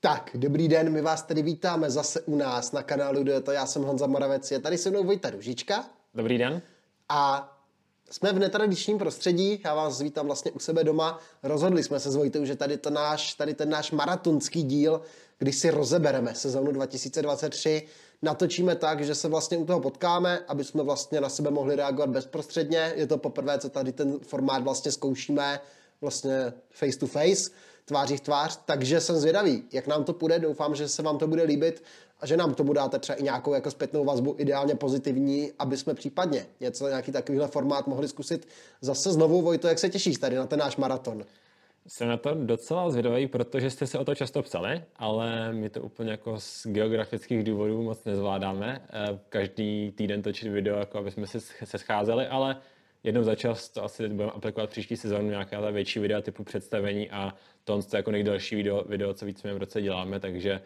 Tak, dobrý den, my vás tady vítáme zase u nás na kanálu Dueto. Já jsem Honza Moravec, je tady se mnou Vojta Ružička. Dobrý den. A jsme v netradičním prostředí, já vás vítám vlastně u sebe doma. Rozhodli jsme se s Vojtou, že tady, to náš, tady ten náš maratonský díl, když si rozebereme sezónu 2023, natočíme tak, že se vlastně u toho potkáme, aby jsme vlastně na sebe mohli reagovat bezprostředně. Je to poprvé, co tady ten formát vlastně zkoušíme vlastně face to face tváří v tvář, takže jsem zvědavý, jak nám to půjde, doufám, že se vám to bude líbit a že nám tomu dáte třeba i nějakou jako zpětnou vazbu, ideálně pozitivní, aby jsme případně něco, nějaký takovýhle formát mohli zkusit zase znovu. Vojto, jak se těšíš tady na ten náš maraton? Jsem na to docela zvědavý, protože jste se o to často psali, ale my to úplně jako z geografických důvodů moc nezvládáme. Eh, každý týden točit video, jako aby jsme se, se scházeli, ale jednou za čas to asi budeme aplikovat příští sezónu nějaká ta větší videa typu představení a to je jako nejdelší video, video co víc v roce děláme, takže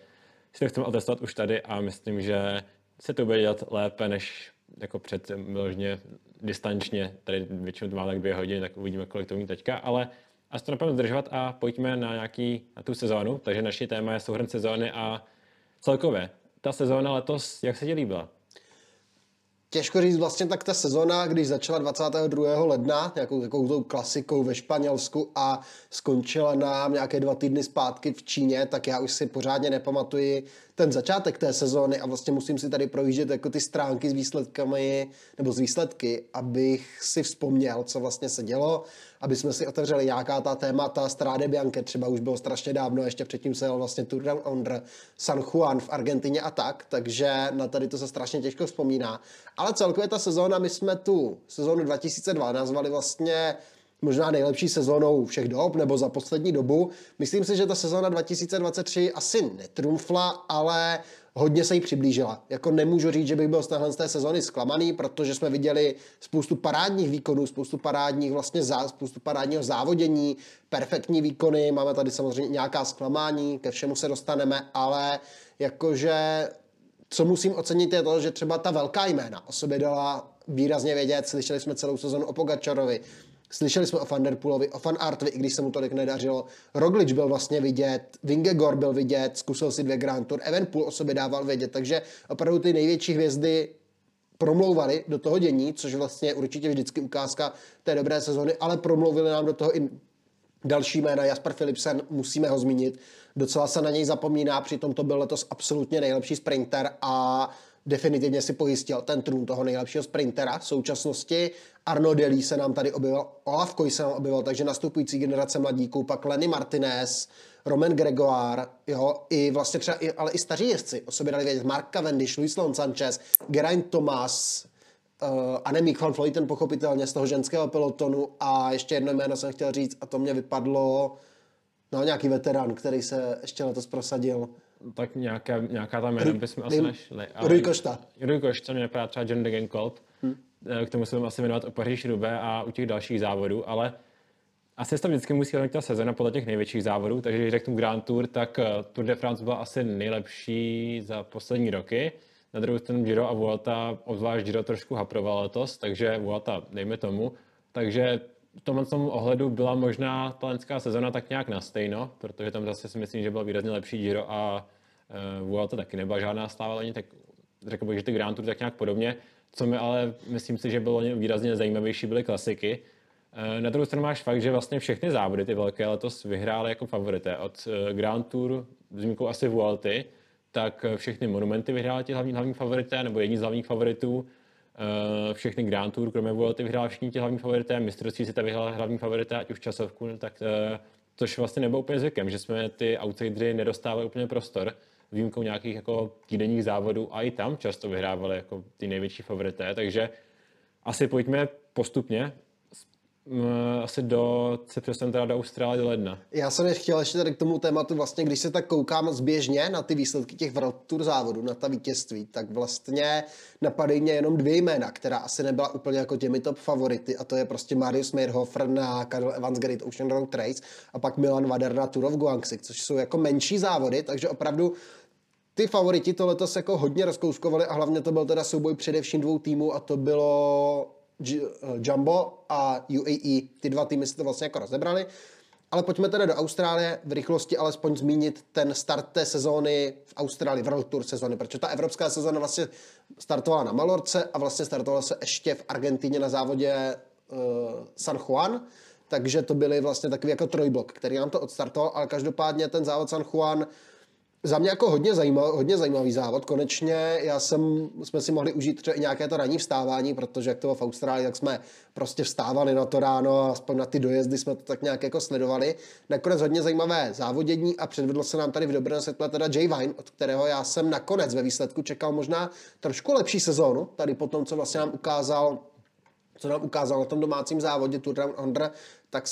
si to chceme otestovat už tady a myslím, že se to bude dělat lépe než jako před vyloženě distančně, tady většinou to má tak dvě hodiny, tak uvidíme, kolik to teďka, ale a to napevno zdržovat a pojďme na nějaký, na tu sezónu, takže naše téma je souhrn sezóny a celkově. Ta sezóna letos, jak se ti líbila? Těžko říct vlastně tak ta sezona, když začala 22. ledna, nějakou takovou tou klasikou ve Španělsku a skončila nám nějaké dva týdny zpátky v Číně, tak já už si pořádně nepamatuji ten začátek té sezóny a vlastně musím si tady projíždět jako ty stránky s výsledkami nebo z výsledky, abych si vzpomněl, co vlastně se dělo, aby jsme si otevřeli nějaká ta témata. Strade Bianche třeba už bylo strašně dávno, ještě předtím se jel vlastně Tour Down Under, San Juan v Argentině a tak, takže na tady to se strašně těžko vzpomíná. Ale celkově ta sezóna, my jsme tu sezónu 2002 nazvali vlastně možná nejlepší sezónou všech dob, nebo za poslední dobu. Myslím si, že ta sezóna 2023 asi netrumfla, ale hodně se jí přiblížila. Jako nemůžu říct, že bych byl z téhle z té sezóny zklamaný, protože jsme viděli spoustu parádních výkonů, spoustu parádních vlastně zá, spoustu parádního závodění, perfektní výkony, máme tady samozřejmě nějaká zklamání, ke všemu se dostaneme, ale jakože co musím ocenit je to, že třeba ta velká jména o sobě dala výrazně vědět, slyšeli jsme celou sezonu o Pogačarovi, Slyšeli jsme o Vanderpoolovi, o Fan Artovi, i když se mu tolik nedařilo. Roglič byl vlastně vidět, Vingegor byl vidět, zkusil si dvě Grand Tour, Evenpool o sobě dával vědět, takže opravdu ty největší hvězdy promlouvali do toho dění, což vlastně je určitě vždycky ukázka té dobré sezony, ale promlouvili nám do toho i další jména. Jasper Philipsen, musíme ho zmínit. Docela se na něj zapomíná, přitom to byl letos absolutně nejlepší sprinter a definitivně si pojistil ten trůn toho nejlepšího sprintera v současnosti. Arno Delí se nám tady objevil, Olaf Koj se nám objevil, takže nastupující generace mladíků, pak Lenny Martinez, Roman Gregoire, jo, i vlastně třeba, i, ale i staří jezdci o sobě dali vědět, Mark Cavendish, Luis Lon Sanchez, Geraint Thomas, uh, Annemiek van Vleuten pochopitelně z toho ženského pelotonu. A ještě jedno jméno jsem chtěl říct a to mě vypadlo, no nějaký veterán, který se ještě letos prosadil, tak nějaká, nějaká ta jména bychom asi našli. Rui Košta. Rui Košta, mě napadá třeba John Degenkolb. Hmm. K tomu se budeme asi jmenovat o Paříž Rube a u těch dalších závodů, ale asi se to vždycky musí hodnotit ta sezona podle těch největších závodů, takže když řeknu Grand Tour, tak eh, Tour de France byla asi nejlepší za poslední roky. Na druhou stranu Giro a Vuelta, obzvlášť Giro trošku haproval letos, takže Vuelta, dejme tomu. Takže v tomhle tom ohledu byla možná ta lenská sezona tak nějak na stejno, protože tam zase si myslím, že byl výrazně lepší Giro a uh, Vuelta taky nebyla žádná sláva, ani tak řekl bych, že ty Grand Tour tak nějak podobně. Co mi ale myslím si, že bylo výrazně zajímavější, byly klasiky. Uh, na druhou stranu máš fakt, že vlastně všechny závody, ty velké, letos vyhrály jako favorité. Od uh, Grand Tour, s asi Vuelty, tak všechny monumenty vyhrály ti hlavní, hlavní favorité, nebo jedni z hlavních favoritů. Uh, všechny Grand Tour, kromě Vuelty, vyhrál všichni ti hlavní favorité, mistrovství si ta vyhrál hlavní favorité, ať už časovku, tak uh, což vlastně nebylo úplně zvykem, že jsme ty outsidery nedostávali úplně prostor, výjimkou nějakých jako týdenních závodů a i tam často vyhrávali jako ty největší favorité, takže asi pojďme postupně asi do, se přesuneme teda do Austrálie do ledna. Já jsem chtěl ještě tady k tomu tématu, vlastně, když se tak koukám zběžně na ty výsledky těch World Tour závodů, na ta vítězství, tak vlastně napadají mě jenom dvě jména, která asi nebyla úplně jako těmi top favority a to je prostě Marius Meirhofer na Karel Evans Great Ocean Road Race a pak Milan Vader na Tour of Guangxi, což jsou jako menší závody, takže opravdu ty favoriti to letos jako hodně rozkouskovali a hlavně to byl teda souboj především dvou týmů a to bylo Eh, Jumbo a UAE, ty dva týmy si to vlastně jako rozebrali. Ale pojďme teda do Austrálie, v rychlosti alespoň zmínit ten start té sezóny v Austrálii, World Tour sezóny, protože ta evropská sezóna vlastně startovala na Malorce a vlastně startovala se ještě v Argentině na závodě uh, San Juan, takže to byly vlastně takový jako trojblok, který nám to odstartoval, ale každopádně ten závod San Juan za mě jako hodně zajímavý, hodně zajímavý závod. Konečně já jsem, jsme si mohli užít i nějaké to ranní vstávání, protože jak to bylo v Austrálii, tak jsme prostě vstávali na to ráno a aspoň na ty dojezdy jsme to tak nějak jako sledovali. Nakonec hodně zajímavé závodění a předvedlo se nám tady v dobrém světle teda Jay Vine, od kterého já jsem nakonec ve výsledku čekal možná trošku lepší sezónu, tady po tom, co vlastně nám ukázal co nám ukázal na tom domácím závodě Tour Down Under, tak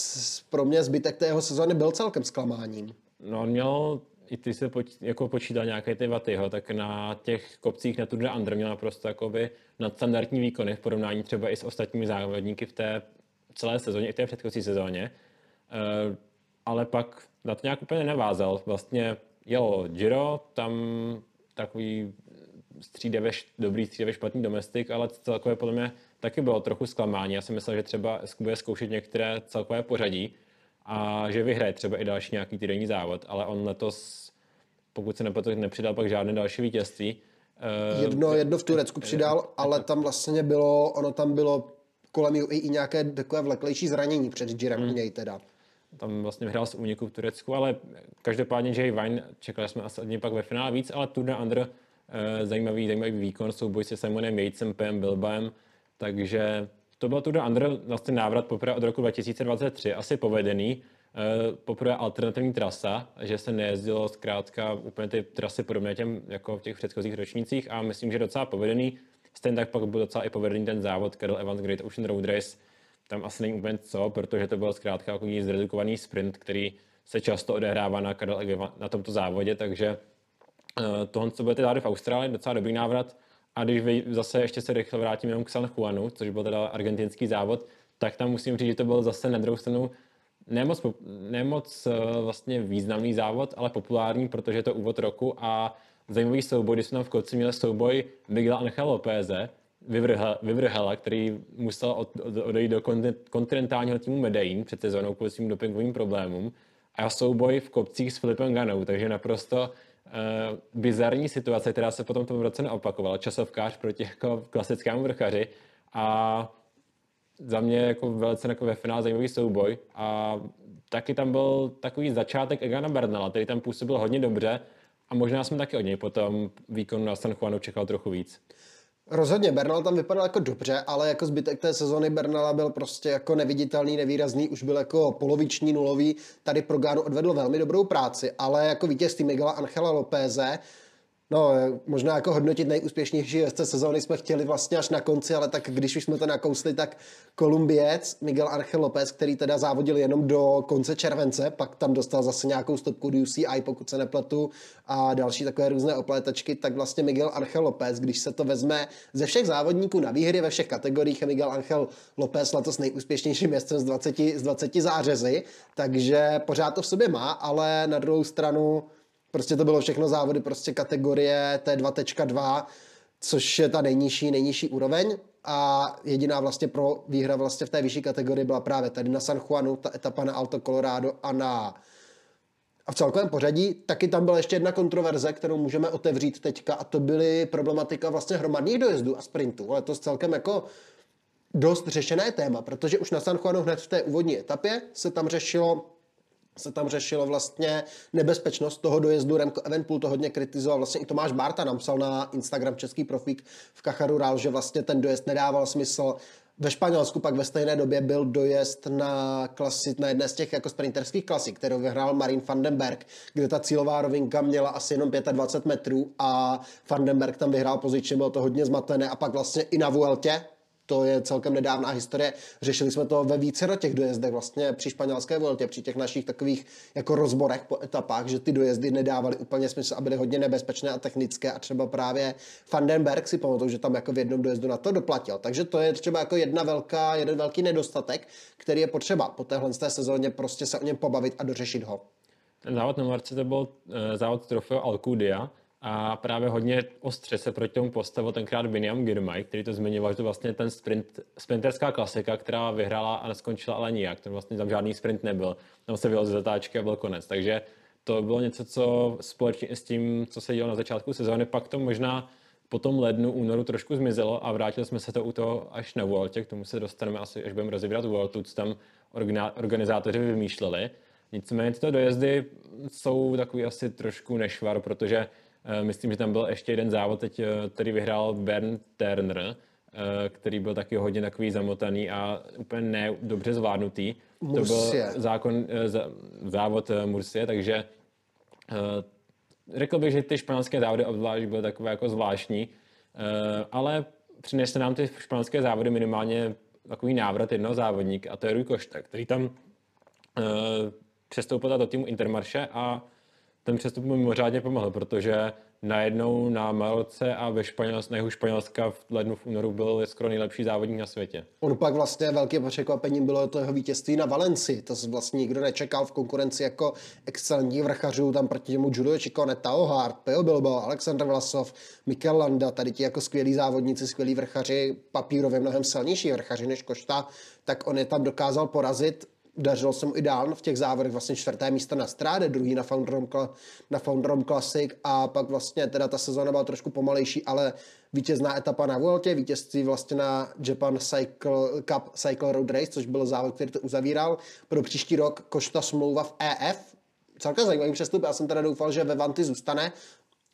pro mě zbytek té jeho sezóny byl celkem zklamáním. No, on měl i ty se poč, jako počítal nějaké ty vatyho, tak na těch kopcích na Tour de Under měl naprosto jakoby nadstandardní výkony v porovnání třeba i s ostatními závodníky v té celé sezóně, i v té předchozí sezóně. Uh, ale pak na to nějak úplně nevázal. Vlastně jelo Giro, tam takový stříde ve, dobrý stříde ve špatný domestik, ale celkově podle mě taky bylo trochu zklamání. Já si myslel, že třeba bude zkoušet některé celkové pořadí, a že vyhraje třeba i další nějaký týdenní závod, ale on letos, pokud se nepletu, nepřidal pak žádné další vítězství. Eh, jedno, jedno v Turecku přidal, ale tam vlastně bylo, ono tam bylo kolem i, i nějaké takové vleklejší zranění před Girem hmm. něj teda. Tam vlastně vyhrál z úniku v Turecku, ale každopádně Jay Vine, čekali jsme asi od něj pak ve finále víc, ale Tour de Under eh, zajímavý, zajímavý výkon, souboj se Simonem Yatesem, PM Bilbaem, takže to byl Tour de Under vlastně návrat poprvé od roku 2023, asi povedený. Eh, poprvé alternativní trasa, že se nejezdilo zkrátka úplně ty trasy podobně těm jako v těch předchozích ročnících a myslím, že docela povedený. Stejně tak pak byl docela i povedený ten závod Carol Evans Great Ocean Road Race. Tam asi není úplně co, protože to byl zkrátka jako zredukovaný sprint, který se často odehrává na, Carol, na tomto závodě, takže uh, tohle, co budete dát v Austrálii, docela dobrý návrat. A když zase ještě se rychle vrátím jenom k San Juanu, což byl teda argentinský závod, tak tam musím říct, že to byl zase na druhou stranu nemoc, nemoc eh, vlastně významný závod, ale populární, protože je to úvod roku a zajímavý souboj, když jsme tam v Koci měli souboj Miguel Angel López, Vyvrhela, který musel od, od, odejít do kontinentálního týmu Medellín před sezónou kvůli svým dopingovým problémům a souboj v kopcích s Filipem Ganou, takže naprosto uh, bizarní situace, která se potom v tom roce neopakovala. Časovkář proti jako klasickému vrchaři a za mě jako velice jako ve finále zajímavý souboj a taky tam byl takový začátek Egana Bernala, který tam působil hodně dobře a možná jsme taky od něj potom výkonu na San Juanu čekal trochu víc. Rozhodně, Bernal tam vypadal jako dobře, ale jako zbytek té sezony Bernala byl prostě jako neviditelný, nevýrazný, už byl jako poloviční, nulový. Tady pro Gánu odvedl velmi dobrou práci, ale jako vítězství Miguela Angela Lopéze No, možná jako hodnotit nejúspěšnější jezdce sezóny jsme chtěli vlastně až na konci, ale tak když už jsme to nakousli, tak Kolumbiec Miguel Angel López, který teda závodil jenom do konce července, pak tam dostal zase nějakou stopku do UCI, pokud se nepletu, a další takové různé oplétačky, tak vlastně Miguel Angel López, když se to vezme ze všech závodníků na výhry ve všech kategoriích, je Miguel Angel López letos nejúspěšnějším jezdcem z 20, z 20 zářezy, takže pořád to v sobě má, ale na druhou stranu Prostě to bylo všechno závody prostě kategorie T2.2, což je ta nejnižší, nejnižší úroveň a jediná vlastně pro výhra vlastně v té vyšší kategorii byla právě tady na San Juanu, ta etapa na Alto Colorado a na a v celkovém pořadí taky tam byla ještě jedna kontroverze, kterou můžeme otevřít teďka a to byly problematika vlastně hromadných dojezdů a sprintů. Ale to celkem jako dost řešené téma, protože už na San Juanu hned v té úvodní etapě se tam řešilo se tam řešilo vlastně nebezpečnost toho dojezdu. Remco Evenpool to hodně kritizoval. Vlastně i Tomáš Barta napsal na Instagram český profík v Kacharu Rál, že vlastně ten dojezd nedával smysl. Ve Španělsku pak ve stejné době byl dojezd na, klasi, na jedné z těch jako sprinterských klasik, kterou vyhrál Marin Vandenberg, kde ta cílová rovinka měla asi jenom 25 metrů a Vandenberg tam vyhrál pozičně, bylo to hodně zmatené a pak vlastně i na Vueltě, to je celkem nedávná historie. Řešili jsme to ve více do těch dojezdech vlastně při španělské voltě, při těch našich takových jako rozborech po etapách, že ty dojezdy nedávaly úplně smysl a byly hodně nebezpečné a technické a třeba právě Vandenberg si pamatuju, že tam jako v jednom dojezdu na to doplatil. Takže to je třeba jako jedna velká, jeden velký nedostatek, který je potřeba po téhle té sezóně prostě se o něm pobavit a dořešit ho. Ten závod na Marce to byl uh, závod trofeo Alcudia, A právě hodně ostře se proti tomu postavil tenkrát Viniam Girmay, který to zmiňoval, že to vlastně ten sprint, sprinterská klasika, která vyhrála a neskončila ale nijak. To vlastně tam žádný sprint nebyl. Tam se vyjel z zatáčky a byl konec. Takže to bylo něco, co společně s tím, co se dělo na začátku sezóny, pak to možná po tom lednu, únoru trošku zmizelo a vrátili jsme se to u toho až na Vueltě, k tomu se dostaneme asi, až budeme rozebírat Vueltu, co tam organizátoři vymýšleli. Nicméně tyto dojezdy jsou takový asi trošku nešvar, protože myslím, že tam byl ještě jeden závod, teď, uh, který vyhrál Bern Turner, uh, který byl taky hodně takový zamotaný a úplně ne dobře zvládnutý. Mursie. To byl zákon, závod Mursie, takže řekl bych, že ty španělské závody obzvlášť byly takové jako zvláštní, ale přinesly nám ty španělské závody minimálně takový návrat jednoho závodníka a to je Rui Košta, který tam přestoupil do týmu Intermarše a ten přestup mu mimořádně pomohl, protože najednou na Malce a ve Španělsku, na jihu Španělska v lednu v únoru byl skoro nejlepší závodník na světě. On pak vlastně velkým překvapením bylo to jeho vítězství na Valenci. To vlastně nikdo nečekal v konkurenci jako excelentní vrchařů. Tam proti němu Julio Ciccone, Tao Hart, Pio Bilbao, Aleksandr Vlasov, Mikel Landa, tady ti jako skvělí závodníci, skvělí vrchaři, papírově mnohem silnější vrchaři než Košta, tak on je tam dokázal porazit dařilo se mu i dál v těch závodech, vlastně čtvrté místo na Stráde, druhý na Founderom, na Founderom Classic a pak vlastně teda ta sezóna byla trošku pomalejší, ale vítězná etapa na Vueltě, vítězství vlastně na Japan Cycle, Cup Cycle Road Race, což byl závod, který to uzavíral. Pro příští rok košta smlouva v EF, celkem zajímavý přestup. Já jsem teda doufal, že ve Vanty zůstane,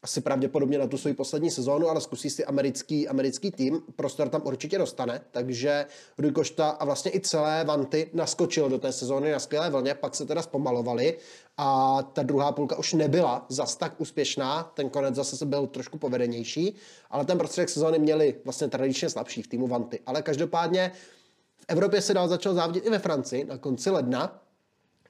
asi pravděpodobně na tu svoji poslední sezónu, ale zkusí si americký, americký tým, prostor tam určitě dostane, takže Rui Košta a vlastně i celé Vanty naskočil do té sezóny na skvělé vlně, pak se teda zpomalovali a ta druhá půlka už nebyla zas tak úspěšná, ten konec zase byl trošku povedenější, ale ten prostředek sezóny měli vlastně tradičně slabší v týmu Vanty, ale každopádně v Evropě se dál začal závodit i ve Francii na konci ledna,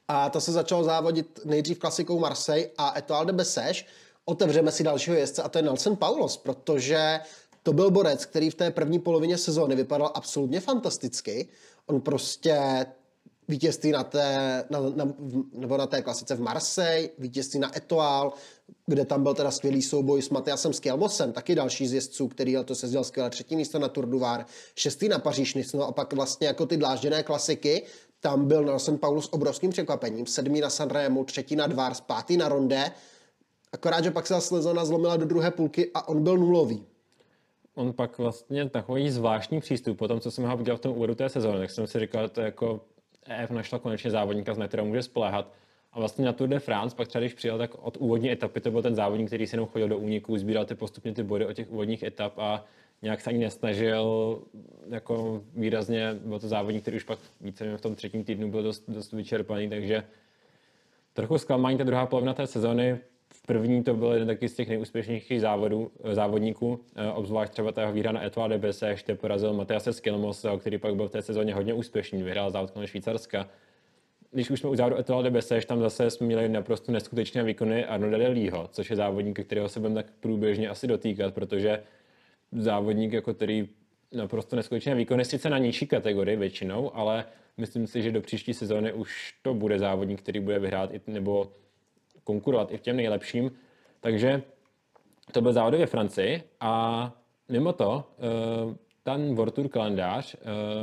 a to se začalo závodit nejdřív klasikou Marseille a Etoile de Bessèges, otevřeme si dalšího jezdce a to je Nelson Paulos, protože to byl borec, který v té první polovině sezóny vypadal absolutně fantasticky. On prostě vítězství na té, na, na, nebo na té klasice v Marseille, vítězství na Etoile, kde tam byl teda skvělý souboj s Matiasem Skelmosem, taky další z jezdců, který letos se skvěle třetí místo na Tour du Var, šestý na Paříž no a pak vlastně jako ty dlážděné klasiky, tam byl Nelson Paulus obrovským překvapením, sedmý na Sanremo, třetí na Dvars, pátý na Ronde, Akorát, že pak se sezona zlomila do druhé půlky a on byl nulový. On pak vlastně takový zvláštní přístup, po tom, co jsem ho viděl v tom úvodu té sezóny, tak jsem si říkal, že to jako EF našla konečně závodníka, na kterého může spoléhat. A vlastně na Tour de France, pak třeba když přijel, tak od úvodní etapy to byl ten závodník, který se jenom chodil do úniků, sbíral ty postupně ty body od těch úvodních etap a nějak se ani nesnažil jako výrazně, byl to závodník, který už pak více v tom třetím týdnu byl dost, dost vyčerpaný, takže trochu zklamání ta druhá polovina té sezóny, První to byl jeden taky z těch nejúspěšnějších závodů, eh, závodníků, eh, obzvlášť třeba ta výhra na Etoile de Besse, ještě porazil Matiase Skilmos, který pak byl v té sezóně hodně úspěšný, vyhrál závod kolem Švýcarska. Když už jsme u závodu Etoile de Besse, tam zase jsme měli naprosto neskutečné výkony Arno Delího, což je závodník, kterého se budeme tak průběžně asi dotýkat, protože závodník, jako který naprosto neskutečné výkony, sice na nižší kategorii většinou, ale myslím si, že do příští sezóny už to bude závodník, který bude vyhrát i, nebo konkurovat i v těm nejlepším. Takže to byl závody ve Francii a mimo to eh, ten World Tour kalendář eh,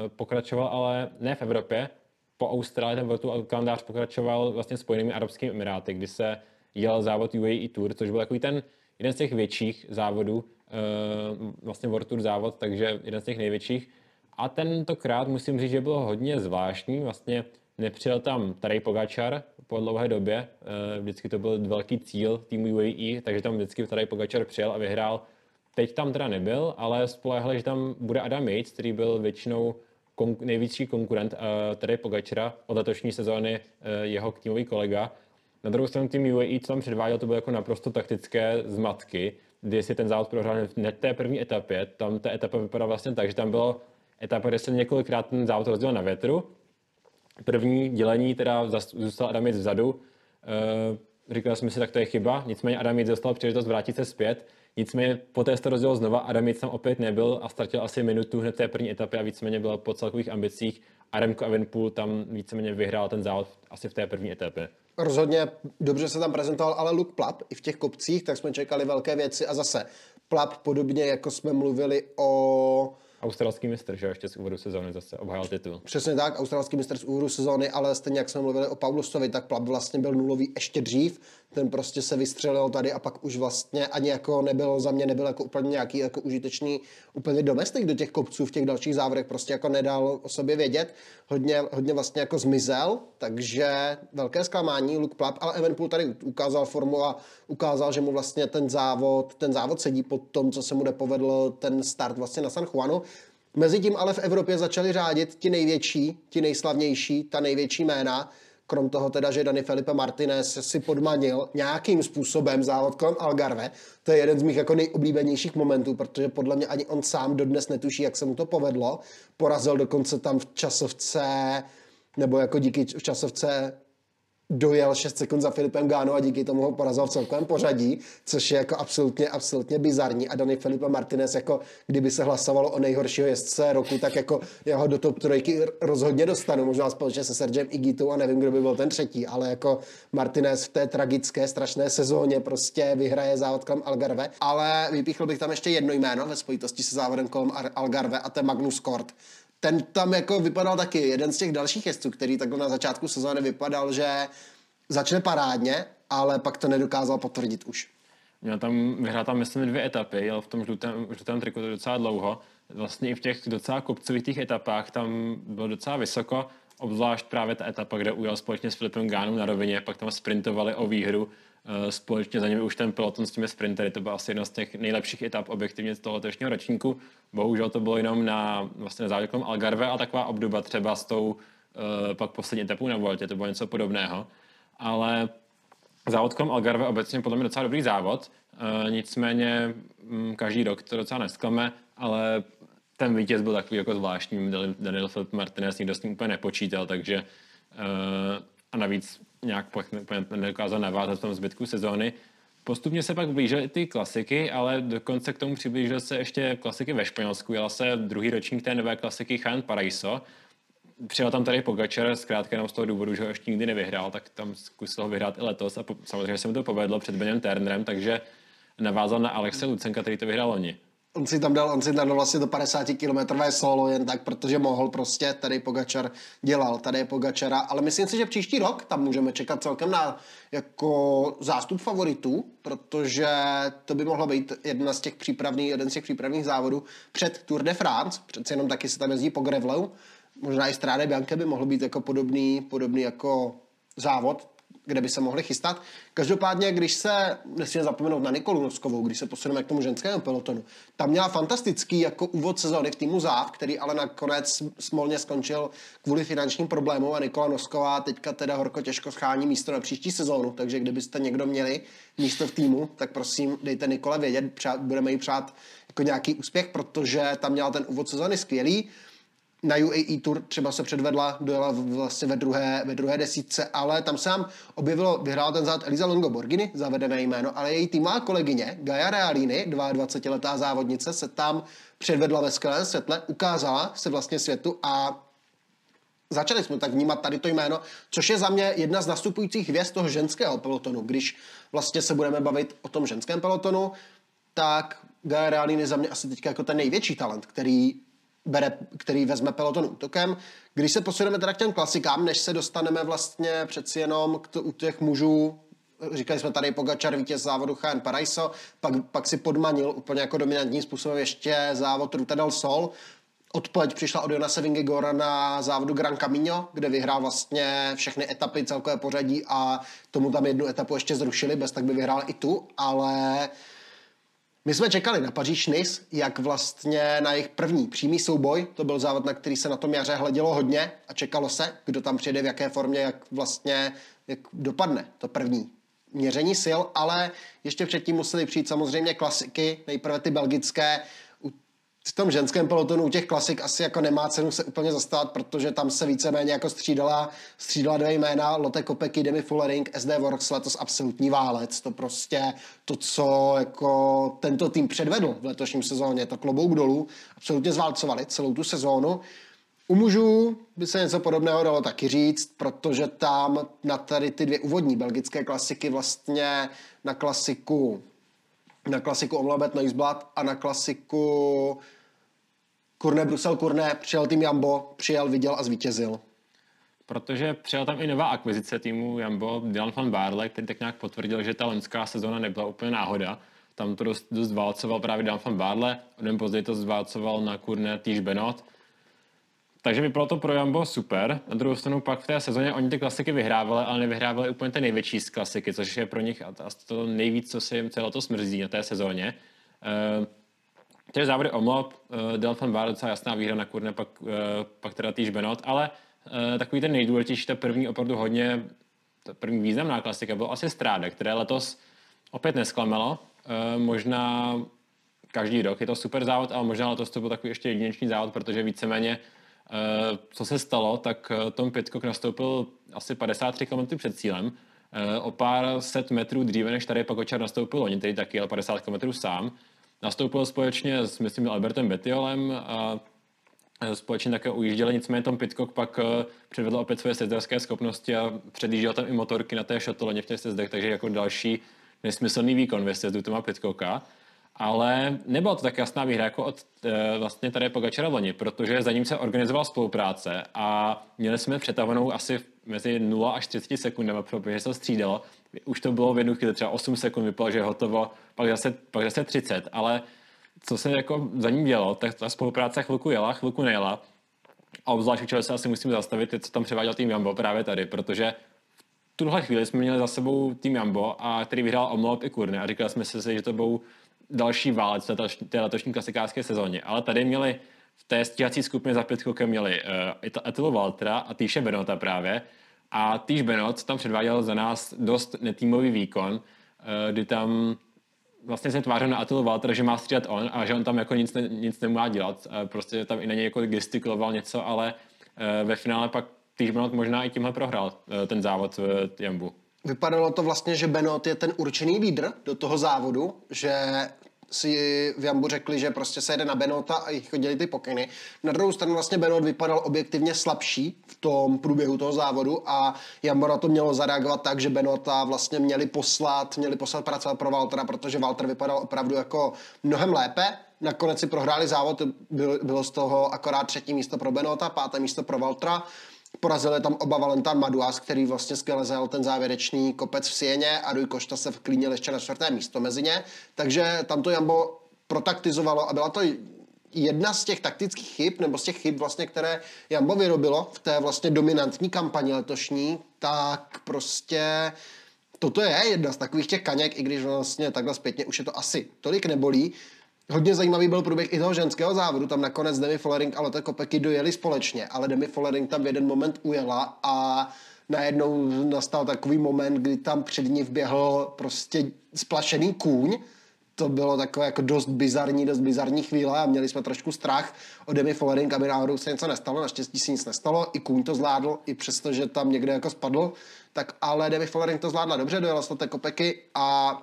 pokračoval ale ne v Evropě, po Austrálii ten World Tour kalendář pokračoval vlastně Spojenými Arabskými Emiráty, kdy se jel závod UAE Tour, což byl takový ten jeden z těch větších závodů, eh, vlastně World Tour závod, takže jeden z těch největších. A tentokrát musím říct, že bylo hodně zvláštní, vlastně nepřijel tam Tadej Pogačar po dlouhé době, eh, vždycky to byl velký cíl týmu UAE, takže tam vždycky Tadej Pogačar přijel a vyhrál. Teď tam teda nebyl, ale spolehli, že tam bude Adam Yates, který byl většinou kon- největší konkurent uh, Tadej Pogačara od letošní sezóny uh, jeho týmový kolega. Na druhou stranu tým UAE, co tam předváděl, to bylo jako naprosto taktické zmatky, kdy si ten závod prohrál hned té první etapě. Tam ta etapa vypadala vlastně tak, že tam bylo etapa, kde se několikrát ten závod rozdělil na větru První dělení teda zůstal Adamic vzadu. E, říkal jsem si, tak to je chyba. Nicméně Adamic dostal příležitost vrátit se zpět. Nicméně poté se to rozdělil znova, Adamic tam opět nebyl a ztratil asi minutu hned té první etapě a víceméně byl po celkových ambicích. A Remco Evenpool tam víceméně vyhrál ten závod asi v té první etapě. Rozhodně dobře se tam prezentoval, ale Luke Plap i v těch kopcích, tak jsme čekali velké věci a zase Plap podobně jako jsme mluvili o Australský mistr, že ještě z úvodu sezóny zase obhájil titul. Přesně tak, australský mistr z úvodu sezóny, ale stejně jak jsme mluvili o Paulusovi, tak Plap vlastně byl nulový ještě dřív, ten prostě se vystřelil tady a pak už vlastně ani jako nebyl za mě nebyl jako úplně nějaký jako užitečný úplně domestik do těch kopců v těch dalších závodech, prostě jako nedal o sobě vědět, hodně, hodně vlastně jako zmizel, takže velké zklamání Luke Plap, ale Evenpool tady ukázal formu a ukázal, že mu vlastně ten závod, ten závod sedí pod tom, co se mu nepovedl ten start vlastně na San Juanu. Mezitím ale v Evropě začali řádit ti největší, ti nejslavnější, ta největší jména, krom toho teda, že Dani Felipe Martinez si podmanil nějakým způsobem závod kolem Algarve. To je jeden z mých jako nejoblíbenějších momentů, protože podle mě ani on sám dodnes netuší, jak se mu to povedlo. Porazil dokonce tam v časovce, nebo jako díky v časovce dojel 6 sekund za Filipem Gáno a díky tomu ho porazil v celkovém pořadí, což je jako absolutně, absolutně bizarní. A Dani Filipe Martinez, jako kdyby se hlasovalo o nejhoršího jezdce roku, tak jako jeho do top trojky rozhodně dostanu, možná společně se Sergem Igitou a nevím, kdo by byl ten třetí, ale jako Martinez v té tragické, strašné sezóně prostě vyhraje závod kolem Algarve. Ale vypíchl bych tam ještě jedno jméno ve spojitosti se závodem kolem Algarve a to je Magnus Kort ten tam jako vypadal taky jeden z těch dalších jezdců, který takhle na začátku sezóny vypadal, že začne parádně, ale pak to nedokázal potvrdit už. Měl tam, vyhrál tam myslím dvě etapy, jel v tom žlutém, žlutém triku docela dlouho. Vlastně i v těch docela kopcovitých etapách tam bylo docela vysoko, obzvlášť právě ta etapa, kde ujel společně s Filipem Gánem na rovině, pak tam sprintovali o výhru, společně za nimi už ten peloton s těmi sprintery, to byla asi jedna z těch nejlepších etap objektivně z toho letošního ročníku. Bohužel to bylo jenom na, vlastně závěrkom Algarve a taková obdoba třeba s tou uh, pak poslední etapou na Voltě, to bylo něco podobného. Ale závod kolem Algarve obecně podle mě docela dobrý závod, uh, nicméně um, každý rok to docela nesklame, ale ten vítěz byl takový jako zvláštní, Daniel Philip Martinez nikdo s ním úplně nepočítal, takže a navíc nějak nedokázal navázat v tom zbytku sezóny. Postupně se pak blížily ty klasiky, ale dokonce k tomu přiblížil se ještě klasiky ve Španělsku. Jela se druhý ročník té nové klasiky Chan Paraiso. Přijel tam tady Pogačar, zkrátka jenom z toho důvodu, že ho ještě nikdy nevyhrál, tak tam zkusil ho vyhrát i letos a po, samozřejmě se mu to povedlo před Benem Turnerem, takže navázal na Alexe Lucenka, který to vyhrál loni on si tam dal, on si tam dal vlastně do 50 km solo jen tak, protože mohl prostě, tady Pogačar dělal, tady je Pogačara, ale myslím si, že příští rok tam můžeme čekat celkem na jako zástup favoritů, protože to by mohlo být jedna z těch přípravných, jeden z těch přípravných závodů před Tour de France, přece jenom taky se tam jezdí po Grevleu, možná i Stráde Bianche by mohl být jako podobný, podobný jako závod, kde by se mohli chystat. Každopádně, když se, nesmíme zapomenout na Nikolu Noskovou, když se posuneme k tomu ženskému pelotonu, tam měla fantastický jako úvod sezóny v týmu Záv, který ale nakonec smolně skončil kvůli finančním problémům a Nikola Nosková teďka teda horko těžko schání místo na příští sezónu, takže kdybyste někdo měli místo v týmu, tak prosím dejte Nikole vědět, přát, budeme jí přát jako nějaký úspěch, protože tam měla ten úvod sezóny skvělý na UAE Tour třeba se předvedla, dojela vlastně ve druhé, ve druhé desítce, ale tam se nám objevilo, vyhrála ten závod Eliza Longo Borgini, zavedené jméno, ale její týmová kolegyně Gaia Realini, 22-letá závodnice, se tam předvedla ve skvělém světle, ukázala se vlastně světu a začali jsme tak vnímat tady to jméno, což je za mě jedna z nastupujících hvězd toho ženského pelotonu. Když vlastně se budeme bavit o tom ženském pelotonu, tak Gaia Realini je za mě asi teďka jako ten největší talent, který bere, který vezme peloton útokem. Když se posuneme teda k těm klasikám, než se dostaneme vlastně přeci jenom k t- u těch mužů, říkali jsme tady Pogačar, vítěz závodu HN Paraiso, pak, pak si podmanil úplně jako dominantním způsobem ještě závod Ruta del Sol. Odpověď přišla od Jonase Vingegora na závodu Gran Camino, kde vyhrál vlastně všechny etapy, celkové pořadí a tomu tam jednu etapu ještě zrušili, bez tak by vyhrál i tu, ale my jsme čekali na Paříž Nice, jak vlastně na jejich první přímý souboj, to byl závod, na který se na tom jaře hledělo hodně a čekalo se, kdo tam přijde, v jaké formě, jak vlastně jak dopadne to první měření sil, ale ještě předtím museli přijít samozřejmě klasiky, nejprve ty belgické, v tom ženském pelotonu u těch klasik asi jako nemá cenu se úplně zastávat, protože tam se víceméně jako střídala, střídala dvě jména, Lotte Kopecky, Demi Fullering, SD Works, letos absolutní válec. To prostě to, co jako tento tým předvedl v letošním sezóně, to klobouk dolů, absolutně zválcovali celou tu sezónu. U mužů by se něco podobného dalo taky říct, protože tam na tady ty dvě úvodní belgické klasiky vlastně na klasiku na klasiku Omlabet Neusblad a na klasiku Kurne Brusel Kurne přijel tým Jambo, přijel, viděl a zvítězil. Protože přijel tam i nová akvizice týmu Jambo, Dylan van Barle, který tak nějak potvrdil, že ta loňská sezóna nebyla úplně náhoda. Tam to dost, dost válcoval právě Dylan van Barle, o den později to zválcoval na Kurne Týž Benot. Takže vypadalo to pro Jambo super. Na druhou stranu pak v té sezóně oni ty klasiky vyhrávali, ale nevyhrávali úplně ty největší z klasiky, což je pro nich to nejvíc, co se jim celé to smrzí na té sezóně. Uh, Těch závody omlop, uh, Delfan Bar docela jasná výhra na Kurne, pak, uh, pak teda týž Benot, ale uh, takový ten nejdůležitější, ta první opravdu hodně, ta první významná klasika byl asi Stráda, které letos opět nesklamalo. Uh, možná každý rok je to super závod, ale možná letos to byl takový ještě jedinečný závod, protože víceméně uh, co se stalo, tak Tom Pitcock nastoupil asi 53 km před cílem, o pár set metrů dříve, než tady Pakočar nastoupil oni, tedy taky jel 50 km sám. Nastoupil společně s, myslím, Albertem Betiolem a společně také ujížděli, nicméně Tom Pitcock pak eh, předvedl opět své sezdarské schopnosti a předjížděl tam i motorky na té šatoloně v těch sezdech, takže jako další nesmyslný výkon ve sezdu Toma Pitcocka. Ale nebyla to tak jasná výhra jako od e, vlastně tady Pogačara loni, protože za ním se organizovala spolupráce a měli jsme přetahovanou asi mezi 0 až 30 sekundami, protože se střídalo. Už to bylo v jednu chvíli třeba 8 sekund, vypadalo, že je hotovo, pak zase, pak zase 30, ale co se jako za ním dělo, tak ta spolupráce chvilku jela, chvilku nejela. A obzvlášť čeho se asi musím zastavit, je, co tam převáděl tým Jambo právě tady, protože v tuhle chvíli jsme měli za sebou tým Jambo, a který vyhrál Omlop i Kurny a říkali jsme si, že to budou další válec v té letošní klasikářské sezóně. Ale tady měli v té stíhací skupině za pětkokem měli uh, Atilu Valtra a Týše Benota právě. A Týš Benot tam předváděl za nás dost netýmový výkon, uh, kdy tam vlastně se tvářil na Atilu Walter, že má střídat on a že on tam jako nic, ne, nic nemá dělat. Uh, prostě tam i na něj jako gestikuloval něco, ale ve finále pak Týž Benot možná i tímhle prohrál ten závod v Jambu. Vypadalo to vlastně, že Benot je ten určený lídr do toho závodu, že si v Jambu řekli, že prostě se jede na Benota a jich chodili ty pokyny. Na druhou stranu vlastně Benot vypadal objektivně slabší v tom průběhu toho závodu a Jambo na to mělo zareagovat tak, že Benota vlastně měli poslat, měli poslat pracovat pro Valtera, protože Walter vypadal opravdu jako mnohem lépe. Nakonec si prohráli závod, bylo z toho akorát třetí místo pro Benota, páté místo pro Valtra. Porazili tam oba Valentin Maduas, který vlastně skvěle zajel ten závěrečný kopec v Sieně a Rui Košta se vklínil ještě na čtvrté místo mezi ně. Takže tam to Jambo protaktizovalo a byla to jedna z těch taktických chyb, nebo z těch chyb vlastně, které Jambo vyrobilo v té vlastně dominantní kampani letošní, tak prostě toto je jedna z takových těch kaněk, i když vlastně takhle zpětně už je to asi tolik nebolí, Hodně zajímavý byl průběh i toho ženského závodu, tam nakonec Demi Follering a Lotte Kopecky dojeli společně, ale Demi Follering tam v jeden moment ujela a najednou nastal takový moment, kdy tam před ní vběhl prostě splašený kůň, to bylo takové jako dost bizarní, dost bizarní chvíle a měli jsme trošku strach o Demi Follering, aby náhodou se něco nestalo, naštěstí se nic nestalo, i kůň to zvládl, i přesto, že tam někde jako spadl, tak ale Demi Follering to zvládla dobře, dojela z Kopeky a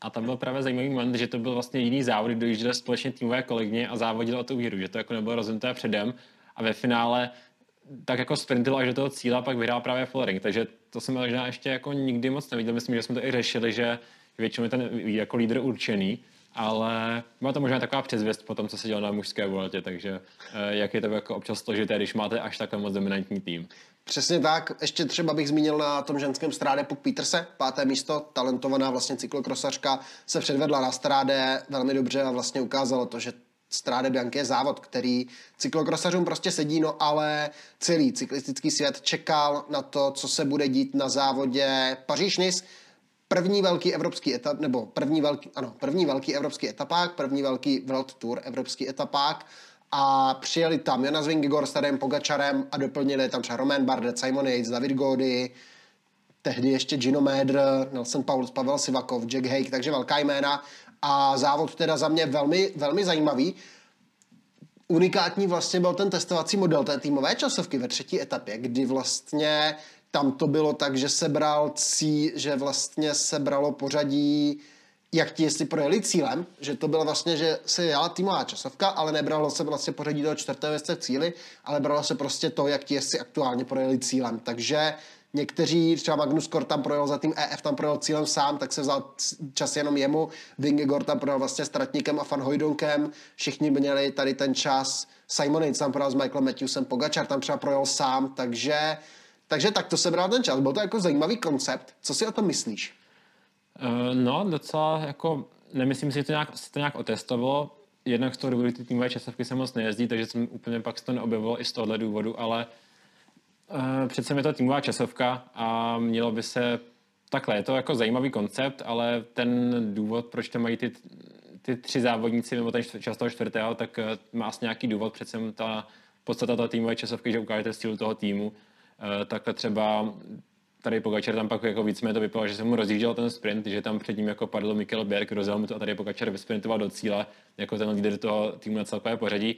a tam byl právě zajímavý moment, že to byl vlastně jiný závod, kdy dojížděli společně týmové kolegyně a závodil o tu výhru, že to jako nebylo rozhodnuté předem a ve finále tak jako sprintil až do toho cíle a pak vyhrál právě Follering. Takže to jsem možná ještě jako nikdy moc neviděl. Myslím, že jsme to i řešili, že většinou je ten jako lídr určený, ale byla to možná taková předzvěst po tom, co se dělo na mužské voletě, takže eh, jak je to jako občas složité, když máte až takhle moc dominantní tým. Přesně tak. Ještě třeba bych zmínil na tom ženském stráde Puk Peterse, páté místo, talentovaná vlastně cyklokrosařka, se předvedla na stráde velmi dobře a vlastně ukázalo to, že Stráde Bianchi je závod, který cyklokrosařům prostě sedí, no ale celý cyklistický svět čekal na to, co se bude dít na závodě paříž nice. První velký evropský etap, nebo první velký, ano, první velký evropský etapák, první velký World Tour evropský etapák a přijeli tam Jonas Vingegaard s Tadem Pogačarem a doplnili tam třeba Roman Bardet, Simon Yates, David Gody, tehdy ještě Gino Mädr, Nelson Pauls, Pavel Sivakov, Jack Hake, takže velká jména a závod teda za mě velmi, velmi zajímavý. Unikátní vlastně byl ten testovací model té týmové časovky ve třetí etapě, kdy vlastně tam to bylo tak, že sebral cí, že vlastně sebralo pořadí jak ti jestli projeli cílem, že to bylo vlastně, že se jela týmová časovka, ale nebralo se vlastně pořadí toho čtvrtého města v cíli, ale bralo se prostě to, jak ti jestli aktuálně projeli cílem. Takže někteří, třeba Magnus Kort tam projel za tým EF, tam projel cílem sám, tak se vzal čas jenom jemu, Vingegor tam projel vlastně s Tratníkem a Fan Hojdonkem, všichni měli tady ten čas, Simon Yates tam projel s Michaelem Matthewsem, Pogačar tam třeba projel sám, takže, takže tak to se bral ten čas. Byl to jako zajímavý koncept. Co si o tom myslíš? Uh, no, docela jako, nemyslím si, že to nějak, se to nějak otestovalo. Jednak z toho důvodu ty týmové časovky se moc nejezdí, takže jsem úplně pak se to neobjevilo i z tohohle důvodu, ale uh, přece je to týmová časovka a mělo by se takhle, je to jako zajímavý koncept, ale ten důvod, proč to mají ty, ty tři závodníci mimo ten čas toho čtvrtého, tak uh, má asi nějaký důvod, přece ta podstata té týmové časovky, že ukážete styl toho týmu. Takhle třeba tady Pogačar tam pak jako víc to vypadalo, že se mu rozjížděl ten sprint, že tam před ním jako padl Mikkel Berg, rozjel mu to a tady Pogačar vysprintoval do cíle jako ten líder toho týmu na celkové pořadí.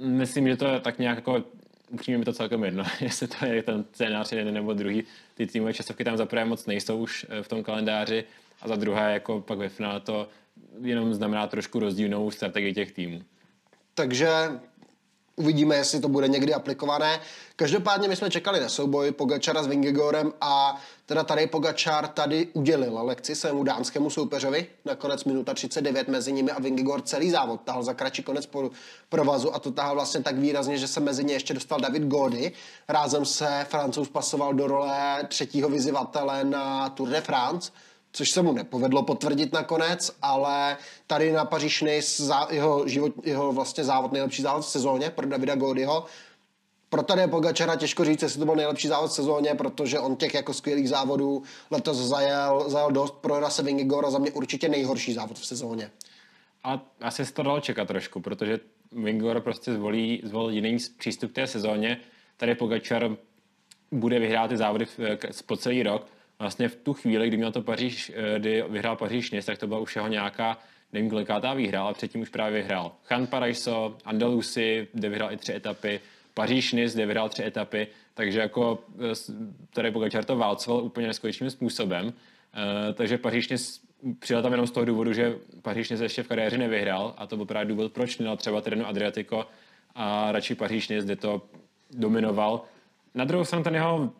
Myslím, že to je tak nějak jako upřímně mi to celkem jedno, jestli to je ten scénář jeden nebo druhý. Ty týmové časovky tam zaprvé moc nejsou už eh, v tom kalendáři a za druhé jako pak ve finále to jenom znamená trošku rozdílnou strategii těch týmů. Takže Uvidíme, jestli to bude někdy aplikované. Každopádně my jsme čekali na souboj Pogačara s Vingegorem a teda tady Pogačar tady udělil lekci svému dánskému soupeřovi. Nakonec minuta 39 mezi nimi a Vingegor celý závod tahal za kratší konec provazu a to tahal vlastně tak výrazně, že se mezi ně ještě dostal David Gody. Rázem se Francouz pasoval do role třetího vyzývatele na Tour de France což se mu nepovedlo potvrdit nakonec, ale tady na Paříž jeho, život, jeho vlastně závod, nejlepší závod v sezóně pro Davida Godyho. Pro tady Pogačara těžko říct, jestli to byl nejlepší závod v sezóně, protože on těch jako skvělých závodů letos zajel, zajel dost pro Rase Vingigor a za mě určitě nejhorší závod v sezóně. A asi se to dalo čekat trošku, protože Vingor prostě zvolí, zvolil jiný přístup k té sezóně. Tady Pogačar bude vyhrát ty závody po celý rok, vlastně v tu chvíli, kdy měl to Paříž, eh, kdy vyhrál Paříž Nice, tak to byla už jeho nějaká, nevím kolikátá výhra, ale předtím už právě vyhrál Chan Paraiso, Andalusi, kde vyhrál i tři etapy, Paříž Nice, kde vyhrál tři etapy, takže jako eh, tady Pogačar to válcoval úplně neskutečným způsobem. Uh, takže Paříž Nice přijel tam jenom z toho důvodu, že Paříž Nice ještě v kariéře nevyhrál a to byl právě důvod, proč měl třeba Tireno Adriatico a radši Paříž Nice, kde to dominoval. Na druhou stranu ten jeho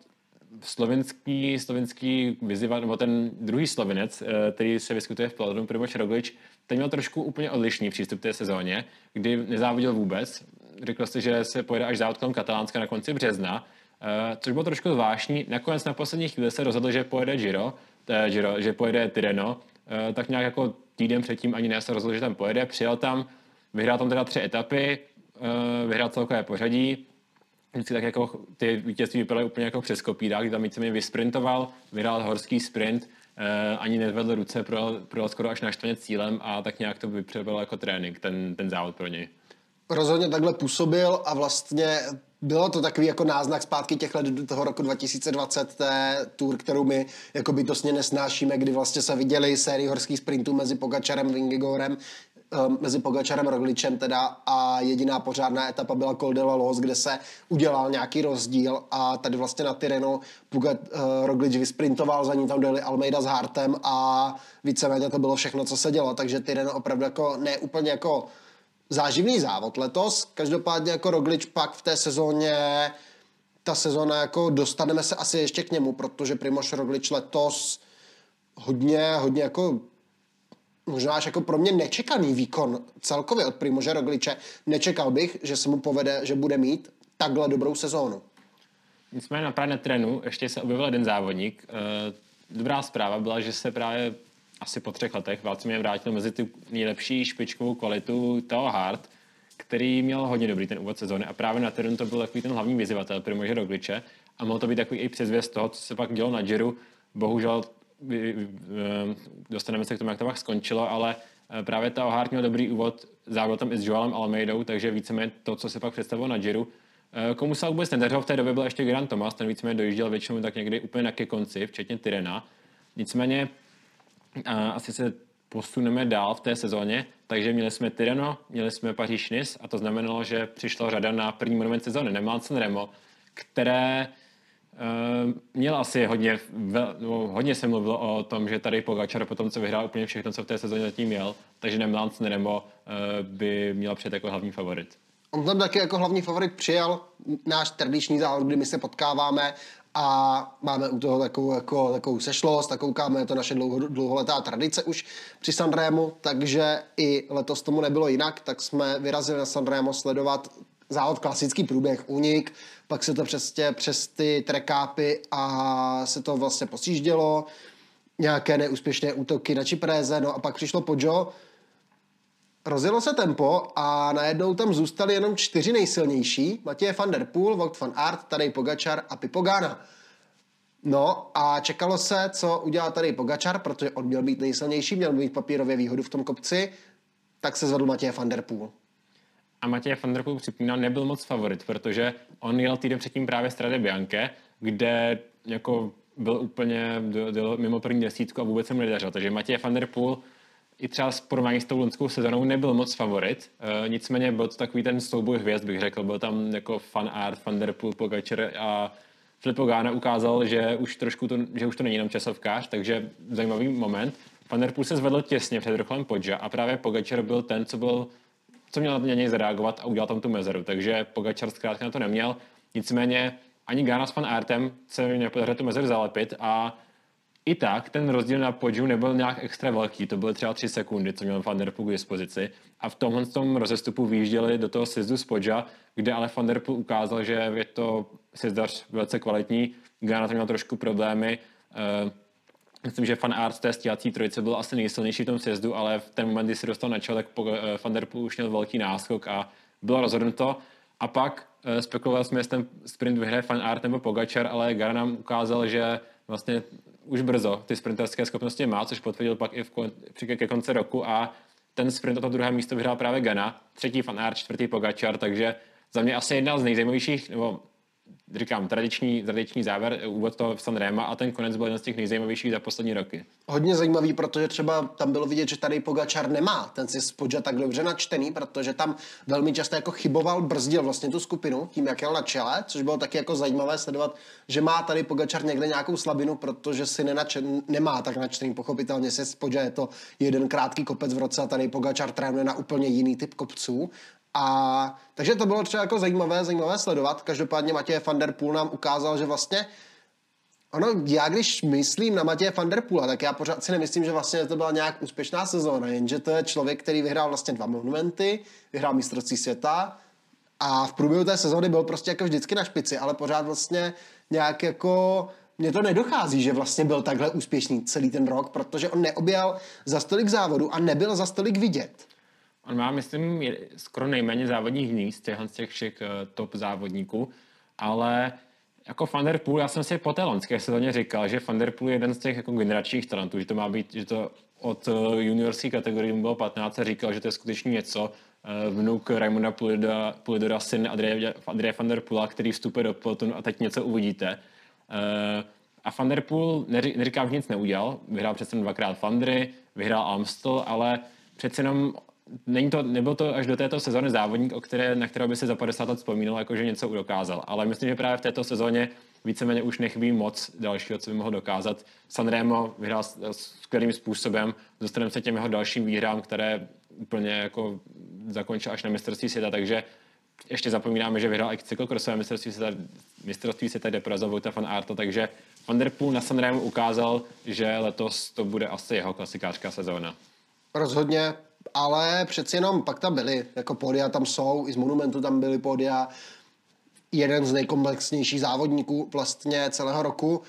slovenský, slovenský vyzývat, nebo ten druhý slovenec, eh, který se vyskytuje v Pladonu, Primoš Roglič, ten měl trošku úplně odlišný přístup té sezóně, kdy nezávodil vůbec. Řekl si, že se pojede až závod kolem Katalánska na konci března, eh, což bylo trošku zvláštní. Nakonec na poslední chvíli se rozhodl, že pojede Giro, eh, Giro že pojede Tireno, tak nějak jako týden předtím ani ne se rozhodl, že tam pojede. Přijel tam, vyhrál tam teda tři etapy, vyhrál celkové pořadí, vždycky tak jako ty vítězství vypadaly úplně jako přes kopírák, kdy tam víceméně vysprintoval, vyhrál horský sprint, eh, ani nezvedl ruce, projel, projel skoro až na cílem a tak nějak to vypředalo jako trénink, ten, ten závod pro něj. Rozhodně takhle působil a vlastně bylo to takový jako náznak zpátky těch let do toho roku 2020, té tour, kterou my jako bytostně nesnášíme, kdy vlastně se viděli sérii horských sprintů mezi Pogačarem a Vingegorem, mezi Pogačarem a Rogličem teda a jediná pořádná etapa byla Col de la Los, kde se udělal nějaký rozdíl a tady vlastně na Tyrenu Puga, uh, Roglič vysprintoval, za ní tam dojeli Almeida s Hartem a víceméně to bylo všechno, co se dělo, takže Tyreno opravdu jako ne úplně jako záživný závod letos, každopádně jako Roglič pak v té sezóně ta sezóna jako dostaneme se asi ještě k němu, protože Primoš Roglič letos hodně, hodně jako možná až jako pro mě nečekaný výkon celkově od Primože Rogliče. Nečekal bych, že se mu povede, že bude mít takhle dobrou sezónu. Nicméně na právě trénu ještě se objevil jeden závodník. Eh, dobrá zpráva byla, že se právě asi po třech letech mě vrátil mezi tu nejlepší špičkovou kvalitu Teo Hart, který měl hodně dobrý ten úvod sezóny a právě na trénu to byl takový ten hlavní vyzývatel Primože Rogliče a mohl to být takový i předzvěst toho, co se pak dělo na Giro. Bohužel dostaneme se k tomu, jak to pak skončilo, ale eh, právě ta Ohart měl dobrý úvod, závod tam i s Joelem Almeidou, takže víceméně to, co se pak představilo na Giro. Eh, komu se vůbec nedařilo v té době byl ještě Grant Thomas, ten víceméně dojížděl většinou tak někdy úplně na ke konci, včetně Tyrena. Nicméně asi se posuneme dál v té sezóně, takže měli jsme Tyreno, měli jsme Paříž a to znamenalo, že přišla řada na první moment sezóny, Nemánsen Remo, které měl asi hodně, no, hodně se mluvilo o tom, že tady Pogačar po tom, co vyhrál úplně všechno, co v té sezóně zatím měl, takže Nemlans Nemo uh, by měl přijít jako hlavní favorit. On tam taky jako hlavní favorit přijal náš tradiční závod, kdy my se potkáváme a máme u toho takovou, jako, takovou sešlost a koukáme, je to naše dlouho, dlouholetá tradice už při Sanremu, takže i letos tomu nebylo jinak, tak jsme vyrazili na Sanremo sledovat závod klasický průběh, únik, pak se to přes, přes ty trekápy a se to vlastně posíždělo, nějaké neúspěšné útoky na Čipréze, no a pak přišlo Pojo, rozjelo se tempo a najednou tam zůstali jenom čtyři nejsilnější, Matěje van der Poel, Vogt van Aert, Tadej Pogačar a Pipogana. No a čekalo se, co udělá tady Pogačar, protože on měl být nejsilnější, měl mít papírově výhodu v tom kopci, tak se zvedl Matěje van der Poel. A Matěj van der Poel připomínal, nebyl moc favorit, protože on jel týden předtím právě Strade Bianche, kde jako byl úplně byl mimo první desítku a vůbec se mu nedařil. Takže Matěj van der Poel i třeba s porovnání s tou lunskou sezonou nebyl moc favorit. E, nicméně byl to takový ten souboj hvězd, bych řekl. Byl tam jako fan art, Van der Poel, Pogačer a Filippo Gána ukázal, že už trošku to, že už to není jenom časovkář, takže zajímavý moment. Van der Poel se zvedl těsně před Rochlem Podža a právě Pogačer byl ten, co byl co měl na něj zareagovat a udělal tam tu mezeru. Takže Pogačar zkrátka na to neměl. Nicméně ani Ghana s Van Artem se nepodařilo tu mezeru zalepit a i tak ten rozdíl na podžu nebyl nějak extra velký, to byly třeba 3 sekundy, co měl Van Der Poel k dispozici. A v tomhle tom rozestupu vyjížděli do toho sjezdu z podža, kde ale Van Der Poel ukázal, že je to sjezdař velice kvalitní. Ghana to měl trošku problémy. Myslím, že fan art té stíhací trojice byl asi nejsilnější v tom sjezdu, ale v ten moment, kdy se dostal na čel, tak eh, Van Der Poel už měl velký náskok a bylo rozhodnuto. A pak uh, spekuloval jsme, jestli ten sprint vyhraje fan art nebo Pogačar, ale Gara nám ukázal, že vlastně už brzo ty sprinterské schopnosti má, což potvrdil pak i v, ke konci roku a ten sprint o to druhé místo vyhrál právě Gana, třetí fan art, čtvrtý Pogačar, takže za mě asi jedna z nejzajímavějších, nebo říkám, tradiční, tradiční závěr, úvod toho v Sanrema a ten konec byl jeden z těch nejzajímavějších za poslední roky. Hodně zajímavý, protože třeba tam bylo vidět, že tady Pogačar nemá ten si spodža tak dobře načtený, protože tam velmi často jako chyboval, brzdil vlastně tu skupinu tím, jak jel na čele, což bylo taky jako zajímavé sledovat, že má tady Pogačar někde nějakou slabinu, protože si nenačen, nemá tak načtený, pochopitelně se spodža je to jeden krátký kopec v roce a tady Pogačar trénuje na úplně jiný typ kopců a takže to bylo třeba jako zajímavé, zajímavé sledovat. Každopádně Matěj van der Poel nám ukázal, že vlastně Ono, já když myslím na Matěje van der Poola, tak já pořád si nemyslím, že vlastně to byla nějak úspěšná sezóna, jenže to je člověk, který vyhrál vlastně dva monumenty, vyhrál mistrovství světa a v průběhu té sezóny byl prostě jako vždycky na špici, ale pořád vlastně nějak jako mně to nedochází, že vlastně byl takhle úspěšný celý ten rok, protože on neobjel za stolik závodu a nebyl za stolik vidět. On má, myslím, skoro nejméně závodních dní z těch, všech uh, top závodníků, ale jako Van der Poel, já jsem si po té lonské sezóně říkal, že Van der Poel je jeden z těch jako generačních talentů, že to má být, že to od uh, juniorské kategorie mu bylo 15 a říkal, že to je skutečně něco. Uh, vnuk Raimonda Pulidora, syn Andreje, van der Poela, který vstupuje do pelotonu a teď něco uvidíte. A Van der Poel, neříkám, že nic neudělal, vyhrál přece dvakrát Fandry, vyhrál Amstel, ale přece jenom není to, nebyl to až do této sezóny závodník, o které, na kterého by se za 50 let vzpomínal, jako že něco udokázal. Ale myslím, že právě v této sezóně víceméně už nechybí moc dalšího, co by mohl dokázat. Sanremo vyhrál skvělým způsobem, dostaneme se těm jeho dalším výhrám, které úplně jako zakončil až na mistrovství světa, takže ještě zapomínáme, že vyhrál i cyklokrosové mistrovství světa, mistrovství světa, kde porazil Vojta van Arto, takže Van der Poel na Sanremo ukázal, že letos to bude asi jeho klasikářská sezóna. Rozhodně ale přeci jenom pak tam byly, jako pódia tam jsou, i z Monumentu tam byly pódia, jeden z nejkomplexnějších závodníků vlastně celého roku.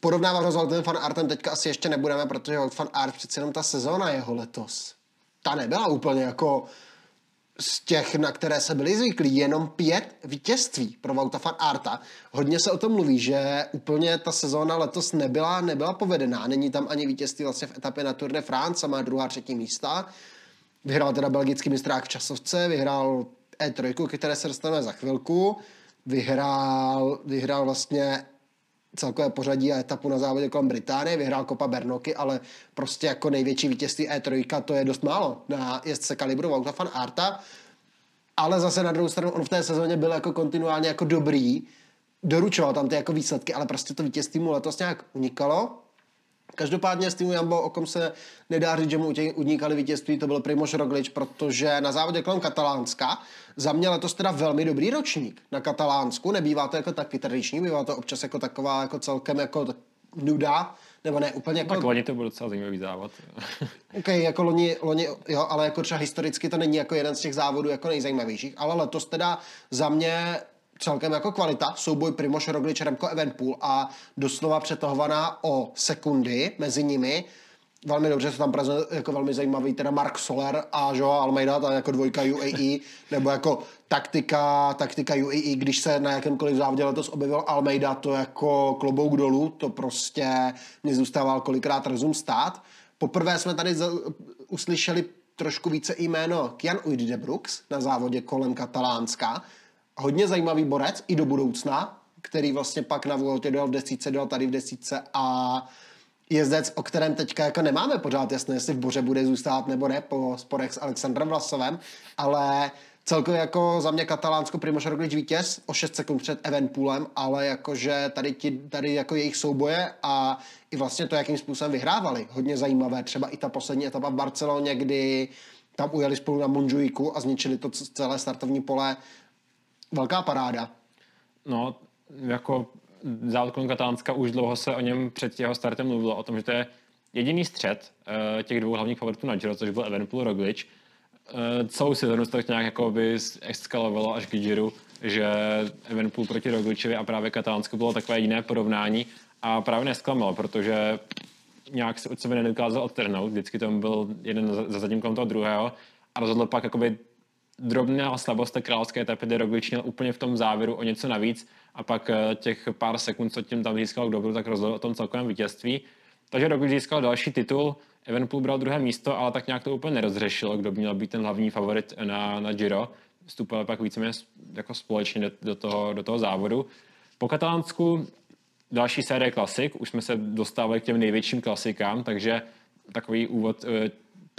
Porovnávat ho s Valtem Fan Artem teďka asi ještě nebudeme, protože Fan Art přeci jenom ta sezóna jeho letos. Ta nebyla úplně jako z těch, na které se byli zvyklí, jenom pět vítězství pro Vauta fan Arta. Hodně se o tom mluví, že úplně ta sezóna letos nebyla, nebyla povedená. Není tam ani vítězství vlastně v etapě na Tour de France, má druhá, třetí místa. Vyhrál teda belgický mistrák v časovce, vyhrál E3, které se dostaneme za chvilku. Vyhrál, vyhrál vlastně celkové pořadí a etapu na závodě kolem Británie, vyhrál Copa Bernoky, ale prostě jako největší vítězství E3 to je dost málo na jezdce kalibru Vauta fan Arta. Ale zase na druhou stranu on v té sezóně byl jako kontinuálně jako dobrý doručoval tam ty jako výsledky, ale prostě to vítězství mu letos nějak unikalo. Každopádně s týmu Jambo, o kom se nedá říct, že mu unikali vítězství, to byl Primož Roglič, protože na závodě kolem Katalánska za mě letos teda velmi dobrý ročník na Katalánsku. Nebývá to jako taky tradiční, bývá to občas jako taková jako celkem jako nuda, nebo ne úplně jako... Tak loni to byl docela zajímavý závod. OK, jako loni, loni, jo, ale jako třeba historicky to není jako jeden z těch závodů jako nejzajímavějších, ale letos teda za mě celkem jako kvalita, souboj Primoš Roglič, Remko Evenpool a doslova přetahovaná o sekundy mezi nimi. Velmi dobře se tam prezentuje jako velmi zajímavý teda Mark Soler a Joao Almeida, ta jako dvojka UAE, nebo jako taktika, taktika UAE, když se na jakémkoliv závodě letos objevil Almeida, to jako klobouk dolů, to prostě mě zůstával kolikrát rozum stát. Poprvé jsme tady uslyšeli trošku více jméno Kian Uyd de Brooks na závodě kolem Katalánska, hodně zajímavý borec i do budoucna, který vlastně pak na Vueltě dal v desíce, dal tady v desíce a jezdec, o kterém teďka jako nemáme pořád jasné, jestli v Boře bude zůstat nebo ne po sporech s Alexandrem Vlasovem, ale celkově jako za mě katalánsko Primož Roglič vítěz o 6 sekund před Evenpoolem, ale jakože tady, ti, tady jako jejich souboje a i vlastně to, jakým způsobem vyhrávali, hodně zajímavé. Třeba i ta poslední etapa v Barceloně, kdy tam ujeli spolu na Monjuiku a zničili to celé startovní pole velká paráda. No, jako závod kolem Katánska už dlouho se o něm před jeho startem mluvilo, o tom, že to je jediný střed uh, těch dvou hlavních favoritů na Giro, což byl Evenpool Roglič. Uh, celou sezonu se to nějak jako by eskalovalo až k Giro, že Evenpool proti Rogličovi a právě Katánsko bylo takové jiné porovnání a právě nesklamalo, protože nějak se od sebe nedokázal odtrhnout, vždycky tam byl jeden za, za zadním kolem toho druhého a rozhodl pak jakoby drobná slabost té královské etapy, kde Roglič měl úplně v tom závěru o něco navíc a pak eh, těch pár sekund, co tím tam získal k dobru, tak rozhodl o tom celkovém vítězství. Takže Roglič získal další titul, Evenpool bral druhé místo, ale tak nějak to úplně nerozřešilo, kdo měl být ten hlavní favorit na, na Giro. Vstupoval pak víceméně jako společně do, do, toho, do toho závodu. Po Katalánsku další série klasik, už jsme se dostávali k těm největším klasikám, takže takový úvod eh,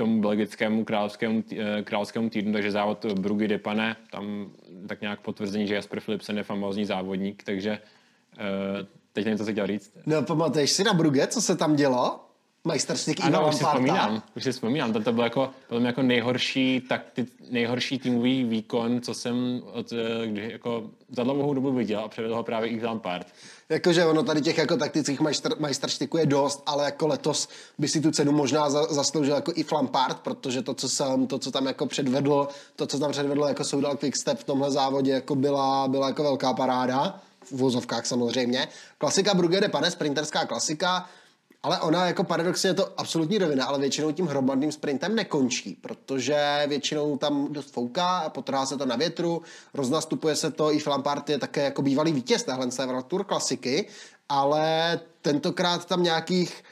tomu belgickému královskému, eh, královskému týdnu, takže závod Brugy de Pane, tam tak nějak potvrzení, že Jasper Philipsen je famózní závodník, takže uh, teď nevím, co se chtěl říct. No, pamatuješ si na Bruge, co se tam dělo? Majsterství Ano, už si vzpomínám, už si vzpomínám, to, to byl jako, byl jako nejhorší, takti, nejhorší týmový výkon, co jsem od, eh, kdy, jako za dlouhou dobu viděl a předvedl ho právě Yves Lampard. Jakože ono tady těch jako taktických majster, majsterštiků je dost, ale jako letos by si tu cenu možná za, zasloužil jako i Lampard, protože to, co jsem, to, co tam jako předvedl, to, co tam předvedl jako Soudal Quickstep v tomhle závodě, jako byla, byla jako velká paráda v vozovkách samozřejmě. Klasika Brugge de Pane, sprinterská klasika, ale ona jako paradoxně je to absolutní rovina, ale většinou tím hromadným sprintem nekončí, protože většinou tam dost fouká, potrhá se to na větru, roznastupuje se to, i Flampard je také jako bývalý vítěz téhle World Tour klasiky, ale tentokrát tam nějakých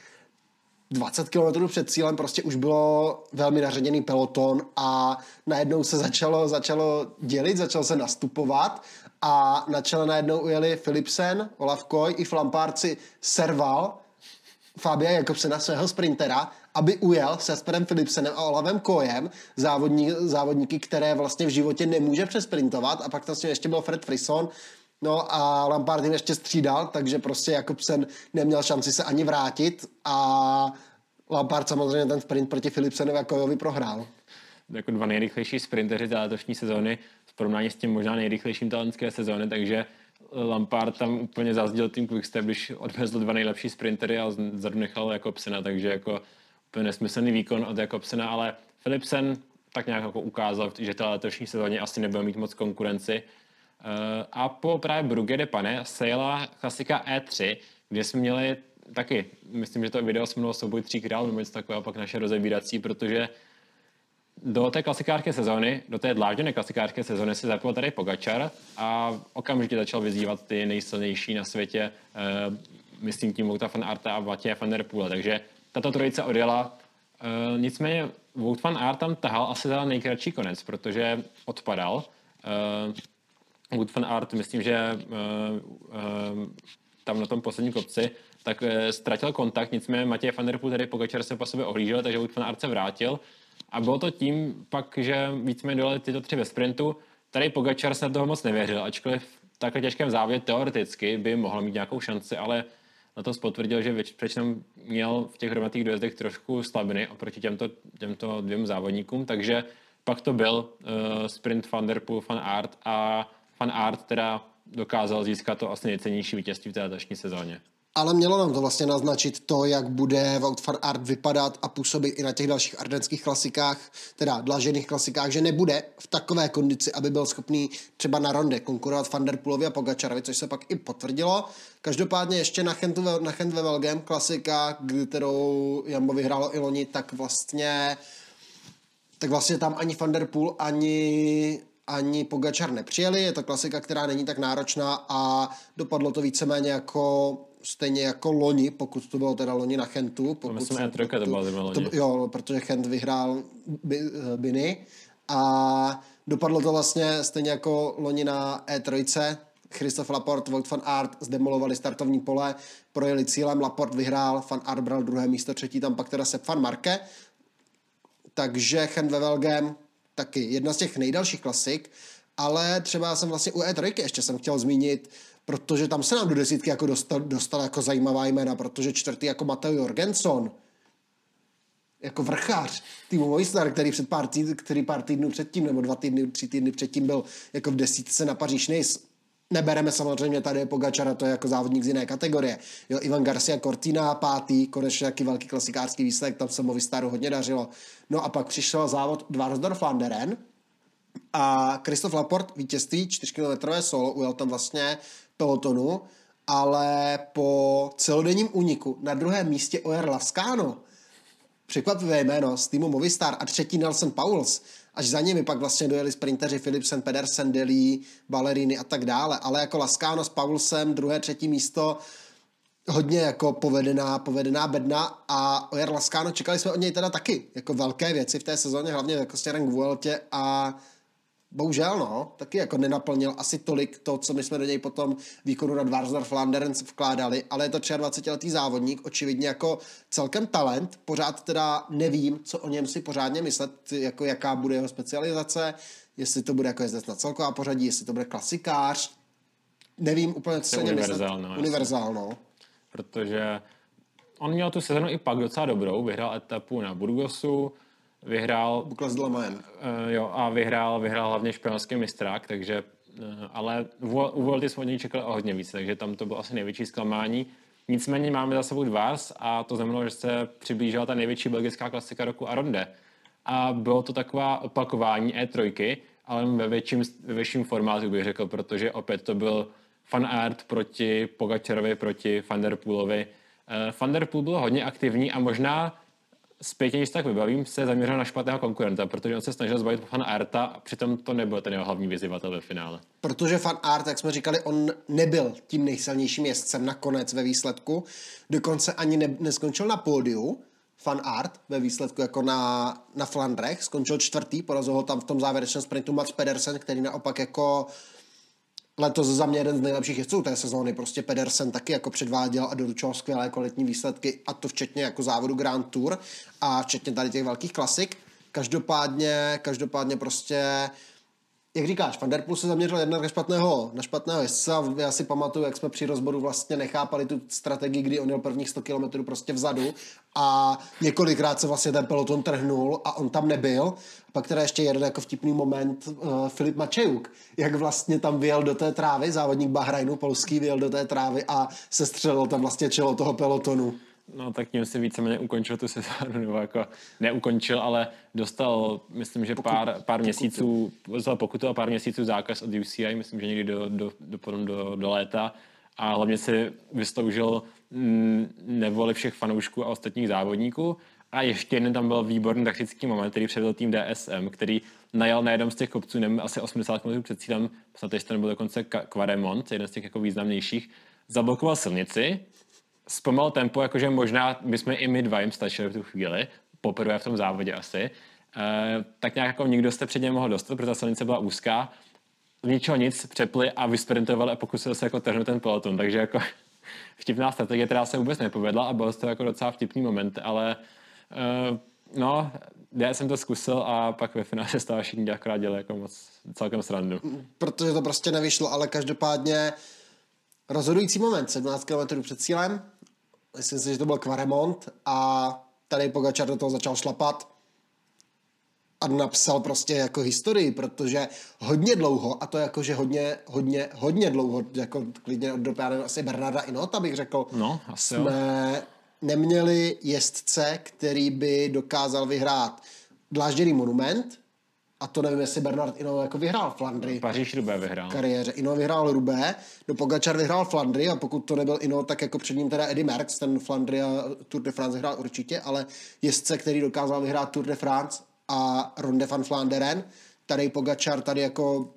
20 km před cílem prostě už bylo velmi naředěný peloton a najednou se začalo, začalo dělit, začalo se nastupovat a na čele najednou ujeli Philipsen, Olaf Koy i Flampárci Serval, Fabia Jakobsena, svého sprintera, aby ujel se Esperem Philipsenem a Olavem Kojem, závodní, závodníky, které vlastně v životě nemůže přesprintovat. A pak tam ještě byl Fred Frisson, No a Lampard jim ještě střídal, takže prostě Jakobsen neměl šanci se ani vrátit. A Lampard samozřejmě ten sprint proti Philipsenovi a Kojovi prohrál. Jako dva nejrychlejší sprinteři té letošní sezóny v porovnání s tím možná nejrychlejším talentské sezóny, takže Lampard tam úplně zazdil tým Quickstep, když odvezl dva nejlepší sprintery a zadu nechal Jakobsena, takže jako úplně nesmyslný výkon od Jakobsena, ale Philipsen tak nějak jako ukázal, že ta letošní sezóně asi nebude mít moc konkurenci. Eh, a po právě Brugge de Pane se jela klasika E3, kde jsme měli taky, myslím, že to video se mnou souboj tří král, nebo něco takového, pak naše rozebírací, protože do té klasikářské sezóny, do té dlážděné klasikářské sezóny se zapojil tady Pogačar a okamžitě začal vyzývat ty nejsilnější na světě, eh, myslím tím Vouta van Arta a Vatě van der Poole. Takže tato trojice odjela. Eh, nicméně Wout van Aert tam tahal asi za nejkratší konec, protože odpadal. Eh, Wout van Aert, myslím, že eh, eh, tam na tom posledním kopci, tak ztratil kontakt, nicméně Matěj van der Poel tady Pogačar se po sobě ohlížel, takže Wout van Aert se vrátil a bylo to tím pak, že víceméně dole tyto tři ve sprintu. Tady Pogačar se toho moc nevěřil, ačkoliv takhle těžkém závěr teoreticky by mohl mít nějakou šanci, ale na to potvrdil, že většinou měl v těch hromadných dojezdech trošku slabiny oproti těmto, těmto dvěm závodníkům, takže pak to byl uh, sprint Van Der Poel, Van Art a Van Art teda dokázal získat to asi nejcennější vítězství v té letošní sezóně. Ale mělo nám to vlastně naznačit to, jak bude Wout van Art vypadat a působit i na těch dalších ardenských klasikách, teda dlažených klasikách, že nebude v takové kondici, aby byl schopný třeba na ronde konkurovat Van der Poolovi a Pogačarovi, což se pak i potvrdilo. Každopádně ještě na Chentu, na Chent ve Velgem klasika, kterou Jambo vyhrálo i loni, tak vlastně tak vlastně tam ani Van der Poel, ani ani Pogačar nepřijeli, je to klasika, která není tak náročná a dopadlo to víceméně jako stejně jako loni, pokud to bylo teda loni na Chentu. Pokud myslím, že trojka to byla loni. To, jo, protože Chent vyhrál Biny a dopadlo to vlastně stejně jako loni na E3. Christoph Laporte, Wout van Aert zdemolovali startovní pole, projeli cílem, Laporte vyhrál, van Aert bral druhé místo, třetí tam pak teda Sepp van Marke. Takže Chent ve Velgem taky jedna z těch nejdelších klasik, ale třeba jsem vlastně u E3 ještě jsem chtěl zmínit, protože tam se nám do desítky jako dostal, dostal jako zajímavá jména, protože čtvrtý jako Mateo Jorgenson, jako vrchář týmu Movistar, který, před pár týdnů, který pár týdnů předtím, nebo dva týdny, tři týdny předtím byl jako v desítce na Paříž Nice. Nebereme samozřejmě tady Pogačara, to je jako závodník z jiné kategorie. Jo, Ivan Garcia Cortina, pátý, konečně jaký velký klasikářský výsledek, tam se Movistaru hodně dařilo. No a pak přišel závod Dvarsdorf Landeren, a Christoph Laport vítězství 4 km solo, ujel tam vlastně pelotonu, ale po celodenním úniku na druhém místě Ojer Lascano, překvapivé jméno z týmu Movistar a třetí Nelson Pauls, až za nimi pak vlastně dojeli sprinteři Philipsen, Pedersen, Deli, Ballerini a tak dále, ale jako Lascano s Paulsem, druhé, třetí místo, hodně jako povedená, povedená bedna a Ojer Lascano čekali jsme od něj teda taky jako velké věci v té sezóně, hlavně jako směrem k Vueltě a Bohužel, no, taky jako nenaplnil asi tolik to, co my jsme do něj potom výkonu na Dvarsdorf Flandern vkládali, ale je to 23-letý závodník, očividně jako celkem talent, pořád teda nevím, co o něm si pořádně myslet, jako jaká bude jeho specializace, jestli to bude jako jezdec na celková pořadí, jestli to bude klasikář, nevím úplně, co se něm myslet. No, univerzál, no. Protože on měl tu sezonu i pak docela dobrou, vyhrál etapu na Burgosu, vyhrál... Bukles de uh, jo, a vyhrál, vyhrál hlavně španělský mistrák, takže uh, ale u jsme od něj čekali o hodně víc, takže tam to bylo asi největší zklamání. Nicméně máme za sebou Dvars a to znamenalo, že se přiblížila ta největší belgická klasika roku Aronde. A bylo to taková opakování E3, ale ve větším, ve větším formátu bych řekl, protože opět to byl fan art proti Pogačarovi, proti Van Der Poolovi. Uh, Van Der Poel byl hodně aktivní a možná zpětně, když tak vybavím, se zaměřil na špatného konkurenta, protože on se snažil zbavit fan Arta a přitom to nebyl ten jeho hlavní vyzývatel ve finále. Protože fan Art, jak jsme říkali, on nebyl tím nejsilnějším jezdcem nakonec ve výsledku, dokonce ani ne, neskončil na pódiu, Fan Art ve výsledku jako na, na Flandrech, skončil čtvrtý, porazil ho tam v tom závěrečném sprintu Mats Pedersen, který naopak jako letos za mě jeden z nejlepších jezdců té sezóny. Prostě Pedersen taky jako předváděl a doručoval skvělé kvalitní výsledky a to včetně jako závodu Grand Tour a včetně tady těch velkých klasik. Každopádně, každopádně prostě jak říkáš, Van Der Poel se zaměřil jednak na špatného, na špatného jezdce já si pamatuju, jak jsme při rozboru vlastně nechápali tu strategii, kdy on měl prvních 100 km prostě vzadu a několikrát se vlastně ten peloton trhnul a on tam nebyl. Pak teda ještě jeden jako vtipný moment uh, Filip Mačejuk, jak vlastně tam vyjel do té trávy, závodník Bahrajnu polský vyjel do té trávy a se střelil tam vlastně čelo toho pelotonu. No tak tím si víceméně ukončil tu sezónu, nebo jako neukončil, ale dostal, myslím, že pár, pár měsíců, dostal pokutu a pár měsíců zákaz od UCI, myslím, že někdy do, do, do, do, do léta. A hlavně si vystoužil mm, nevoli všech fanoušků a ostatních závodníků. A ještě jeden tam byl výborný taktický moment, který předvedl tým DSM, který najel na jednom z těch kopců, nevím, asi 80 km před cílem, snad ještě to nebyl dokonce Quaremont, jeden z těch jako významnějších, zablokoval silnici, zpomal tempo, jakože možná bychom i my dva jim stačili v tu chvíli, poprvé v tom závodě asi, e, tak nějak jako nikdo jste před něm mohl dostat, protože ta silnice byla úzká, ničeho nic přepli a vysprintovali a pokusili se jako trhnout ten peloton, takže jako vtipná strategie, která se vůbec nepovedla a byl to jako docela vtipný moment, ale e, no, já jsem to zkusil a pak ve finále se stalo všichni akorát dělali jako moc celkem srandu. Protože to prostě nevyšlo, ale každopádně rozhodující moment, 17 km před cílem, myslím si, že to byl Kvaremont a tady Pogačar do toho začal šlapat a napsal prostě jako historii, protože hodně dlouho, a to jako, že hodně, hodně, hodně dlouho, jako klidně od doby, asi Bernarda Inota bych řekl, no, asi jsme jo. neměli jezdce, který by dokázal vyhrát dlážděný monument, a to nevím, jestli Bernard Ino jako vyhrál Flandry. Paříž Rubé vyhrál. kariéře. Ino vyhrál Rubé, do Pogačar vyhrál Flandry a pokud to nebyl Ino, tak jako před ním teda Eddie Merckx, ten Flandry a Tour de France vyhrál určitě, ale jezdce, který dokázal vyhrát Tour de France a Ronde van Flanderen, tady Pogačar tady jako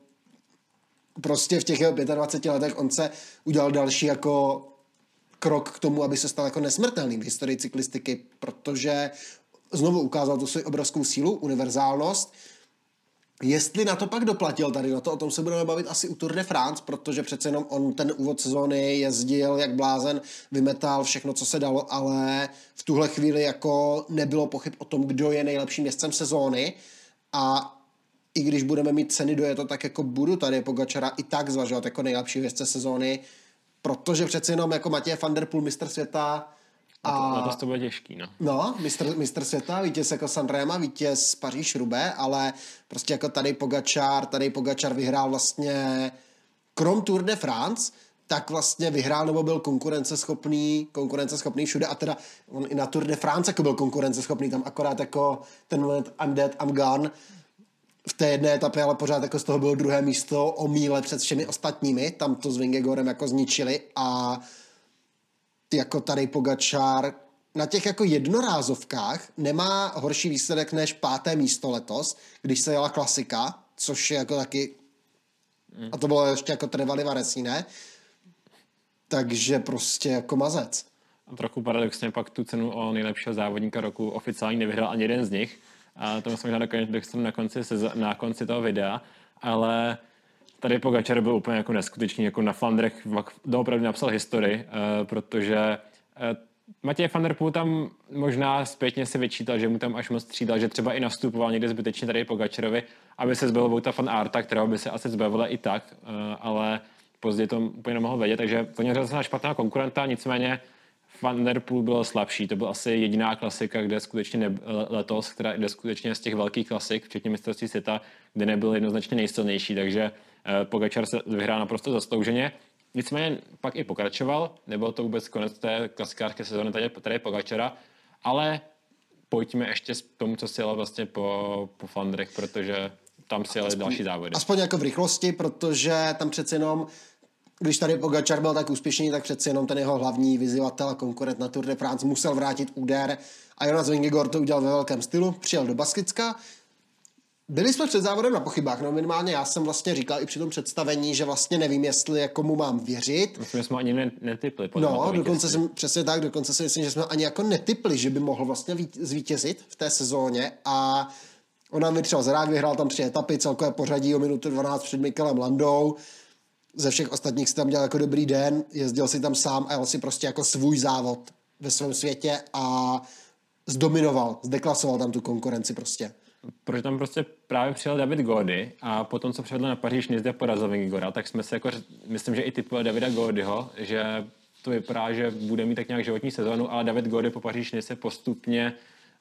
prostě v těch jeho 25 letech on se udělal další jako krok k tomu, aby se stal jako nesmrtelným v historii cyklistiky, protože znovu ukázal tu svou obrovskou sílu, univerzálnost, Jestli na to pak doplatil tady na to, o tom se budeme bavit asi u Tour de France, protože přece jenom on ten úvod sezóny jezdil jak blázen, vymetal všechno, co se dalo, ale v tuhle chvíli jako nebylo pochyb o tom, kdo je nejlepším jezdcem sezóny. A i když budeme mít ceny do je to, tak jako budu tady Pogačara i tak zvažovat jako nejlepší jezdce sezóny, protože přece jenom jako Matěj van der Poel, mistr světa, a, na to, to bude těžký, no. No, mistr, mistr světa, vítěz jako Sanrema, vítěz Paříž Rubé, ale prostě jako tady Pogačar, tady Pogačar vyhrál vlastně krom Tour de France, tak vlastně vyhrál nebo byl konkurenceschopný, konkurenceschopný všude a teda on i na Tour de France jako byl konkurenceschopný, tam akorát jako ten moment I'm dead, I'm gone, v té jedné etapě, ale pořád jako z toho bylo druhé místo o míle před všemi ostatními, tam to s Vingegorem jako zničili a jako tady Pogačár na těch jako jednorázovkách nemá horší výsledek než páté místo letos, když se jela klasika, což je jako taky a to bylo ještě jako Trevali Varesí, ne? Takže prostě jako mazec. A trochu paradoxně pak tu cenu o nejlepšího závodníka roku oficiálně nevyhrál ani jeden z nich. A to jsme možná na konci, na konci toho videa, ale tady Pogačar byl úplně jako neskutečný, jako na Flandrech doopravdy napsal historii, uh, protože uh, Matěj van der Poel tam možná zpětně si vyčítal, že mu tam až moc střídal, že třeba i nastupoval někde zbytečně tady Pogačarovi, aby se zbavil Vouta fan Arta, kterého by se asi zbavila i tak, uh, ale později to úplně nemohl vědět, takže to měl na špatná konkurenta, nicméně Van Der Poel byl slabší, to byla asi jediná klasika, kde skutečně ne, letos, která jde skutečně z těch velkých klasik, včetně mistrovství světa, kde nebyl jednoznačně nejsilnější, takže Eh, Pogačar se vyhrál naprosto zaslouženě. Nicméně pak i pokračoval, nebyl to vůbec konec té klasikářské sezóny tady, tady Pogačara, ale pojďme ještě k tomu, co si jel vlastně po, po Flandrech, protože tam si jeli další závody. Aspoň jako v rychlosti, protože tam přece jenom když tady Pogačar byl tak úspěšný, tak přece jenom ten jeho hlavní vyzývatel a konkurent na Tour de France musel vrátit úder a Jonas Vingegaard to udělal ve velkém stylu, přijel do Baskicka, byli jsme před závodem na pochybách, no minimálně já jsem vlastně říkal i při tom představení, že vlastně nevím, jestli jako mu mám věřit. Myslím, jsme ani netypli. No, dokonce jsem, přesně tak, dokonce si myslím, že jsme ani jako netypli, že by mohl vlastně zvítězit v té sezóně a on nám vytřel zrák, vyhrál tam tři etapy, celkové pořadí o minutu 12 před Mikelem Landou. Ze všech ostatních si tam dělal jako dobrý den, jezdil si tam sám a jel si prostě jako svůj závod ve svém světě a zdominoval, zdeklasoval tam tu konkurenci prostě protože tam prostě právě přijel David Gody a potom, co přišel na Paříž a porazil Vingigora, tak jsme se jako, myslím, že i typovali Davida Godyho, že to vypadá, že bude mít tak nějak životní sezónu, ale David Gody po Paříž se postupně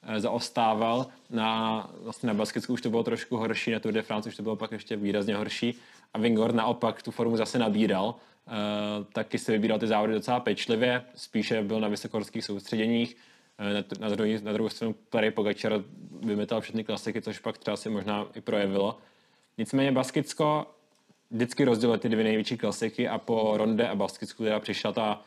eh, zaostával. Na, vlastně na Baskicku už to bylo trošku horší, na Tour de France už to bylo pak ještě výrazně horší a Vingor naopak tu formu zase nabíral. Uh, taky se vybíral ty závody docela pečlivě, spíše byl na vysokorských soustředěních, na, na, druhý, na druhou stranu Clary Pogačar vymetal všechny klasiky, což pak třeba si možná i projevilo. Nicméně Baskicko vždycky rozdělilo ty dvě největší klasiky a po Ronde a Baskicku teda přišla ta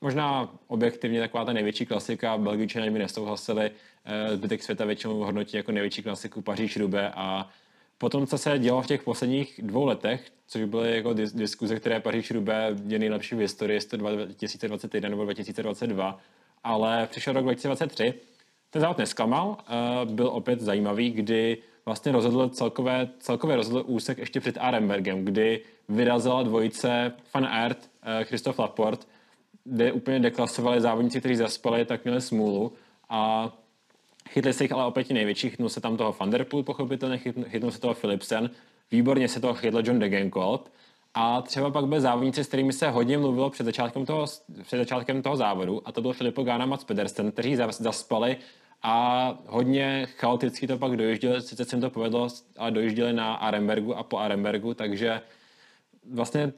možná objektivně taková ta největší klasika, Belgičané mi nesouhlasili, eh, zbytek světa většinou hodnotí jako největší klasiku Paříž Rube a potom, co se dělo v těch posledních dvou letech, což byly jako diskuze, které Paříž Rube je nejlepší v historii, jestli 2021 nebo 2022, ale přišel rok 2023, ten závod nesklamal, uh, byl opět zajímavý, kdy vlastně rozhodl celkové, celkově rozhodl úsek ještě před Arembergem, kdy vyrazila dvojice Van Aert, uh, Christoph Laporte, kde úplně deklasovali závodníci, kteří zaspali, tak měli smůlu a Chytli se jich ale opět největší, chytnul se tam toho Vanderpool pochopitelně, chytnul, chytnul se toho Philipsen, výborně se toho chytl John Degenkolb a třeba pak byly závodníci, s kterými se hodně mluvilo před začátkem toho, před začátkem toho závodu a to byl Filippo Gana Mats Pedersen, kteří zaspali a hodně chaoticky to pak dojížděli, sice se jim to povedlo, ale dojížděli na Arembergu a po Arembergu, takže vlastně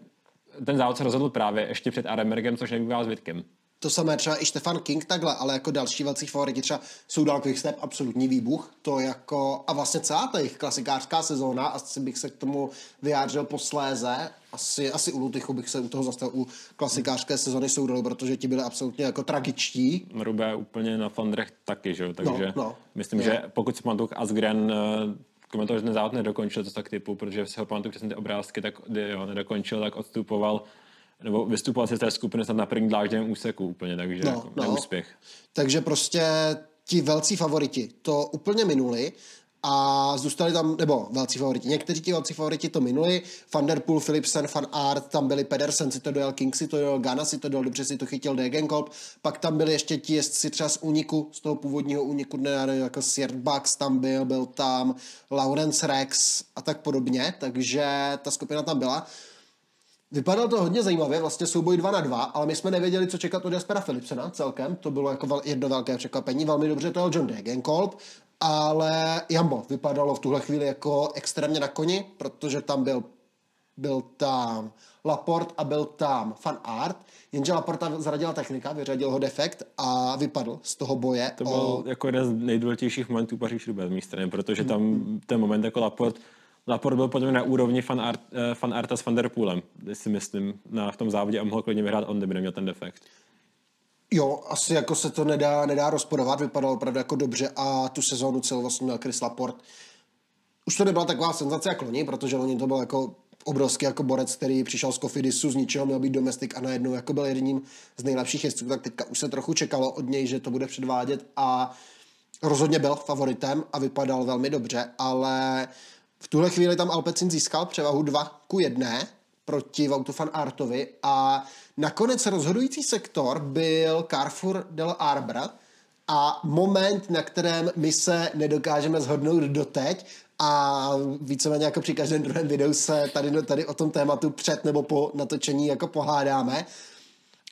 ten závod se rozhodl právě ještě před Arembergem, což nebývá zbytkem. To samé třeba i Stefan King takhle, ale jako další velcí favoriti třeba Soudal Quickstep, absolutní výbuch. To jako, a vlastně celá ta jejich klasikářská sezóna, asi bych se k tomu vyjádřil posléze, asi, asi u Lutychu bych se u toho zastal u klasikářské sezóny Soudal, protože ti byli absolutně jako tragičtí. Rubé úplně na Flandrech taky, že jo, takže no, no, myslím, je. že pokud si pamatuju Asgren eh, komentoval, že ten závod nedokončil, to tak typu, protože si ho pamatuju přesně ty obrázky, tak jo, nedokončil, tak odstupoval nebo vystupoval si z té skupiny snad na první dlážděném úseku úplně, takže no, jako no. neúspěch. Takže prostě ti velcí favoriti to úplně minuli a zůstali tam, nebo velcí favoriti, někteří ti velcí favoriti to minuli, Van Der Poel, Philipsen, Van Aert, tam byli Pedersen, si to dojel, King si to dojel, Gana si to dojel, dobře si to chytil Degenkolb, pak tam byli ještě ti jezdci třeba z úniku, z toho původního úniku, ne, jako Siert Bax tam byl, byl tam Lawrence Rex a tak podobně, takže ta skupina tam byla. Vypadalo to hodně zajímavě, vlastně souboj 2 na 2, ale my jsme nevěděli, co čekat od Jaspera Philipsena celkem, to bylo jako jedno velké překvapení, velmi dobře to John Degenkolb, ale Jambo vypadalo v tuhle chvíli jako extrémně na koni, protože tam byl, byl tam Laport a byl tam Fan Art, jenže Laporta zradila technika, vyřadil ho defekt a vypadl z toho boje. To byl o... jako jeden z nejdůležitějších momentů paříž roubaix z mé strany, protože tam ten moment jako Laport Laport byl podle mě na úrovni fan, art, uh, fan Arta s Van Der Poolem, si myslím, na, v tom závodě a mohl klidně vyhrát on, kdyby neměl ten defekt. Jo, asi jako se to nedá, nedá rozporovat, vypadalo opravdu jako dobře a tu sezónu celou vlastně měl Chris Laport. Už to nebyla taková senzace jako loni, protože loni to byl jako obrovský jako borec, který přišel z Kofidisu, z ničeho měl být domestik a najednou jako byl jedním z nejlepších jezdců, tak teďka už se trochu čekalo od něj, že to bude předvádět a rozhodně byl favoritem a vypadal velmi dobře, ale v tuhle chvíli tam Alpecin získal převahu 2 ku 1 proti Vautu van Artovi a nakonec rozhodující sektor byl Carrefour del Arbre a moment, na kterém my se nedokážeme zhodnout doteď a víceméně jako při každém druhém videu se tady, tady o tom tématu před nebo po natočení jako pohádáme.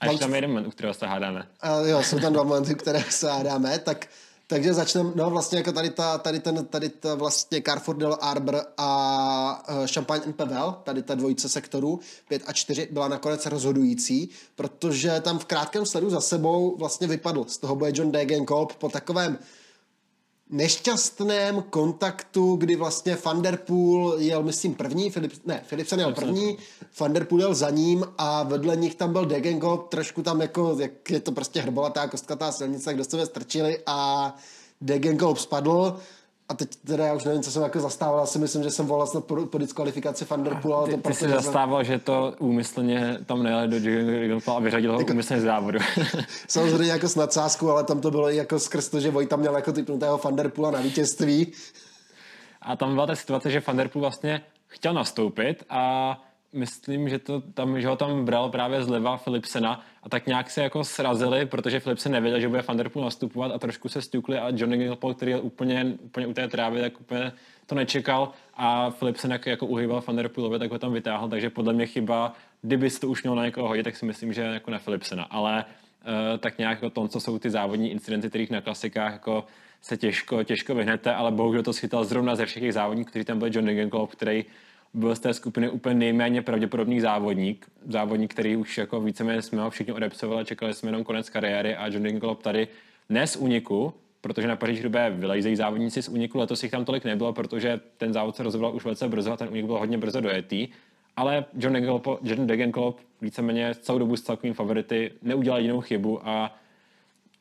A ještě tam jeden moment, u kterého se hádáme. Uh, jo, jsou tam dva momenty, které se hádáme, tak takže začneme, no vlastně jako tady, ta, tady ten, tady ta vlastně Carrefour del Arbor a uh, Champagne and Pavel, tady ta dvojice sektorů 5 a 4 byla nakonec rozhodující, protože tam v krátkém sledu za sebou vlastně vypadl. Z toho boje John Degenkolb po takovém nešťastném kontaktu, kdy vlastně Vanderpool jel, myslím, první, Filip, ne, Philipsen jel první, Vanderpool jel za ním a vedle nich tam byl Degenkolb, trošku tam jako, jak je to prostě hrbolatá kostkatá silnice, kdo se strčili a Degenkolb spadl a teď teda já už nevím, co jsem jako zastával, asi myslím, že jsem volal po, po diskvalifikaci Thunderpoola. Ty, to ty prostě, jsi zastával, že to úmyslně tam nejeli do Jigenfall a vyřadil ho jako, úmyslně z závodu. samozřejmě jako s nadsázkou, ale tam to bylo i jako skrz to, že Vojta měl jako typnutého Thunderpoola na vítězství. A tam byla ta situace, že Thunderpool vlastně chtěl nastoupit a myslím, že, to tam, že ho tam bral právě zleva Philipsena a tak nějak se jako srazili, protože Philipsen nevěděl, že bude Van Der Poel nastupovat a trošku se stukli a Johnny Gilpol, který je úplně, úplně u té trávy, tak úplně to nečekal a Philipsen jak, jako uhýbal Van Der tak ho tam vytáhl, takže podle mě chyba, kdyby to už měl na někoho hodit, tak si myslím, že jako na Philipsena, ale uh, tak nějak jako to, co jsou ty závodní incidenty, kterých na klasikách jako se těžko, těžko vyhnete, ale bohužel to schytal zrovna ze všech závodníků, kteří tam byli John Degenkolb, který byl z té skupiny úplně nejméně pravděpodobný závodník. Závodník, který už jako víceméně jsme ho všichni odepsovali, čekali jsme jenom konec kariéry a John Dinkelop tady ne z úniku, protože na Paříž Roubaix vylejzejí závodníci z úniku, letos jich tam tolik nebylo, protože ten závod se rozhodl už velice brzo a ten únik byl hodně brzo dojetý. Ale John Degenkolb, John Degenkolb víceméně celou dobu s celkovým favority neudělal jinou chybu a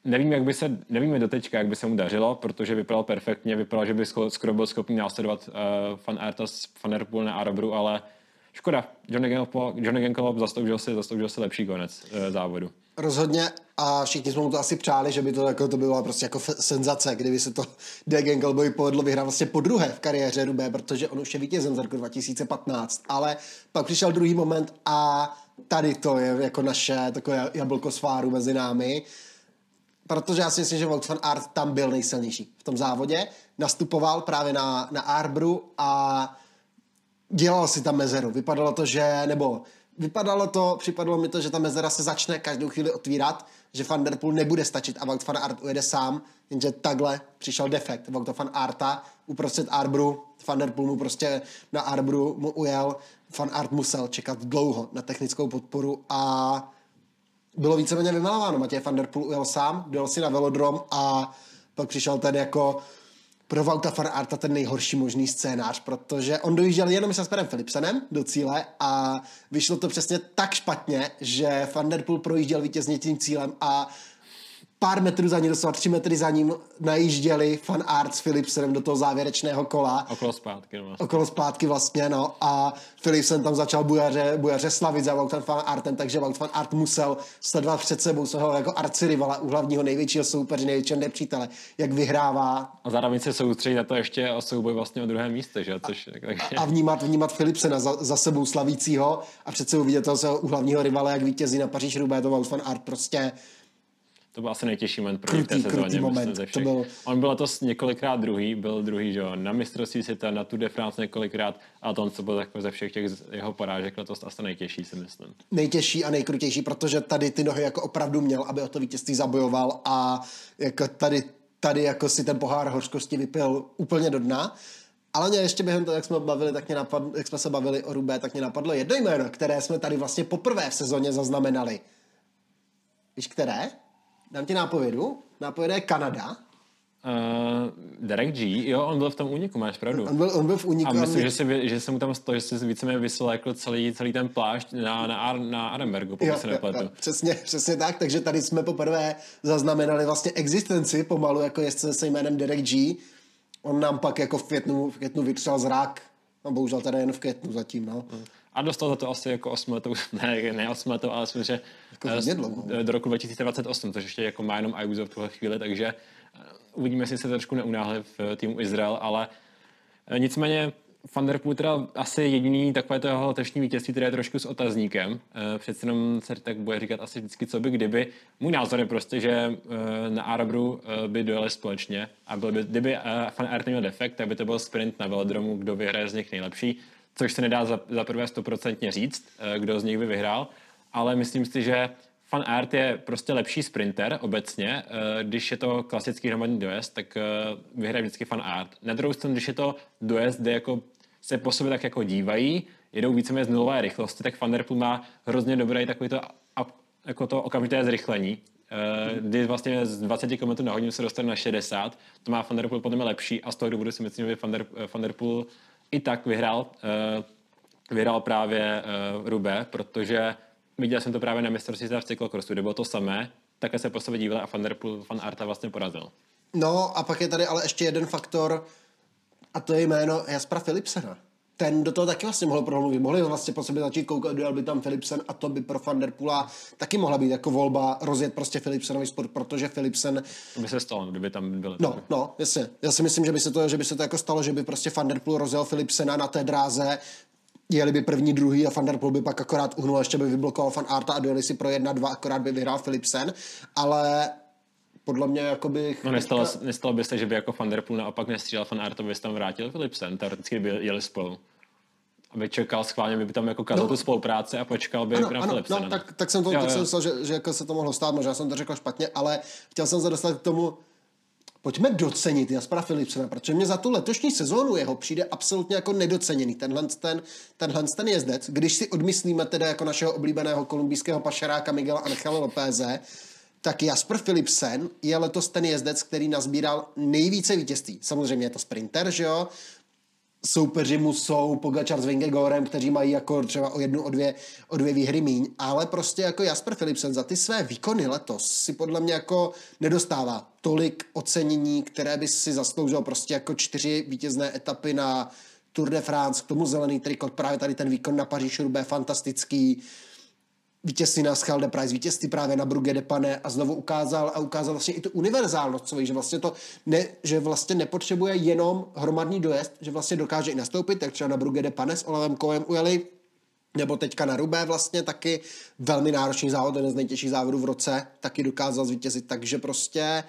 nevím, jak by se, nevíme do teďka, jak by se mu dařilo, protože vypadal perfektně, vypadal, že by skoro byl schopný následovat uh, Fan Artas, Fan Airpool na Arabru, ale škoda. Johnny Genkolop, Johnny Genkolop zasloužil si, zasloužil si lepší konec uh, závodu. Rozhodně a všichni jsme mu to asi přáli, že by to, jako, to bylo prostě jako senzace, kdyby se to Degen Gelboy povedlo vyhrát vlastně po druhé v kariéře Rubé, protože on už je vítězem z roku 2015, ale pak přišel druhý moment a tady to je jako naše takové jablko sváru mezi námi protože já si myslím, že van Aert tam byl nejsilnější v tom závodě, nastupoval právě na, na Arbru a dělal si tam mezeru. Vypadalo to, že, nebo vypadalo to, připadalo mi to, že ta mezera se začne každou chvíli otvírat, že Van Der Poel nebude stačit a van Aert ujede sám, jenže takhle přišel defekt van Aerta uprostřed Arbru, Van Der Poel mu prostě na Arbru mu ujel, Van Aert musel čekat dlouho na technickou podporu a bylo víceméně vymalováno. Matěj van der Poel ujel sám, dojel si na velodrom a pak přišel ten jako pro Vauta van Arta ten nejhorší možný scénář, protože on dojížděl jenom s Jasperem Philipsenem do cíle a vyšlo to přesně tak špatně, že Van Der Poel projížděl vítězně tím cílem a pár metrů za ním, doslova tři metry za ním, najížděli Fan Art s Philipsenem do toho závěrečného kola. Okolo zpátky. No. Okolo zpátky vlastně, no. A Philipsen tam začal bujaře, bujaře slavit za Wout Fan Artem, takže Wout Fan Art musel sledovat před sebou svého jako arcirivala, u hlavního největšího soupeře, největšího nepřítele, jak vyhrává. A zároveň se soustředit na to ještě o souboj vlastně o druhé místo, že? Což, takže... A vnímat, vnímat Philipsena za, za sebou slavícího a před sebou vidět toho svého u hlavního rivala, jak vítězí na Paříž Roubaix, to Wout Fan Art prostě to byl asi nejtěžší moment pro krutý, té sezóně. moment. To byl... On byl letos několikrát druhý, byl druhý, že jo, na mistrovství světa, na Tour de France několikrát a to on co byl jako ze všech těch jeho porážek letos asi nejtěžší, si myslím. Nejtěžší a nejkrutější, protože tady ty nohy jako opravdu měl, aby o to vítězství zabojoval a jako tady, tady jako si ten pohár hořkosti vypil úplně do dna. Ale mě ještě během toho, jak jsme, bavili, tak mě napadlo, jak jsme se bavili o Rubé, tak mě napadlo jedno jméno, které jsme tady vlastně poprvé v sezóně zaznamenali. Víš, které? Dám ti nápovědu. Nápověda je Kanada. Uh, Derek G, jo, on byl v tom úniku, máš pravdu. On byl, on byl v úniku. A myslím, že, si, že se mu tam stalo, že se víceméně vyslékl celý, celý ten plášť na, na, Ar, na Arenbergu, pokud jo, se nepletu. Jo, přesně, přesně tak, takže tady jsme poprvé zaznamenali vlastně existenci pomalu jako jezdce se jménem Derek G. On nám pak jako v květnu, v květnu vytřel zrak, no bohužel tady jen v květnu zatím, no. Hmm. A dostal za to asi jako 8 letů, ne, ne 8 letů, ale myslím, že jako uh, do roku 2028, což ještě jako má jenom Ayuso v tuhle chvíli, takže uh, uvidíme, jestli se trošku neunáhli v týmu Izrael, ale nicméně Van der Poel teda asi jediný takové to jeho letošní vítězství, které je trošku s otazníkem. Přece jenom se tak bude říkat asi vždycky, co by kdyby. Můj názor je prostě, že na Arabru by dojeli společně a byl by, kdyby Van Aert měl defekt, tak by to byl sprint na velodromu, kdo vyhraje z nich nejlepší což se nedá za, za prvé stoprocentně říct, eh, kdo z nich by vyhrál, ale myslím si, že Fan Art je prostě lepší sprinter obecně. Eh, když je to klasický hromadný dojezd, tak eh, vyhraje vždycky Fan Art. Na druhou stranu, když je to dojezd, kde jako se po sobě tak jako dívají, jedou víceméně z nulové rychlosti, tak Van Der Poel má hrozně dobré takový to, jako to okamžité zrychlení, kdy vlastně z 20 km na hodinu se dostane na 60, to má Van Der Poel podle mě lepší a z toho důvodu si myslím, že Van I tak vyhrál, uh, vyhrál právě uh, Rube, protože viděl jsem to právě na mistrovství v cyklokrosu, kde bylo to samé, také se po sobě díval a Van Poel, Van Arta vlastně porazil. No a pak je tady ale ještě jeden faktor a to je jméno Jaspra Philipsena ten do toho taky vlastně mohl promluvit. Mohli vlastně po sobě začít koukat, dojel by tam Philipsen a to by pro Van Der Poola taky mohla být jako volba rozjet prostě Philipsenový sport, protože Philipsen... To by se stalo, kdyby tam byl. No, no, jasně. Já si myslím, že by se to, že by se to jako stalo, že by prostě Van Der Poel rozjel Philipsena na té dráze, jeli by první, druhý a Van Der Poel by pak akorát uhnul, ještě by vyblokoval Van Arta a dojeli si pro jedna, dva, akorát by vyhrál Philipsen, ale podle mě jako bych... No nestalo, teďka... nestalo by se, že by jako Van Der Poel naopak nestřílel Van Arto, by tam vrátil Philipsen, teoreticky by jeli spolu. Aby čekal schválně, by tam jako kazal no. tu spolupráci a počkal by ano, na ano, Philipsena. No, tak, tak jsem to jo, tak jo. jsem myslel, že, že jako se to mohlo stát, možná jsem to řekl špatně, ale chtěl jsem se dostat k tomu, pojďme docenit Jaspera Philipsena, protože mě za tu letošní sezónu jeho přijde absolutně jako nedoceněný tenhle ten, tenhle ten jezdec. Když si odmyslíme teda jako našeho oblíbeného kolumbijského pašeráka Miguela Angela Lopéze, tak Jasper Philipsen je letos ten jezdec, který nazbíral nejvíce vítězství. Samozřejmě je to sprinter, že jo? Soupeři mu jsou Pogačar s Vingegorem, kteří mají jako třeba o jednu, o dvě, o dvě výhry míň, ale prostě jako Jasper Philipsen za ty své výkony letos si podle mě jako nedostává tolik ocenění, které by si zasloužil prostě jako čtyři vítězné etapy na Tour de France, k tomu zelený trikot, právě tady ten výkon na Paříž Roubaix fantastický, vítězství na Schalde Prize, vítězství právě na Brugge de Pane a znovu ukázal a ukázal vlastně i tu univerzálnost svoji, že vlastně to ne, že vlastně nepotřebuje jenom hromadný dojezd, že vlastně dokáže i nastoupit, tak třeba na Brugge de Pane s Olavem Koem ujeli nebo teďka na Rubé vlastně taky velmi náročný závod, jeden z nejtěžších závodů v roce, taky dokázal zvítězit, takže prostě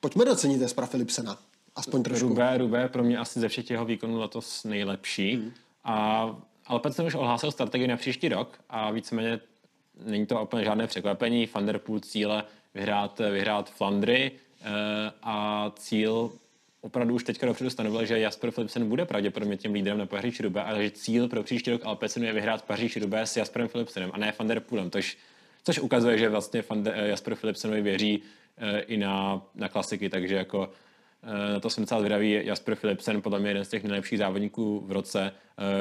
pojďme docenit Espra Philipsena. Aspoň trošku. Rubé, Rubé pro mě asi ze všech jeho výkonů letos nejlepší. Hmm. A Alpecin už ohlásil strategii na příští rok a víceméně není to úplně žádné překvapení. Van der Poel cíle vyhrát, vyhrát Flandry eh, a cíl opravdu už teďka dopředu stanovil, že Jasper Philipsen bude pravděpodobně tím lídrem na Paříž Rubé, ale že cíl pro příští rok Alpecinu je vyhrát Paříž Rubé s Jasperem Philipsenem a ne Van der tož, což ukazuje, že vlastně Van der, Jasper Philipsenovi věří eh, i na, na klasiky, takže jako na to jsem docela zvědavý. Jasper Philipsen, podle mě jeden z těch nejlepších závodníků v roce.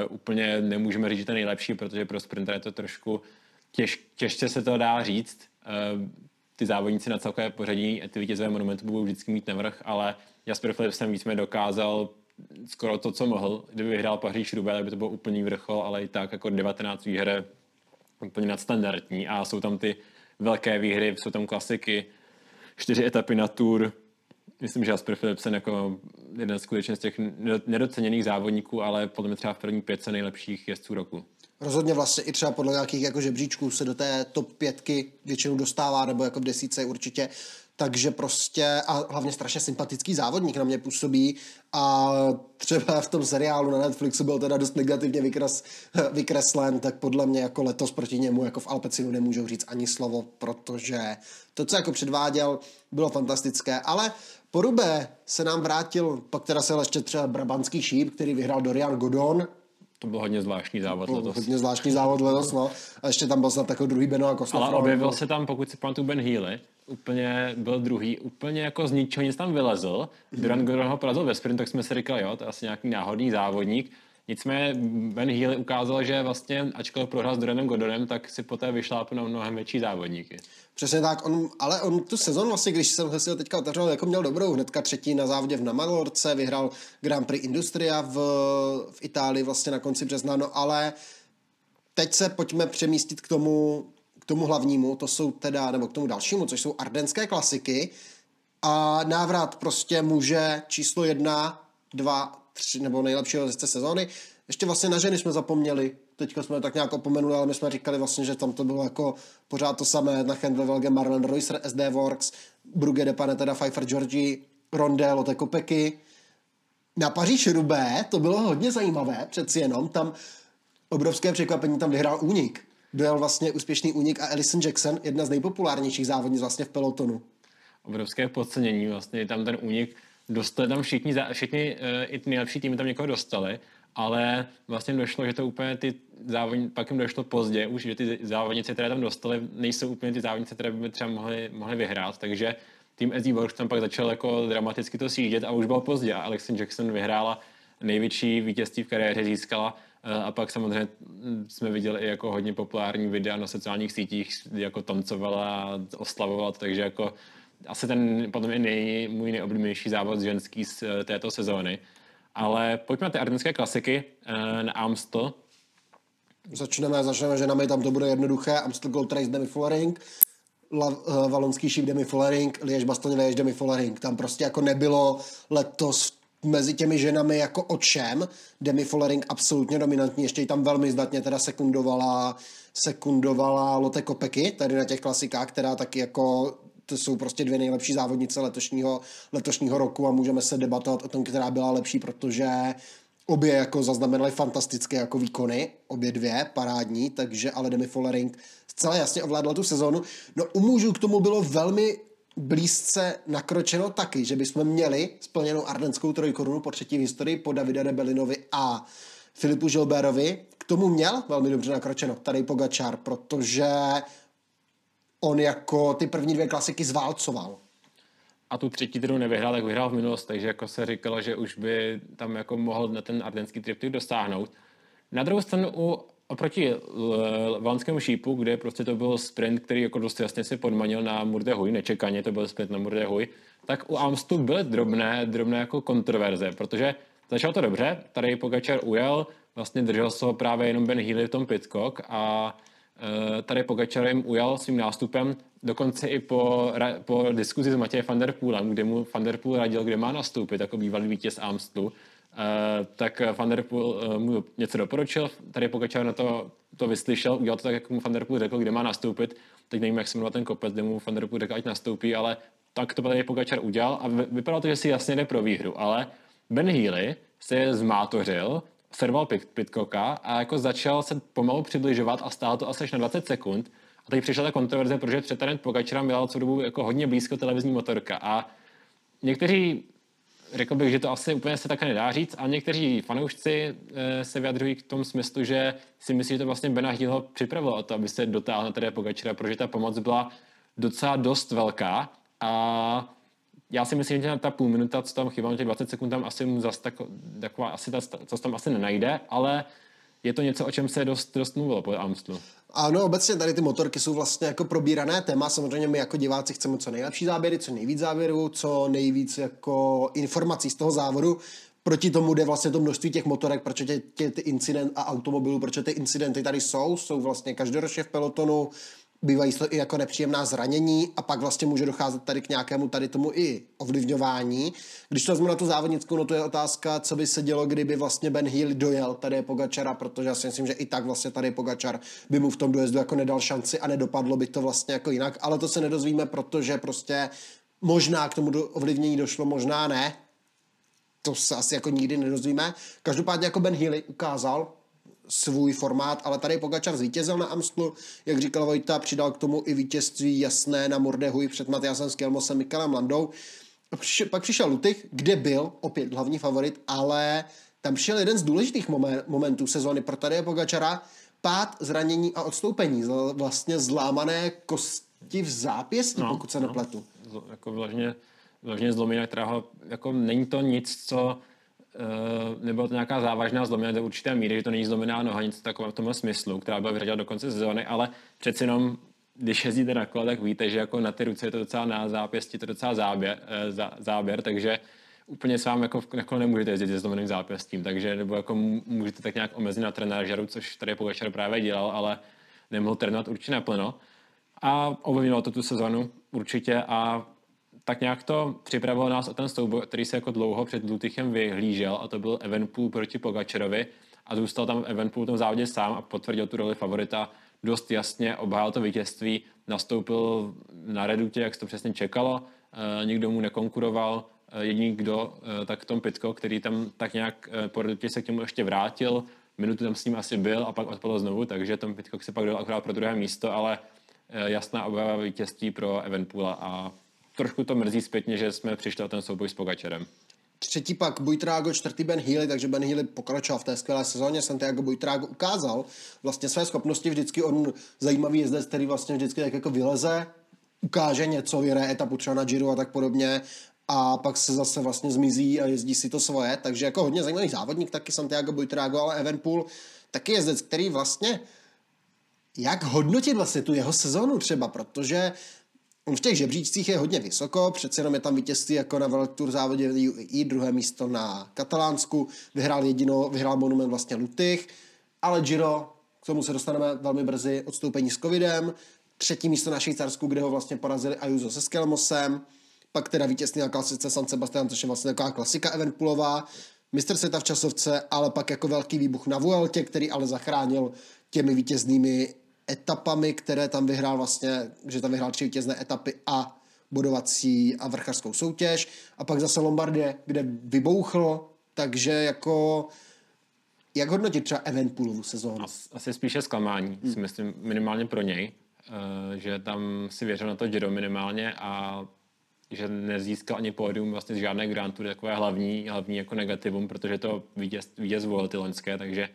Úplně nemůžeme říct, že ten nejlepší, protože pro sprinter je to trošku těž, těžce se to dá říct. Ty závodníci na celkové pořadí, ty vítězové monumentu budou vždycky mít navrh, ale Jasper Philipsen víc dokázal skoro to, co mohl. Kdyby vyhrál Paříž Roubaix, tak by to byl úplný vrchol, ale i tak jako 19 výher úplně nadstandardní a jsou tam ty velké výhry, jsou tam klasiky, čtyři etapy na Tour, myslím, že Jasper Philipsen jako jeden skutečně z těch nedoceněných závodníků, ale podle mě třeba v první pětce nejlepších jezdců roku. Rozhodně vlastně i třeba podle nějakých jako žebříčků se do té top pětky většinou dostává, nebo jako v desíce určitě. Takže prostě a hlavně strašně sympatický závodník na mě působí. A třeba v tom seriálu na Netflixu byl teda dost negativně vykres, vykreslen, tak podle mě jako letos proti němu jako v Alpecinu nemůžou říct ani slovo, protože to, co jako předváděl, bylo fantastické, ale po se nám vrátil, pak teda se ještě třeba Brabantský šíp, který vyhrál Dorian Godon, to byl hodně zvláštní závod letos. Hodně zvláštní závod letos, no. A ještě tam byl snad takový druhý Beno jako Ale objevil se tam, pokud si pamatuju, Ben Healy, úplně byl druhý, úplně jako z ničeho nic tam vylezl. Mm. Durant Gordon ho porazil ve sprint, tak jsme si říkali, jo, to je asi nějaký náhodný závodník. Nicméně Ben Healy ukázal, že vlastně, ačkoliv prohrál s Duranem Gordonem, tak si poté vyšlápl na mnohem větší závodníky. Přesně tak, on, ale on tu sezon vlastně, když jsem si ho teďka otevřel, jako měl dobrou, hnedka třetí na závodě v Namalorce, vyhrál Grand Prix Industria v, v Itálii vlastně na konci března, no ale teď se pojďme přemístit k tomu, k tomu hlavnímu, to jsou teda, nebo k tomu dalšímu, což jsou ardenské klasiky a návrat prostě může číslo jedna, dva, tři, nebo nejlepšího ze sezóny. Ještě vlastně na ženy jsme zapomněli, teďka jsme tak nějak opomenuli, ale my jsme říkali vlastně, že tam to bylo jako pořád to samé, na Handle Velge, Marlon Reusser, SD Works, Brugge de Pane, teda Pfeiffer Georgie, Ronde, Lotte Kopecky. Na Paříž Rubé to bylo hodně zajímavé, přeci jenom tam obrovské překvapení, tam vyhrál únik. Dojel vlastně úspěšný únik a Alison Jackson, jedna z nejpopulárnějších závodnic vlastně v pelotonu. Obrovské podcenění, vlastně tam ten únik, dostali tam všichni, všichni uh, i ty nejlepší týmy tam někoho dostali ale vlastně došlo, že to úplně ty závodní, pak jim došlo pozdě už, že ty závodnice, které tam dostali, nejsou úplně ty závodnice, které by třeba mohly, mohly vyhrát, takže tým SD Works tam pak začal jako dramaticky to sjíždět a už byl pozdě Alexin Jackson vyhrála největší vítězství v kariéře získala eh, a pak samozřejmě jsme viděli i jako hodně populární videa na sociálních sítích, jako tancovala a oslavovala, takže jako asi ten potom i nej, můj nejoblíbenější závod ženský z eh, této sezóny. Ale pojďme na ty ardenské klasiky, eh, na Amstel. Začneme, začneme ženami, tam to bude jednoduché. Amstel Gold Race Demi Follering, La, uh, Valonský šíp Demi Follering, Liež Bastogne Liež Demi Follering. Tam prostě jako nebylo letos mezi těmi ženami jako o čem. Demi Follering absolutně dominantní, ještě tam velmi zdatně teda sekundovala, sekundovala Lotte Kopecky, tady na těch klasikách, která taky jako to jsou prostě dvě nejlepší závodnice letošního, letošního roku a můžeme se debatovat o tom, která byla lepší, protože obě jako zaznamenaly fantastické jako výkony, obě dvě parádní, takže ale Demi Follering zcela jasně ovládla tu sezonu. No u mužů k tomu bylo velmi blízce nakročeno taky, že bychom měli splněnou ardenskou trojkorunu po třetí v historii po Davide Rebelinovi a Filipu Žilberovi. K tomu měl velmi dobře nakročeno tady Pogačár, protože on jako ty první dvě klasiky zválcoval. A tu třetí, kterou nevyhrál, tak vyhrál v minulosti, takže jako se říkalo, že už by tam jako mohl na ten ardenský triptyk dosáhnout. Na druhou stranu u, oproti Valanskému šípu, kde prostě to byl sprint, který jako dost jasně si podmanil na Murde Huy, nečekaně to byl sprint na Murde Huy, tak u Amstu byly drobné, drobné jako kontroverze, protože začal to dobře, tady Pogačar ujel, vlastně držel se právě jenom Ben Healy v tom Pitcock a Eh, tady Pogačar jim ujal svým nástupem, dokonce i po, po diskuzi s Matějem van der Poolem, kde mu van der Poel radil, kde má nastoupit jako bývalý vítěz Amstlu, tak Van Der Poel mu něco doporučil, tady Pogačar na to, to vyslyšel, udělal to tak, jak mu Van Der Poel řekl, kde má nastoupit, teď nevím, jak se jmenuje ten kopec, kde mu Van Der Poel řekl, ať nastoupí, ale tak to tady Pogačar udělal a vypadalo to, že si jasně jde pro výhru, ale Ben Healy se zmátořil, serval Pit, Pitcocka a jako začal se pomalu přibližovat a stálo to asi až na 20 sekund. A teď přišla ta kontroverze, protože před ten Pogačara měla co dobu jako hodně blízko televizní motorka a někteří řekl bych, že to asi úplně se také nedá říct, a někteří fanoušci e, se vyjadřují k tomu smyslu, že si myslí, že to vlastně Bena Hill připravilo o to, aby se dotáhl na tady Pogačara, protože ta pomoc byla docela dost velká a já si myslím, že ta půl minuta, co tam chybá, těch 20 sekund tam asi mu zase tak, taková, asi ta, co tam asi nenajde, ale je to něco, o čem se dost, dost mluvilo po Amstlu. Ano, obecně tady ty motorky jsou vlastně jako probírané téma. Samozřejmě my jako diváci chceme co nejlepší záběry, co nejvíc záběrů, co nejvíc jako informací z toho závodu. Proti tomu jde vlastně to množství těch motorek, proč tě, ty incident a automobilů, proč ty incidenty tady jsou, jsou vlastně každoročně v pelotonu, bývají to i jako nepříjemná zranění a pak vlastně může docházet tady k nějakému tady tomu i ovlivňování. Když to vezmu na tu závodnickou, no to je otázka, co by se dělo, kdyby vlastně Ben Hill dojel tady je Pogačara, protože já si myslím, že i tak vlastně tady Pogačar by mu v tom dojezdu jako nedal šanci a nedopadlo by to vlastně jako jinak, ale to se nedozvíme, protože prostě možná k tomu do, ovlivnění došlo, možná ne, to se asi jako nikdy nedozvíme. Každopádně jako Ben Healy ukázal, svůj formát, ale tady Pogačar zvítězil na Amstlu, jak říkal Vojta, přidal k tomu i vítězství jasné na Mordehuji před Matiasem Skelmosem, Mikelem Landou. Pak přišel Lutych, kde byl opět hlavní favorit, ale tam přišel jeden z důležitých momentů sezóny pro tady Pogačara, pád, zranění a odstoupení, vlastně zlámané kosti v zápěstí, no, pokud se no. nepletu. Jako vyloženě, vyloženě zlomená, která ho, jako není to nic, co nebyla to nějaká závažná zlomina do určité míry, že to není zlomená noha, nic takového v tomhle smyslu, která byla vyřadila do konce sezóny, ale přeci jenom, když jezdíte na kole, tak víte, že jako na ty ruce je to docela na zápěstí, to docela záběr, uh, zá, záběr takže úplně s vámi jako na kole nemůžete jezdit se zlomeným zápěstím, takže nebo jako můžete tak nějak omezit na trenéržeru, což tady Pogačar právě dělal, ale nemohl trénovat určitě naplno. A ovlivnilo to tu sezonu určitě a tak nějak to připravilo nás o ten souboj, který se jako dlouho před Lutychem vyhlížel a to byl Evenpool proti Pogačerovi. A zůstal tam Evenpool v tom závodě sám a potvrdil tu roli favorita dost jasně, obhájil to vítězství, nastoupil na redutě, jak se to přesně čekalo, e, nikdo mu nekonkuroval, e, jediný kdo, e, tak Tom Pitko, který tam tak nějak po redutě se k němu ještě vrátil, minutu tam s ním asi byl a pak odpadl znovu, takže Tom Pitko se pak dal akorát pro druhé místo, ale jasná obhajová vítězství pro Evenpoola a trošku to mrzí zpětně, že jsme přišli o ten souboj s Pogačerem. Třetí pak Buitrago, čtvrtý Ben Healy, takže Ben Healy pokračoval v té skvělé sezóně. Santiago Buitrago ukázal vlastně své schopnosti, vždycky on zajímavý jezdec, který vlastně vždycky tak jako vyleze, ukáže něco, vyhraje etapu třeba na Giro a tak podobně a pak se zase vlastně zmizí a jezdí si to svoje, takže jako hodně zajímavý závodník taky Santiago Buitrago, ale Evenpool taky jezdec, který vlastně jak hodnotit vlastně tu jeho sezónu třeba, protože On v těch žebříčcích je hodně vysoko, přece jenom je tam vítězství jako na World Tour závodě i druhé místo na Katalánsku, vyhrál jedino, vyhrál monument vlastně Lutych, ale Giro, k tomu se dostaneme velmi brzy, odstoupení s covidem, třetí místo na Švýcarsku, kde ho vlastně porazili Ayuso se Skelmosem, pak teda vítězství na klasice San Sebastian, což je vlastně taková klasika Evenpoolová, mistr světa v časovce, ale pak jako velký výbuch na Vueltě, který ale zachránil těmi vítěznými etapami, které tam vyhrál vlastně, že tam vyhrál tři vítězné etapy a bodovací a vrchařskou soutěž a pak zase Lombardie, kde vybouchl, takže jako jak hodnotit třeba Evenpoolovu sezónu? Asi spíše zklamání, hmm. si myslím, minimálně pro něj, eh, že tam si věřil na to Giro minimálně a že nezískal ani pódium vlastně z žádné Grand Tour, takové hlavní, hlavní jako negativum, protože to vítěz, vítěz volil ty loňské, takže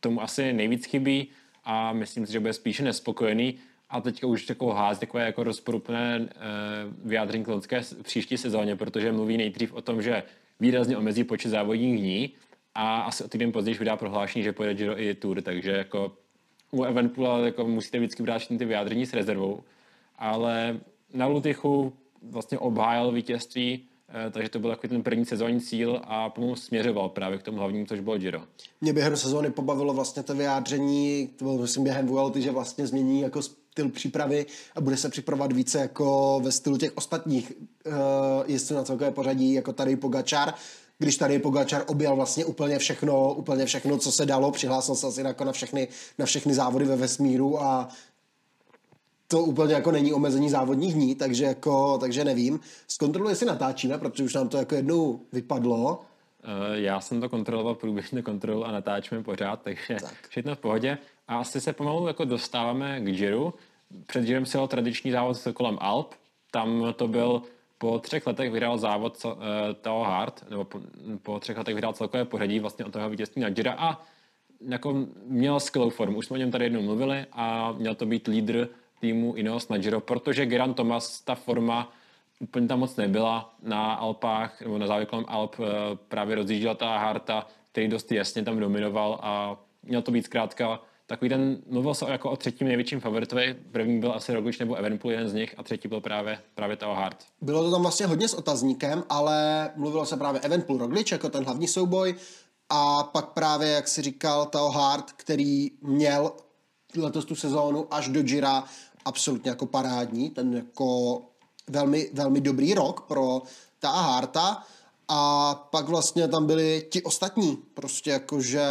tomu asi nejvíc chybí a myslím si, že bude spíše nespokojený. A teďka už takovou ház, takové jako rozporupné e, vyjádření k příští sezóně, protože mluví nejdřív o tom, že výrazně omezí počet závodních dní a asi o týden později vydá prohlášení, že pojede Giro i Tour, takže jako u Evenpoola jako musíte vždycky brát ty vyjádření s rezervou, ale na Lutychu vlastně obhájil vítězství Eh, takže to byl takový ten první sezónní cíl a pomalu směřoval právě k tomu hlavnímu, což bylo Giro. Mě během sezóny pobavilo vlastně to vyjádření, to bylo myslím během Vuelty, že vlastně změní jako styl přípravy a bude se připravovat více jako ve stylu těch ostatních uh, jezdců na celkové pořadí, jako tady Pogačar. když tady Pogačar objel vlastně úplně všechno, úplně všechno, co se dalo, přihlásil se asi jako na všechny, na všechny závody ve vesmíru a to úplně jako není omezení závodních dní, takže jako, takže nevím. Zkontroluji, jestli natáčíme, protože už nám to jako jednou vypadlo. Eh, já jsem to kontroloval průběžně kontrolu a natáčíme pořád, takže tak. všechno v pohodě. A asi se pomalu jako dostáváme k Giro. Před Girem se tradiční závod kolem Alp. Tam to byl po třech letech vyhrál závod uh, Tao Hart, nebo po, po třech letech vyhrál celkové pořadí vlastně od toho vítězství na Gira a jako měl skvělou formu. Už jsme o něm tady jednou mluvili a měl to být lídr týmu Ineos na Giro, protože Geran Thomas, ta forma úplně tam moc nebyla na Alpách, nebo na závěklém Alp uh, právě rozjížděla ta Harta, který dost jasně tam dominoval a měl to být zkrátka takový ten, mluvil se jako o třetím největším favoritovi, první byl asi Roglič nebo Evenpool, jeden z nich, a třetí byl právě, právě Tao Hart. Bylo to tam vlastně hodně s otazníkem, ale mluvilo se právě Evenpool Roglič jako ten hlavní souboj a pak právě, jak si říkal, Tao Hart, který měl letos tu sezónu až do Gira absolutně jako parádní, ten jako velmi, velmi dobrý rok pro Tao Harta a pak vlastně tam byli ti ostatní, prostě jakože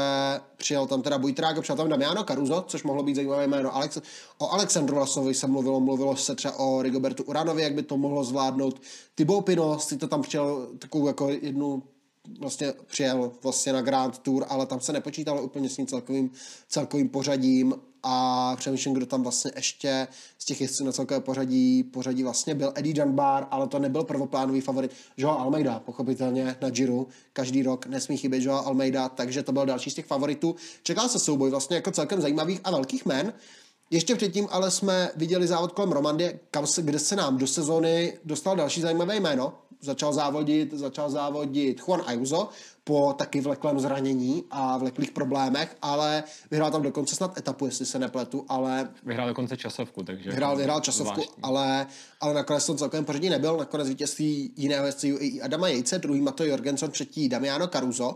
přijel tam teda Bujtrák, přijel tam Damiano Caruso, což mohlo být zajímavé jméno. Alex, o Alexandru Vlasovi se mluvilo, mluvilo se třeba o Rigobertu Uranovi, jak by to mohlo zvládnout. Thibaut Pinot si to tam přijel takovou jako jednu vlastně přijel vlastně na Grand Tour, ale tam se nepočítalo úplně s tím celkovým, celkovým pořadím a přemýšlím, kdo tam vlastně ještě z těch jezdců na celkové pořadí, pořadí vlastně byl Eddie Dunbar, ale to nebyl prvoplánový favorit. Joao Almeida, pochopitelně na Giro, každý rok nesmí chybět Joao Almeida, takže to byl další z těch favoritů. Čekal se souboj vlastně jako celkem zajímavých a velkých men. Ještě předtím ale jsme viděli závod kolem Romandie, kam se, kde se nám do sezóny dostal další zajímavé jméno. Začal závodit, začal závodit Juan Ayuso po taky vleklém zranění a vleklých problémech, ale vyhrál tam dokonce snad etapu, jestli se nepletu, ale... Vyhrál dokonce časovku, takže... Vyhrál, vyhrál časovku, ale, ale nakonec to celkem pořadí nebyl. Nakonec vítězství jiného jezdce UAE Adama Jejce, druhý Mato Jorgensen, třetí Damiano Caruso.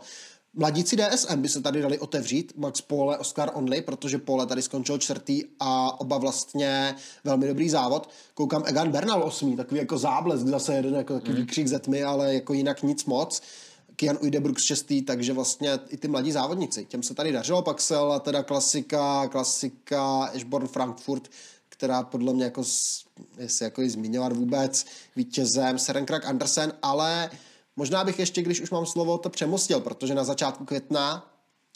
Mladíci DSM by se tady dali otevřít, Max Pole, Oscar Only, protože Pole tady skončil čtvrtý a oba vlastně velmi dobrý závod. Koukám Egan Bernal osmý, takový jako záblesk, zase jeden jako takový mm. výkřik ze tmy, ale jako jinak nic moc. Kian Uidebrooks šestý, takže vlastně i ty mladí závodníci, těm se tady dařilo, pak se teda klasika, klasika Ashborn Frankfurt, která podle mě jako, jestli jako ji zmiňovat vůbec, vítězem Serenkrak Andersen, ale Možná bych ještě, když už mám slovo, to přemostil, protože na začátku května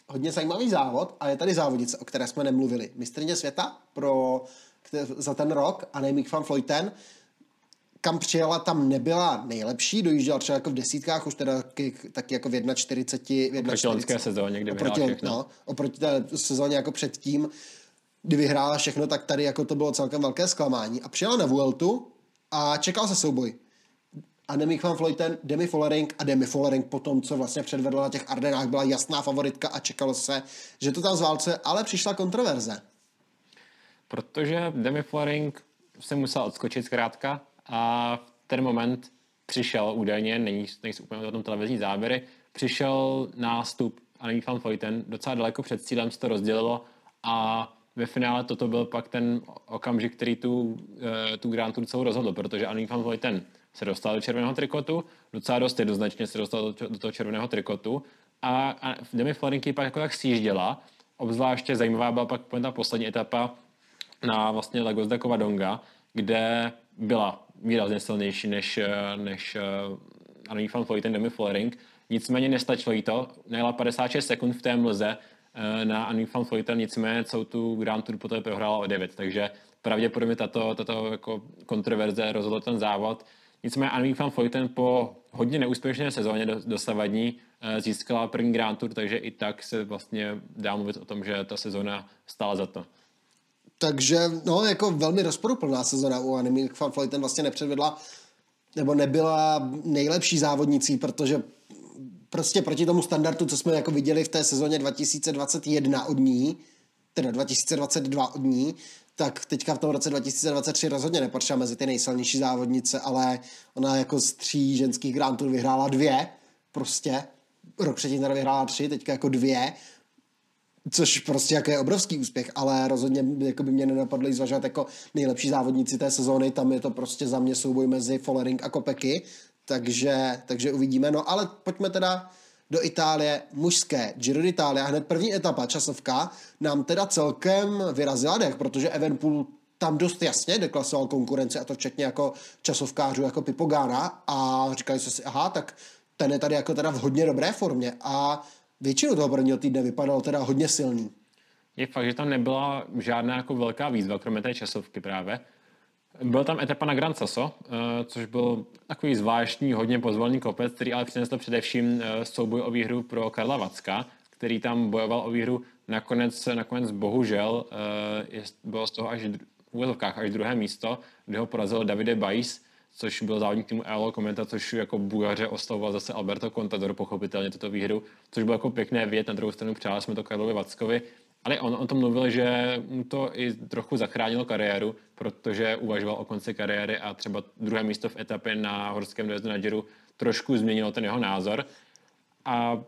hodně zajímavý závod a je tady závodnice, o které jsme nemluvili. Mistrně světa pro, za ten rok a Annemiek van Vleuten, kam přijela, tam nebyla nejlepší, dojížděla třeba jako v desítkách, už teda taky, taky jako v 1,40. V 1,40. Oproti sezóně, kdy oproti, všechno. No, oproti té sezóně jako předtím, kdy vyhrála všechno, tak tady jako to bylo celkem velké zklamání. A přijela na Vueltu a čekal se souboj a Annemiek van Vleuten, Demi Follering a Demi Follering po tom, co vlastně předvedla na těch Ardenách, byla jasná favoritka a čekalo se, že to tam zválce, ale přišla kontroverze. Protože Demi Follering se musel odskočit zkrátka a v ten moment přišel údajně, není, nejsou úplně o tom televizní záběry, přišel nástup Annemiek van Vleuten docela daleko před cílem se to rozdělilo a ve finále toto byl pak ten okamžik, který tu, eh, tu Grand Tour celou rozhodl, protože Annemiek van Vleuten se dostal do červeného trikotu, docela dost jednoznačně se dostal do, toho červeného trikotu a, a Demi Florinky pak jako tak sjížděla, obzvláště zajímavá byla pak ta poslední etapa na vlastně Lagos de Covadonga, kde byla výrazně silnější než, než uh, Annie van Vleuten Demi Florink. Nicméně nestačilo jí to. Nejela 56 sekund v té mlze uh, na Annie van Vleuten, nicméně celou tu Grand Tour poté prohrála o 9. Takže pravděpodobně tato, tato jako kontroverze rozhodla ten závod. Nicméně Annemiek van Vleuten po hodně neúspěšné sezóně dosavadní eh, získala první Grand Tour, takže i tak se vlastně dá mluvit o tom, že ta sezóna stála za to. Takže, no, jako velmi rozporuplná sezóna u Annemiek van Vleuten vlastně nepředvedla nebo nebyla nejlepší závodnicí, protože prostě proti tomu standardu, co jsme jako viděli v té sezóně 2021 od ní, teda 2022 od ní, tak teďka v tom roce 2023 rozhodně nepatřila mezi ty nejsilnější závodnice, ale ona jako z tří ženských Grand Tour vyhrála dvě, prostě. Rok předtím teda vyhrála tři, teďka jako dvě, což prostě jako je obrovský úspěch, ale rozhodně jako by mě nenapadlo jí zvažovat jako nejlepší závodníci té sezóny, tam je to prostě za mě souboj mezi Follering a Kopeky, takže, takže uvidíme. No ale pojďme teda do Itálie mužské. Giro d'Italia, hned první etapa, časovka, nám teda celkem vyrazila dech, protože Evenpool tam dost jasně deklasoval konkurenci a to včetně jako časovkářů jako Pipogana a říkali jsme si, aha, tak ten je tady jako teda v hodně dobré formě a většinu toho prvního týdne vypadal teda hodně silný. Je fakt, že tam nebyla žádná jako velká výzva, kromě té časovky právě. Byl tam etapa na Gran Sasso, eh, což byl takový zvláštní, hodně pozvolný kopec, který ale přinesl především eh, souboj o výhru pro Karla Vacka, který tam bojoval o výhru nakonec, nakonec bohužel eh, bylo z toho až v úvodovkách až druhé místo, kde ho porazil Davide Bajs, což byl závodník týmu ELO Komenta, což jako bujaře oslavoval zase Alberto Contador, pochopitelně tuto výhru, což bylo jako pěkné vědět, na druhou stranu přáli jsme to Karlovi Vackovi, ale on o tom mluvil, že mu to i trochu zachránilo kariéru, protože uvažoval o konci kariéry a třeba druhé místo v etapě na horském dojezdu na Džiru trošku změnilo ten jeho názor. A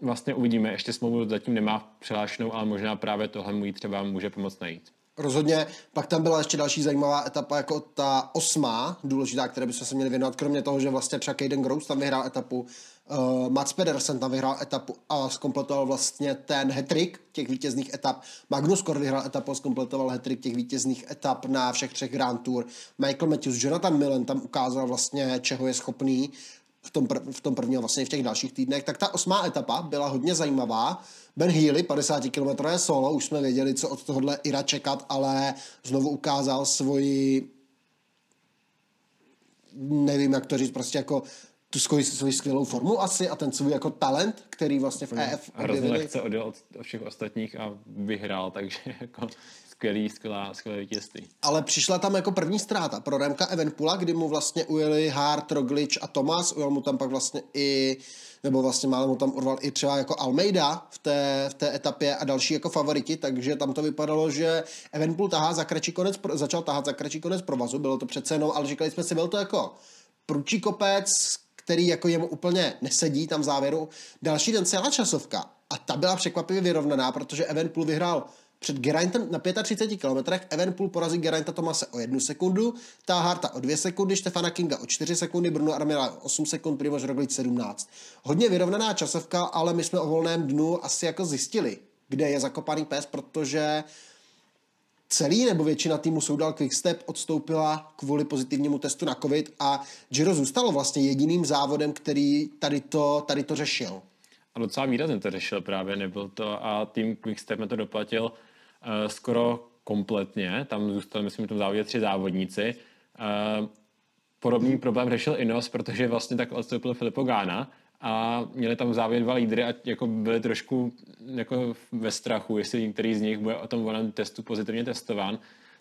vlastně uvidíme, ještě smlouvu zatím nemá přihlášenou, ale možná právě tohle mu třeba může pomoct najít. Rozhodně, pak tam byla ještě další zajímavá etapa, jako ta osmá, důležitá, které bychom se měli věnovat, kromě toho, že vlastně třeba Caden Gross tam vyhrál etapu, uh, Mats Pedersen tam vyhrál etapu a zkompletoval vlastně ten hetrik těch vítězných etap. Magnus Kor vyhrál etapu a zkompletoval hetrik těch vítězných etap na všech třech Grand Tour. Michael Matthews, Jonathan Millen tam ukázal vlastně, čeho je schopný v tom, pr- v tom prvním vlastně v těch dalších týdnech, tak ta osmá etapa byla hodně zajímavá. Ben Healy, 50 km solo, už jsme věděli, co od tohohle Ira čekat, ale znovu ukázal svoji nevím, jak to říct, prostě jako tu svoji, svoji skvělou formu asi a ten svůj jako talent, který vlastně v EF Hrozně lehce odjel od, od všech ostatních a vyhrál, takže jako skvělý, skvělá, skvělé vítězství. Ale přišla tam jako první ztráta pro Remka Evenpula, kdy mu vlastně ujeli Hart, Roglič a Tomas, ujel mu tam pak vlastně i nebo vlastně málo mu tam urval i třeba jako Almeida v té, v té etapě a další jako favoriti, takže tam to vypadalo, že Evenpool tahá za kratší konec, začal tahat za kratší konec provazu, bylo to přece jenom, ale říkali jsme si, byl to jako průčí kopec, který jako jemu úplně nesedí tam v závěru. Další den celá časovka a ta byla překvapivě vyrovnaná, protože Evenpool vyhrál před Geraintem na 35 km Evenpool porazí Gerainta Tomase o jednu sekundu, Táharta o dvě sekundy, Stefana Kinga o čtyři sekundy, Bruno Armila o 8 sekund, Primož Roglic 17. Hodně vyrovnaná časovka, ale my jsme o volném dnu asi jako zjistili, kde je zakopaný pes, protože celý nebo většina týmu Soudal Quickstep odstoupila kvůli pozitivnímu testu na covid a Giro zůstalo vlastně jediným závodem, který tady to, tady to řešil. A docela výrazně to řešil právě, nebyl to a tým Quickstep to doplatil uh, skoro kompletně, tam zůstali, myslím, v tom závodě tři závodníci. Uh, podobný problém řešil Inos, protože vlastně tak odstoupil Filipo Gána a měli tam závěr dva lídry a jako byli trošku jako ve strachu, jestli některý z nich bude o tom volném testu pozitivně testován.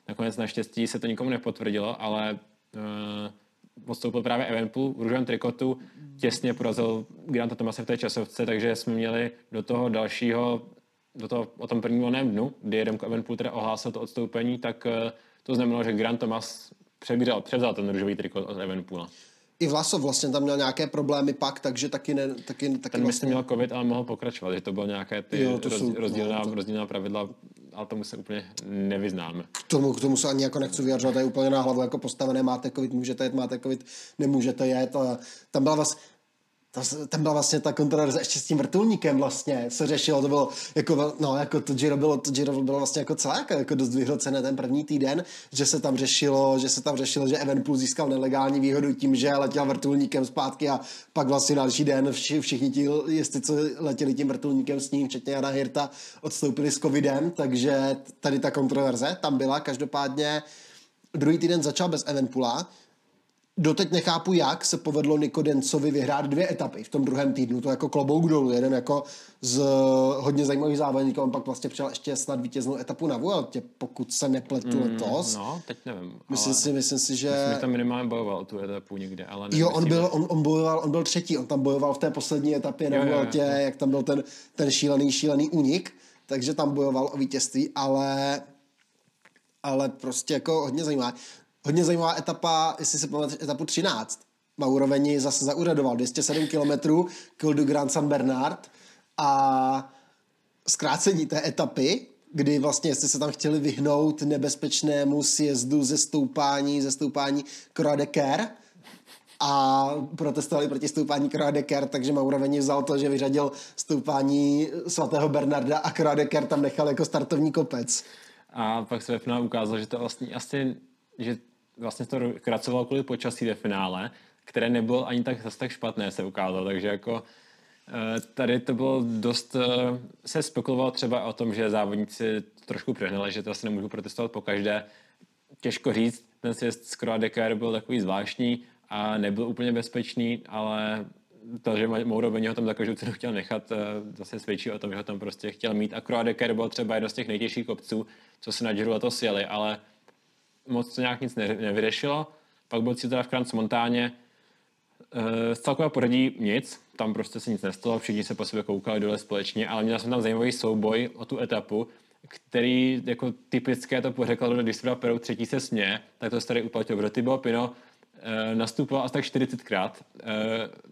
Nakonec naštěstí se to nikomu nepotvrdilo, ale uh, odstoupil právě Evenpool v růžovém trikotu, těsně porazil Granta Tomase v té časovce, takže jsme měli do toho dalšího, do toho, o tom prvním volném dnu, kdy Remco Evenpool teda ohlásil to odstoupení, tak uh, to znamenalo, že Grant Thomas přebíral, převzal ten růžový trikot od Evenpoola. I Vlasov vlastně tam měl nějaké problémy pak, takže taky ne, taky, taky Ten vlastně... měl covid, ale mohl pokračovat, že to bylo nějaké ty jo, to roz, jsou, rozdílná, no, to... rozdílná pravidla, ale tomu se úplně nevyznáme. K tomu, k tomu se ani jako nechci vyjadřovat, to je úplně na hlavu jako postavené, máte covid, můžete jet, máte covid, nemůžete jet. A tam byla vlastně, to, tam byla vlastně ta kontroverze ještě s tím vrtulníkem vlastně se řešilo, to bylo jako, no, jako to Giro bylo, to Giro bylo vlastně jako celé jako, dost vyhrocené ten první týden, že se tam řešilo, že se tam řešilo, že Evenpool získal nelegální výhodu tím, že letěl vrtulníkem zpátky a pak vlastně další den vši, všichni ti jestli co letěli tím vrtulníkem s ním, včetně Jana Hirta, odstoupili s covidem, takže tady ta kontroverze tam byla, každopádně druhý týden začal bez Evenpoola, Doteď nechápu, jak se povedlo Nikodencovi vyhrát dvě etapy v tom druhém týdnu. To jako klobouk dolů. Jeden jako z hodně zajímavých závodníků. On pak vlastně přijel ještě snad vítěznou etapu na Vueltě, pokud se nepletu mm, letos. No, teď nevím. Myslím si, myslím si, že... Myslím, že tam minimálně bojoval tu etapu někde, ale Jo, on byl, on, on, bojoval, on byl třetí. On tam bojoval v té poslední etapě na Vueltě, jak tam byl ten, ten šílený, šílený únik. Takže tam bojoval o vítězství, ale ale prostě jako hodně zajímavé. Hodně zajímavá etapa, jestli se pamatuješ, etapu 13. Mauroveni zase zauradoval 207 km, Col du Grand San Bernard a zkrácení té etapy, kdy vlastně, jestli se tam chtěli vyhnout nebezpečnému sjezdu ze stoupání, ze stoupání Croix de Ker, a protestovali proti stoupání Kroadeker, takže Mauroveni vzal to, že vyřadil stoupání svatého Bernarda a Kroadeker tam nechal jako startovní kopec. A pak se ve finále ukázalo, že to vlastně asi, že vlastně to kracoval kvůli počasí ve finále, které nebylo ani tak zase tak špatné, se ukázalo, takže jako eh, Tady to bylo dost, eh, se spekulovalo třeba o tom, že závodníci trošku přehnali, že to asi nemůžu protestovat po každé. Těžko říct, ten sjezd z Croix byl takový zvláštní a nebyl úplně bezpečný, ale to, že Mouro ho tam za každou cenu chtěl nechat, eh, zase svědčí o tom, že ho tam prostě chtěl mít. A Croix byl třeba jedno z těch nejtěžších kopců, co se na Giro to sjeli, ale moc to nějak nic nevyřešilo. Pak byl cíl teda v Kranc Montáně, z celkového pořadí nic, tam prostě se nic nestalo, všichni se po sobě koukali dole společně, ale měl jsem tam zajímavý souboj o tu etapu, který jako typické to pořekl, když se Perou třetí se smě, tak to se tady uplatil, protože Thibaut Pino e, nastupoval asi tak 40krát,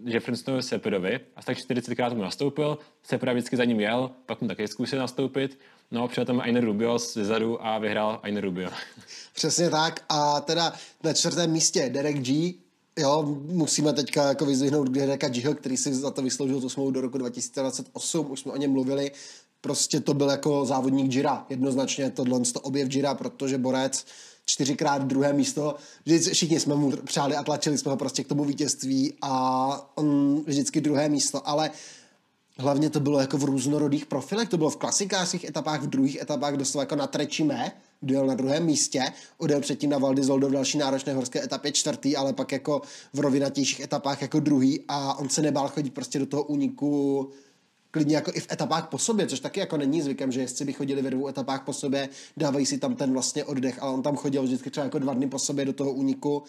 e, že Flintstone Sepedovi, asi tak 40krát mu nastoupil, Sepeda vždycky za ním jel, pak mu taky zkusil nastoupit, no a přijel tam Ainer Rubio zezadu a vyhrál Ainer Rubio. Přesně tak. A teda na čtvrtém místě Derek G, Jo, musíme teďka jako vyzvihnout Dereka Gho, který si za to vysloužil tu smlouvu do roku 2028, už jsme o něm mluvili, prostě to byl jako závodník Gira, jednoznačně tohle to objev Gira, protože Borec čtyřikrát druhé místo, všichni jsme mu přáli a tlačili jsme ho prostě k tomu vítězství a on vždycky druhé místo, ale hlavně to bylo jako v různorodých profilech, to bylo v klasikářských etapách, v druhých etapách dostal jako na trečíme, dojel na druhém místě, odjel předtím na Val v další náročné horské etapě čtvrtý, ale pak jako v rovinatějších etapách jako druhý a on se nebál chodit prostě do toho úniku klidně jako i v etapách po sobě, což taky jako není zvykem, že jestli by chodili ve dvou etapách po sobě, dávají si tam ten vlastně oddech, ale on tam chodil vždycky třeba jako dva dny po sobě do toho úniku.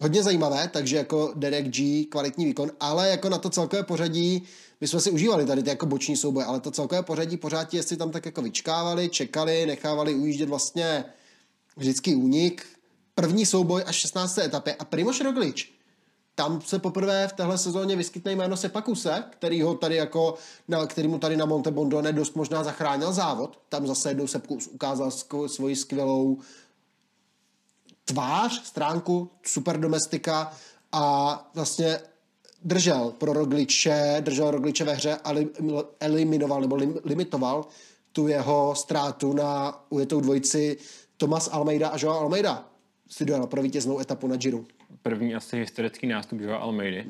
Hodně zajímavé, takže jako Derek G, kvalitní výkon, ale jako na to celkové pořadí, my jsme si užívali tady ty jako boční souboje, ale to celkové pořadí pořád ti jestli tam tak jako vyčkávali, čekali, nechávali ujíždět vlastně vždycky únik. První souboj až 16. etapě a Primoš Roglič tam se poprvé v téhle sezóně vyskytne jméno Sepakuse, který ho tady jako, na, který mu tady na Monte Bondone dost možná zachránil závod. Tam zase jednou Sepkus ukázal svoji skvělou tvář, stránku, super domestika a vlastně držel pro Rogliče, držel Rogliče ve hře a eliminoval nebo limitoval tu jeho ztrátu na ujetou dvojici Tomas Almeida a Joao Almeida si dojel pro vítěznou etapu na Giro. První asi historický nástup Joao Almeidy.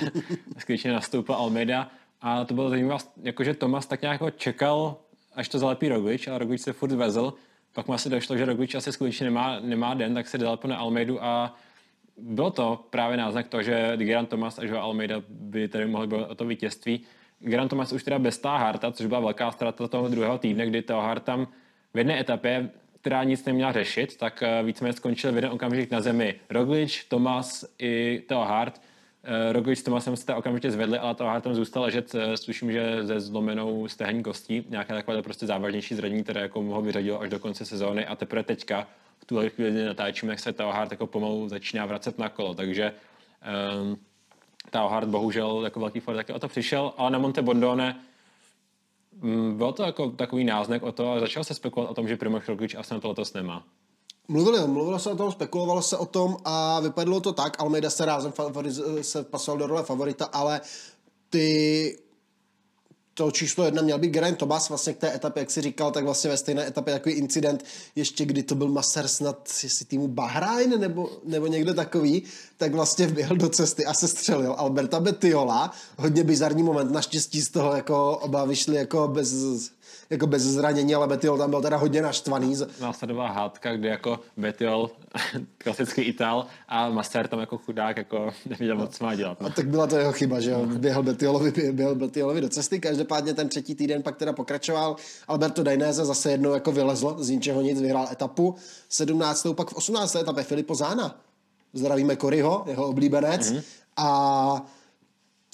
Skutečně nastoupil Almeida a to bylo zajímavé, jakože Tomas tak nějak čekal, až to zalepí Roglič a Roglič se furt vezl. Pak mu asi došlo, že Roglič asi skutečně nemá, nemá den, tak se dal na Almeidu a bylo to právě náznak toho, že Geran Thomas a Joao Almeida by tady mohli být o to vítězství. Geran Thomas už teda bez Harta, což byla velká ztráta toho druhého týdne, kdy Hart tam v jedné etapě, která nic neměla řešit, tak eh, víceméně skončil v jeden okamžik na zemi Roglič, Thomas i Hart. Eh, Roglič s Tomasem se okamžitě zvedli, ale Hart tam zůstal ležet, eh, slyším, že ze zlomenou stehenní kostí, nějaké takové prostě závažnější zranění, které jako ho vyřadilo až do konce sezóny a teprve teďka v tuhle chvíli natáčíme, jak se Tao Hart jako pomalu začíná vracet na kolo, takže um, Tao Hart bohužel jako velký for taky o to přišel, ale na Monte Bondone byl to jako takový náznak o to a začal se spekulovat o tom, že Primož Roglič asi na to letos nemá. Mluvili, mluvilo se o tom, spekulovalo se o tom a vypadlo to tak. Almeida se rázem favoriz, se pasoval do role favorita, ale ty to číslo jedna měl být Geraint Thomas vlastně k té etapě, jak si říkal, tak vlastně ve stejné etapě takový incident, ještě kdy to byl maser snad jestli týmu Bahrain nebo, nebo někdo takový, tak vlastně vběhl do cesty a se střelil Alberta Betiola, hodně bizarní moment, naštěstí z toho jako oba vyšli jako bez jako bez zranění, ale Betiol tam byl teda hodně naštvaný. Následová hádka, kde jako Betiol, klasický Ital, a Master tam jako chudák jako nevěděl moc, co má dělat. No. A tak byla to jeho chyba, že jo, běhl Betiolovi, běhl Betiolovi do cesty, každopádně ten třetí týden pak teda pokračoval. Alberto Dainese zase jednou jako vylezl, z ničeho nic, vyhrál etapu. 17. pak v 18. etapě Filipo Zána. Zdravíme Koryho, jeho oblíbenec. Mm-hmm. A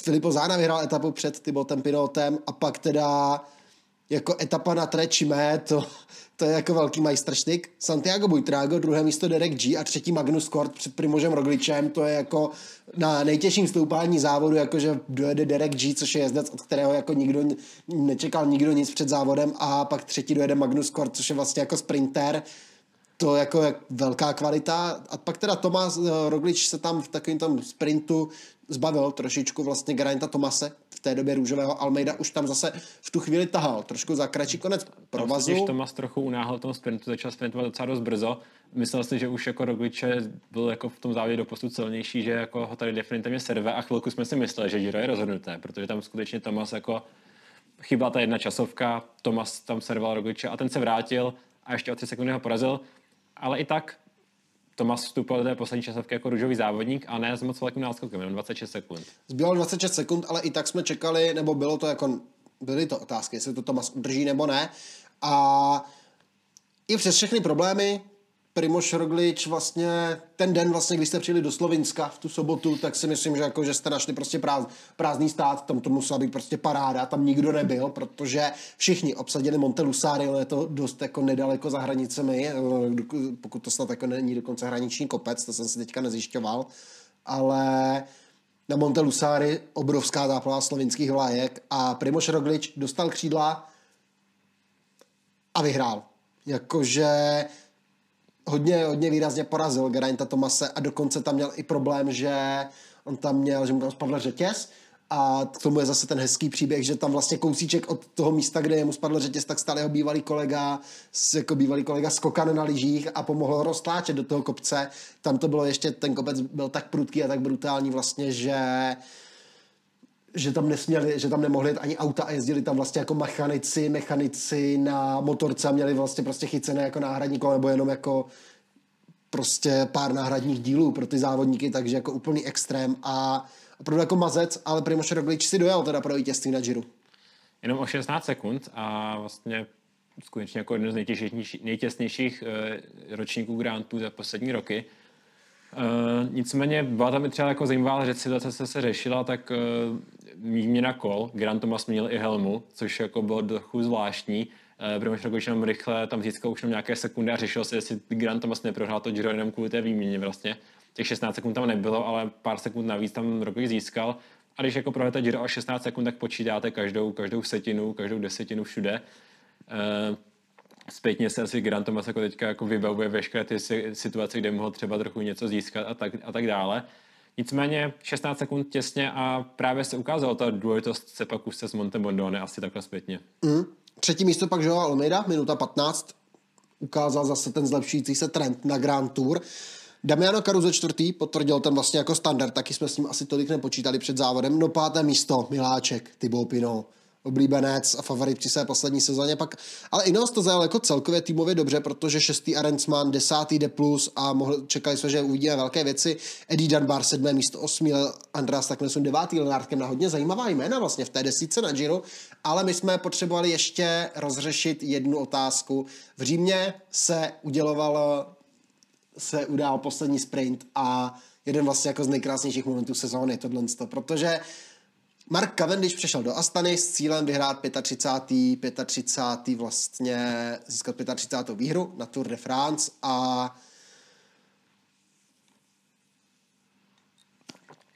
Filipo Zána vyhrál etapu před Tibotem Pinotem a pak teda jako etapa na Trečime, to, to je jako velký majstrštyk. Santiago Buitrago, druhé místo Derek G a třetí Magnus Kort před Primožem Rogličem, to je jako na nejtěžším stoupání závodu, jakože dojede Derek G, což je jezdec, od kterého jako nikdo nečekal nikdo nic před závodem a pak třetí dojede Magnus Kort, což je vlastně jako sprinter. to jako velká kvalita. A pak teda Tomas eh, Roglič se tam v takovém tom sprintu zbavil trošičku vlastně Geraint'a Tomase, v té době růžového Almeida už tam zase v tu chvíli tahal, trošku za kratší konec provazu. Když Tomas trochu unáhl tom sprintu, začal sprintovat docela dost brzo. Myslel si, že už jako Rogliče byl jako v tom závodě doposud silnější, že jako ho tady definitivně serve a chvilku jsme si mysleli, že Giro je rozhodnuté, protože tam skutečně Tomas jako chybala ta jedna časovka, Tomas tam serval Rogliče a ten se vrátil a ještě o tři sekundy ho porazil, ale i tak Tomas vstupoval do té poslední časovky jako růžový závodník a ne s moc velkým náskokem, jenom 26 sekund. Zbývalo 26 sekund, ale i tak jsme čekali, nebo bylo to jako, byly to otázky, jestli to Tomas udrží nebo ne. A i přes všechny problémy Primoš Roglič vlastně ten den, vlastně, když jste přijeli do Slovinska v tu sobotu, tak si myslím, že, jako, že jste našli prostě práz, prázdný stát, tam to musela být prostě paráda, tam nikdo nebyl, protože všichni obsadili Monte Lusari, ale je to dost jako nedaleko za hranicemi, eh, pokud to snad jako není dokonce hraniční kopec, to jsem si teďka nezjišťoval, ale na Monte Lusari obrovská záplava slovinských vlajek a Primoš Roglič dostal křídla a vyhrál. Jakože hodně, hodně výrazně porazil Geraint'a Tomase a dokonce tam měl i problém, že on tam měl, že mu tam spadl řetěz a k tomu je zase ten hezký příběh, že tam vlastně kousíček od toho místa, kde mu spadl řetěz, tak stál jeho bývalý kolega, jako bývalý kolega skokan na lyžích a pomohl ho roztláčet do toho kopce. Tam to bylo ještě, ten kopec byl tak prudký a tak brutální vlastně, že že tam nesměli, že tam nemohli jet ani auta a jezdili tam vlastně jako mechanici, mechanici na motorce a měli vlastně prostě chycené jako náhradní nebo jenom jako prostě pár náhradních dílů pro ty závodníky, takže jako úplný extrém a opravdu jako mazec, ale Primoš Roglič si dojel teda pro vítězství na Giro. Jenom o 16 sekund a vlastně skutečně jako jeden z nejtěsnějších uh, ročníků Grantů za poslední roky. Uh, nicméně byla tam i třeba jako zajímavá že situace se, se řešila, tak uh, výměna kol, Grant Thomas měl i helmu, což jako bylo trochu zvláštní. Uh, Primož Roglič jenom rychle tam získal už nějaké sekundy a řešil se, jestli Grant Thomas neprohrál to Giro jenom kvůli té výměně vlastně. Těch 16 sekund tam nebylo, ale pár sekund navíc tam Roglič získal. A když jako prohráte Giro a 16 sekund, tak počítáte každou, každou setinu, každou desetinu všude. Uh, zpětně se asi Grant Thomas jako teďka jako vybavuje veškeré ty situace, kde mohl třeba trochu něco získat a tak, a tak dále. Nicméně 16 sekund těsně a právě se ukázalo ta důležitost se pak už se s Monte Bondone asi takhle zpětně. Mm. Třetí místo pak Joao Almeida, minuta 15, ukázal zase ten zlepšující se trend na Grand Tour. Damiano Caruso čtvrtý potvrdil ten vlastně jako standard, taky jsme s ním asi tolik nepočítali před závodem. No páté místo, Miláček, Thibaut Pinot oblíbenec a favorit při své poslední sezóně. Pak, ale Ineos to zajel jako celkově týmově dobře, protože šestý Arendsman, desátý D+, a mohl, čekali jsme, že uvidíme velké věci. Eddie Dunbar, sedmé místo, osmý, Andreas Taknesun, devátý, Lenárkem na hodně zajímavá jména vlastně v té desíce na Giro, ale my jsme potřebovali ještě rozřešit jednu otázku. V Římě se uděloval se udál poslední sprint a jeden vlastně jako z nejkrásnějších momentů sezóny tohle, protože Mark Cavendish přešel do Astany s cílem vyhrát 35. 35. vlastně získat 35. výhru na Tour de France a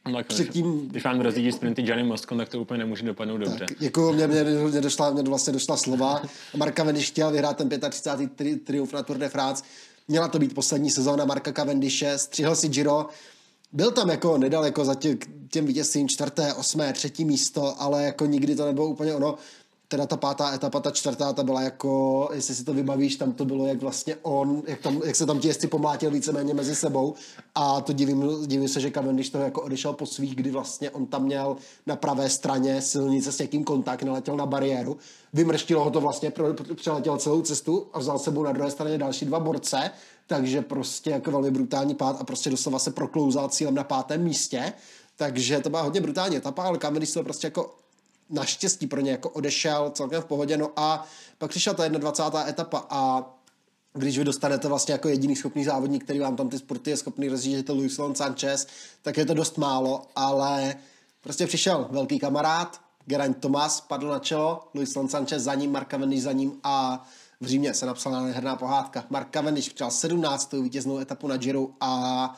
No, předtím... Když vám rozjíždí sprinty Johnny Moscon, tak to úplně nemůže dopadnout dobře. Tak, jako mě, mě, mě, došla, mě vlastně došla slova. Marka Cavendish chtěl vyhrát ten 35. Tri, triumf na Tour de France. Měla to být poslední sezóna Marka Cavendishe, střihl si Giro, byl tam jako nedaleko za tě, těm vítězstvím čtvrté, osmé, třetí místo, ale jako nikdy to nebylo úplně ono. Teda ta pátá etapa, ta čtvrtá, ta byla jako, jestli si to vybavíš, tam to bylo jak vlastně on, jak, tam, jak se tam ti jezdci pomlátil víceméně mezi sebou. A to divím, divím se, že Cavendish to jako odešel po svých, kdy vlastně on tam měl na pravé straně silnice s někým kontakt, naletěl na bariéru, vymrštilo ho to vlastně, přeletěl celou cestu a vzal sebou na druhé straně další dva borce, takže prostě jako velmi brutální pád a prostě doslova se proklouzal cílem na pátém místě, takže to byla hodně brutální etapa, ale Cavendish to prostě jako naštěstí pro ně jako odešel celkem v pohodě, no a pak přišla ta 21. etapa a když vy dostanete vlastně jako jediný schopný závodník, který vám tam ty sporty je schopný rozjíždět, to Luis Lon Sanchez, tak je to dost málo, ale prostě přišel velký kamarád, Geraint Thomas padl na čelo, Luis Lon Sanchez za ním, Mark Cavendish za ním a v Římě se napsala nádherná pohádka. Mark Cavendish přijal 17. vítěznou etapu na Giro a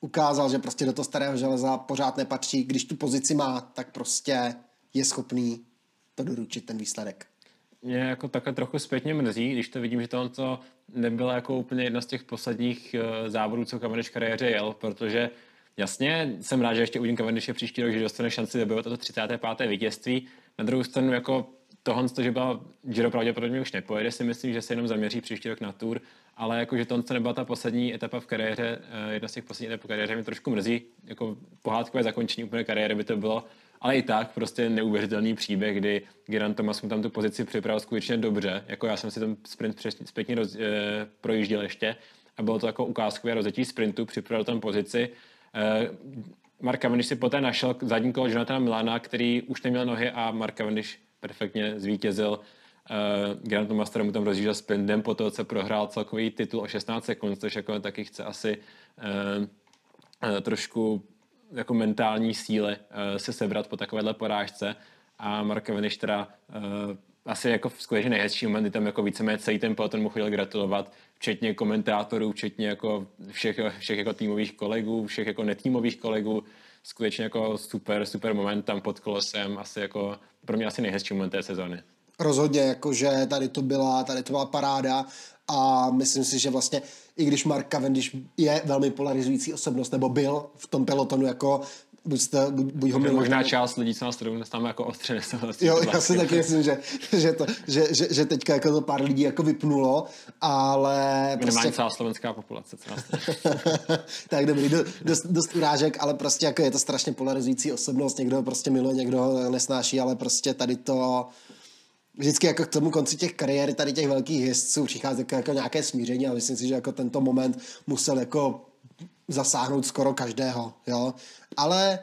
ukázal, že prostě do toho starého železa pořád nepatří. Když tu pozici má, tak prostě je schopný to doručit ten výsledek. mě jako takhle trochu zpětně mrzí, když to vidím, že to, to nebyla jako úplně jedna z těch posledních uh, závodů, co Cavendish kariéře jel, protože jasně jsem rád, že ještě uvidím Cavendish příští rok, že dostane šanci dobývat toto 35. vítězství. Na druhou stranu jako tohle, že byla Giro pravděpodobně už nepojede, si myslím, že se jenom zaměří příští rok na Tour, ale jako, že tohle nebyla ta poslední etapa v kariéře, uh, jedna z těch posledních etap v kariéře mě trošku mrzí, jako pohádkové zakončení úplně kariéry by to bylo, ale i tak prostě neuvěřitelný příběh, kdy Geraint Thomas mu tam tu pozici připravil skutečně dobře. Jako já jsem si ten sprint zpětně roz, e, projížděl ještě a bylo to jako ukázkové rozjetí sprintu, připravil tam pozici. E, Mark Cavendish si poté našel zadní kolo Jonathana Milana, který už neměl nohy a Mark Cavendish perfektně zvítězil. Uh, Grant Master mu tam rozjížděl sprintem po toho, co prohrál celkový titul o 16 sekund, což jako taky chce asi uh, uh, trošku jako mentální síly uh, se sebrat po takovéhle porážce a Mark Cavendish teda uh, asi jako skutečně nejhezčí moment, kdy tam jako víceméně celý ten peloton mu chtěl gratulovat, včetně komentátorů, včetně jako všech, všech jako týmových kolegů, všech jako netýmových kolegů, skutečně jako super, super moment tam pod kolosem, asi jako pro mě asi nejhezčí moment té sezóny. Rozhodně, jakože tady to byla, tady to byla paráda a myslím si, že vlastně i když Mark Cavendish je velmi polarizující osobnost, nebo byl v tom pelotonu jako buď, jste, buď ho milujete. Možná část lidí, co nás sledují, tam jako ostře nesouhlasí. Jo, já si taky myslím, že, že, to, že, že, že, teďka jako to pár lidí jako vypnulo, ale... Minimálně prostě... celá slovenská populace. Co nás tak dobrý, dost, dost urážek, ale prostě jako je to strašně polarizující osobnost, někdo ho prostě miluje, někdo ho nesnáší, ale prostě tady to vždycky jako k tomu konci těch kariér tady těch velkých jezdců přichází jako, jako nějaké smíření a myslím si, že jako tento moment musel jako zasáhnout skoro každého, jo. Ale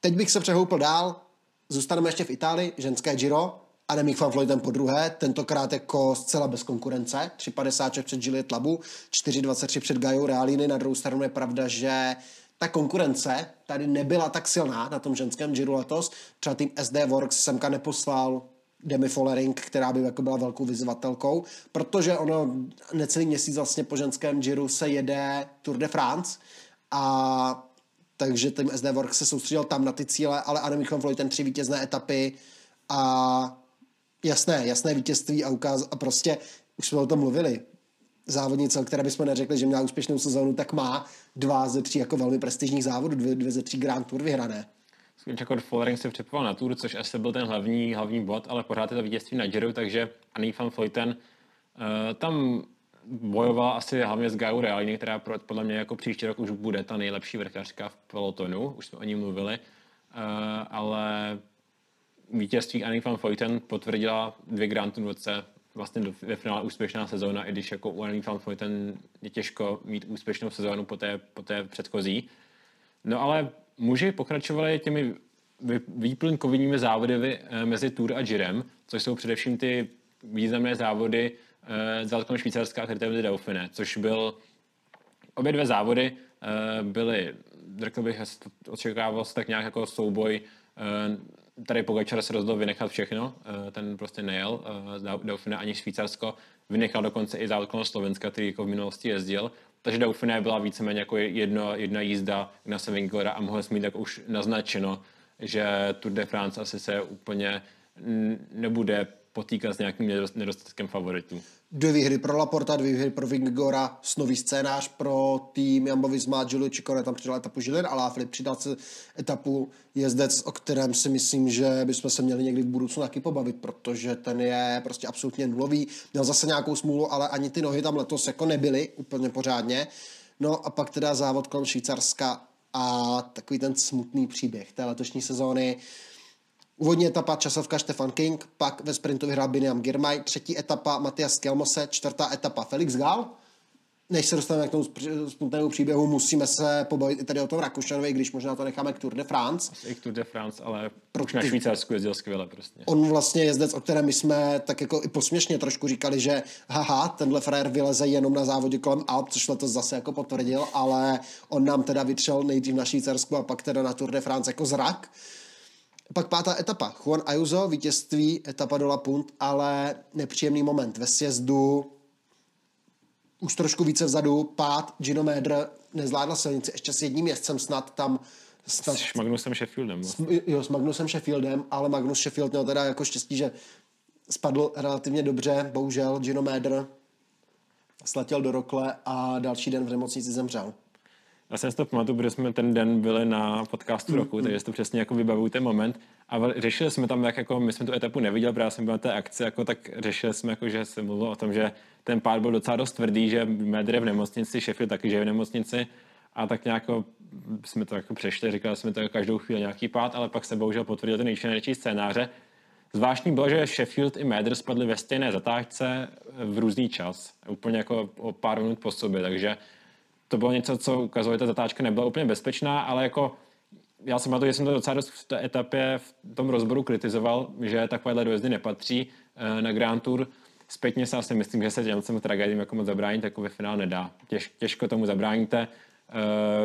teď bych se přehoupl dál, zůstaneme ještě v Itálii, ženské Giro, a Nemík van Floydem po druhé, tentokrát jako zcela bez konkurence, 3,56 před Gilliet Labu, 4,23 před Gajou Realiny, na druhou stranu je pravda, že ta konkurence tady nebyla tak silná na tom ženském Giro letos, třeba tým SD Works semka neposlal Demi Follering, která by jako byla velkou vyzvatelkou, protože ono necelý měsíc vlastně po ženském Giro se jede Tour de France a takže ten SD Work se soustředil tam na ty cíle, ale Adam van Vleuten tři vítězné etapy a jasné, jasné vítězství a ukáz a prostě, už jsme o tom mluvili, závodnice, které bychom neřekli, že měla úspěšnou sezónu, tak má dva ze tří jako velmi prestižních závodů, dvě, dvě ze tří Grand Tour vyhrané. Jako Follering se připravoval na Tour, což asi byl ten hlavní, hlavní bod, ale pořád je to vítězství na Giro, takže Annie van Vleuten uh, tam bojovala asi hlavně s Gaiu Realini, která podle mě jako příští rok už bude ta nejlepší vrchařka v pelotonu, už jsme o ní mluvili, uh, ale vítězství Annie van Vleuten potvrdila dvě Grand Tour roce, vlastně ve finále úspěšná sezóna, i když jako u Annie van Vleuten je těžko mít úspěšnou sezónu po té, po té předchozí. No ale muži pokračovali těmi výplňkovými závody eh, mezi Tour a Girem, což jsou především ty významné závody uh, Zlatkom Švýcarská a Critérium de Dauphine, což byl obě dvě závody uh, byly, řekl bych, očekával se tak nějak jako souboj tady Pogačar se rozhodl vynechat všechno, ten prostě nejel z Dauphine ani Švýcarsko, vynechal dokonce i závod Slovenska, který jako v minulosti jezdil, takže Dauphiné byla víceméně jako jedno, jedna jízda na Sevingora a mohl mít tak už naznačeno, že Tour de France asi se úplně nebude potýkat s nějakým nedostatkem favoritů. Dvě výhry pro Laporta, dvě výhry pro Vingora, nový scénář pro tým Jambo Visma, Giulio Ciccone tam přidal etapu Žilin, ale Filip přidal se etapu jezdec, o kterém si myslím, že bychom se měli někdy v budoucnu taky pobavit, protože ten je prostě absolutně nulový. Měl zase nějakou smůlu, ale ani ty nohy tam letos jako nebyly úplně pořádně. No a pak teda závod kolem Švýcarska a takový ten smutný příběh té letošní sezóny. Úvodní etapa časovka Stefan King, pak ve sprintu vyhrál Biniam Girmay, třetí etapa Matias Kelmose, čtvrtá etapa Felix Gal. Než se dostaneme k tomu smutnému příběhu, musíme se pobavit i tady o tom Rakušanovi, když možná to necháme k Tour de France. I k Tour de France, ale proč na Švýcarsku jezdil skvěle prostě. On vlastně jezdec, o kterém my jsme tak jako i posměšně trošku říkali, že haha, tenhle frér vyleze jenom na závodě kolem Alp, což to zase jako potvrdil, ale on nám teda vytřel nejdřív na Švýcarsku a pak teda na Tour de France jako zrak. Pak pátá etapa. Juan Ayuso, vítězství, etapa do La Punt, ale nepříjemný moment. Ve sjezdu už trošku více vzadu, pád, Gino Medr nezvládla silnici, ještě s jedním jezdcem snad tam snad, s Magnusem Sheffieldem. S, jo, s Magnusem Sheffieldem, ale Magnus Sheffield měl teda jako štěstí, že spadl relativně dobře, bohužel Gino Mäder sletěl do rokle a další den v nemocnici zemřel. Já jsem si to pamatuju, protože jsme ten den byli na podcastu mm, roku, mm. takže to přesně jako vybavuju ten moment. A řešili jsme tam, jak jako my jsme tu etapu neviděli, protože já jsem byl na té akci, jako tak řešili jsme, jako, že se mluvilo o tom, že ten pád byl docela dost tvrdý, že Medr je v nemocnici, Sheffield taky, že je v nemocnici a tak nějak jako jsme to jako přešli, říkali jsme to jako každou chvíli nějaký pád, ale pak se bohužel potvrdil ten nejčernější scénáře. Zvláštní bylo, že Sheffield i Madrid spadli ve stejné zatáčce v různý čas, úplně jako o pár minut po sobě, takže to bylo něco, co ukazuje, ta zatáčka nebyla úplně bezpečná, ale jako já jsem to, že jsem to docela dost v té etapě v tom rozboru kritizoval, že takovéhle dojezdy nepatří eh, na Grand Tour. Zpětně se asi myslím, že se těm tragédiím jako moc zabránit, jako ve finále nedá. Těž, těžko tomu zabráníte.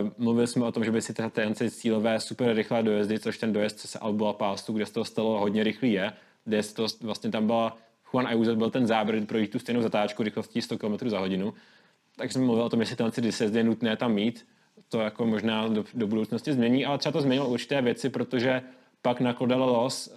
Uh, mluvili jsme o tom, že by si ty cílové super rychlé dojezdy, což ten dojezd se Albola Pástu, kde se to stalo hodně rychlý je, kde to vlastně tam byla Juan Ayuso byl ten záběr pro tu stejnou zatáčku rychlostí 100 km za hodinu. Tak jsem mluvil o tom, jestli ten disezdy je nutné tam mít. To jako možná do, do budoucnosti změní, ale třeba to změnilo určité věci, protože pak na Cordele Los,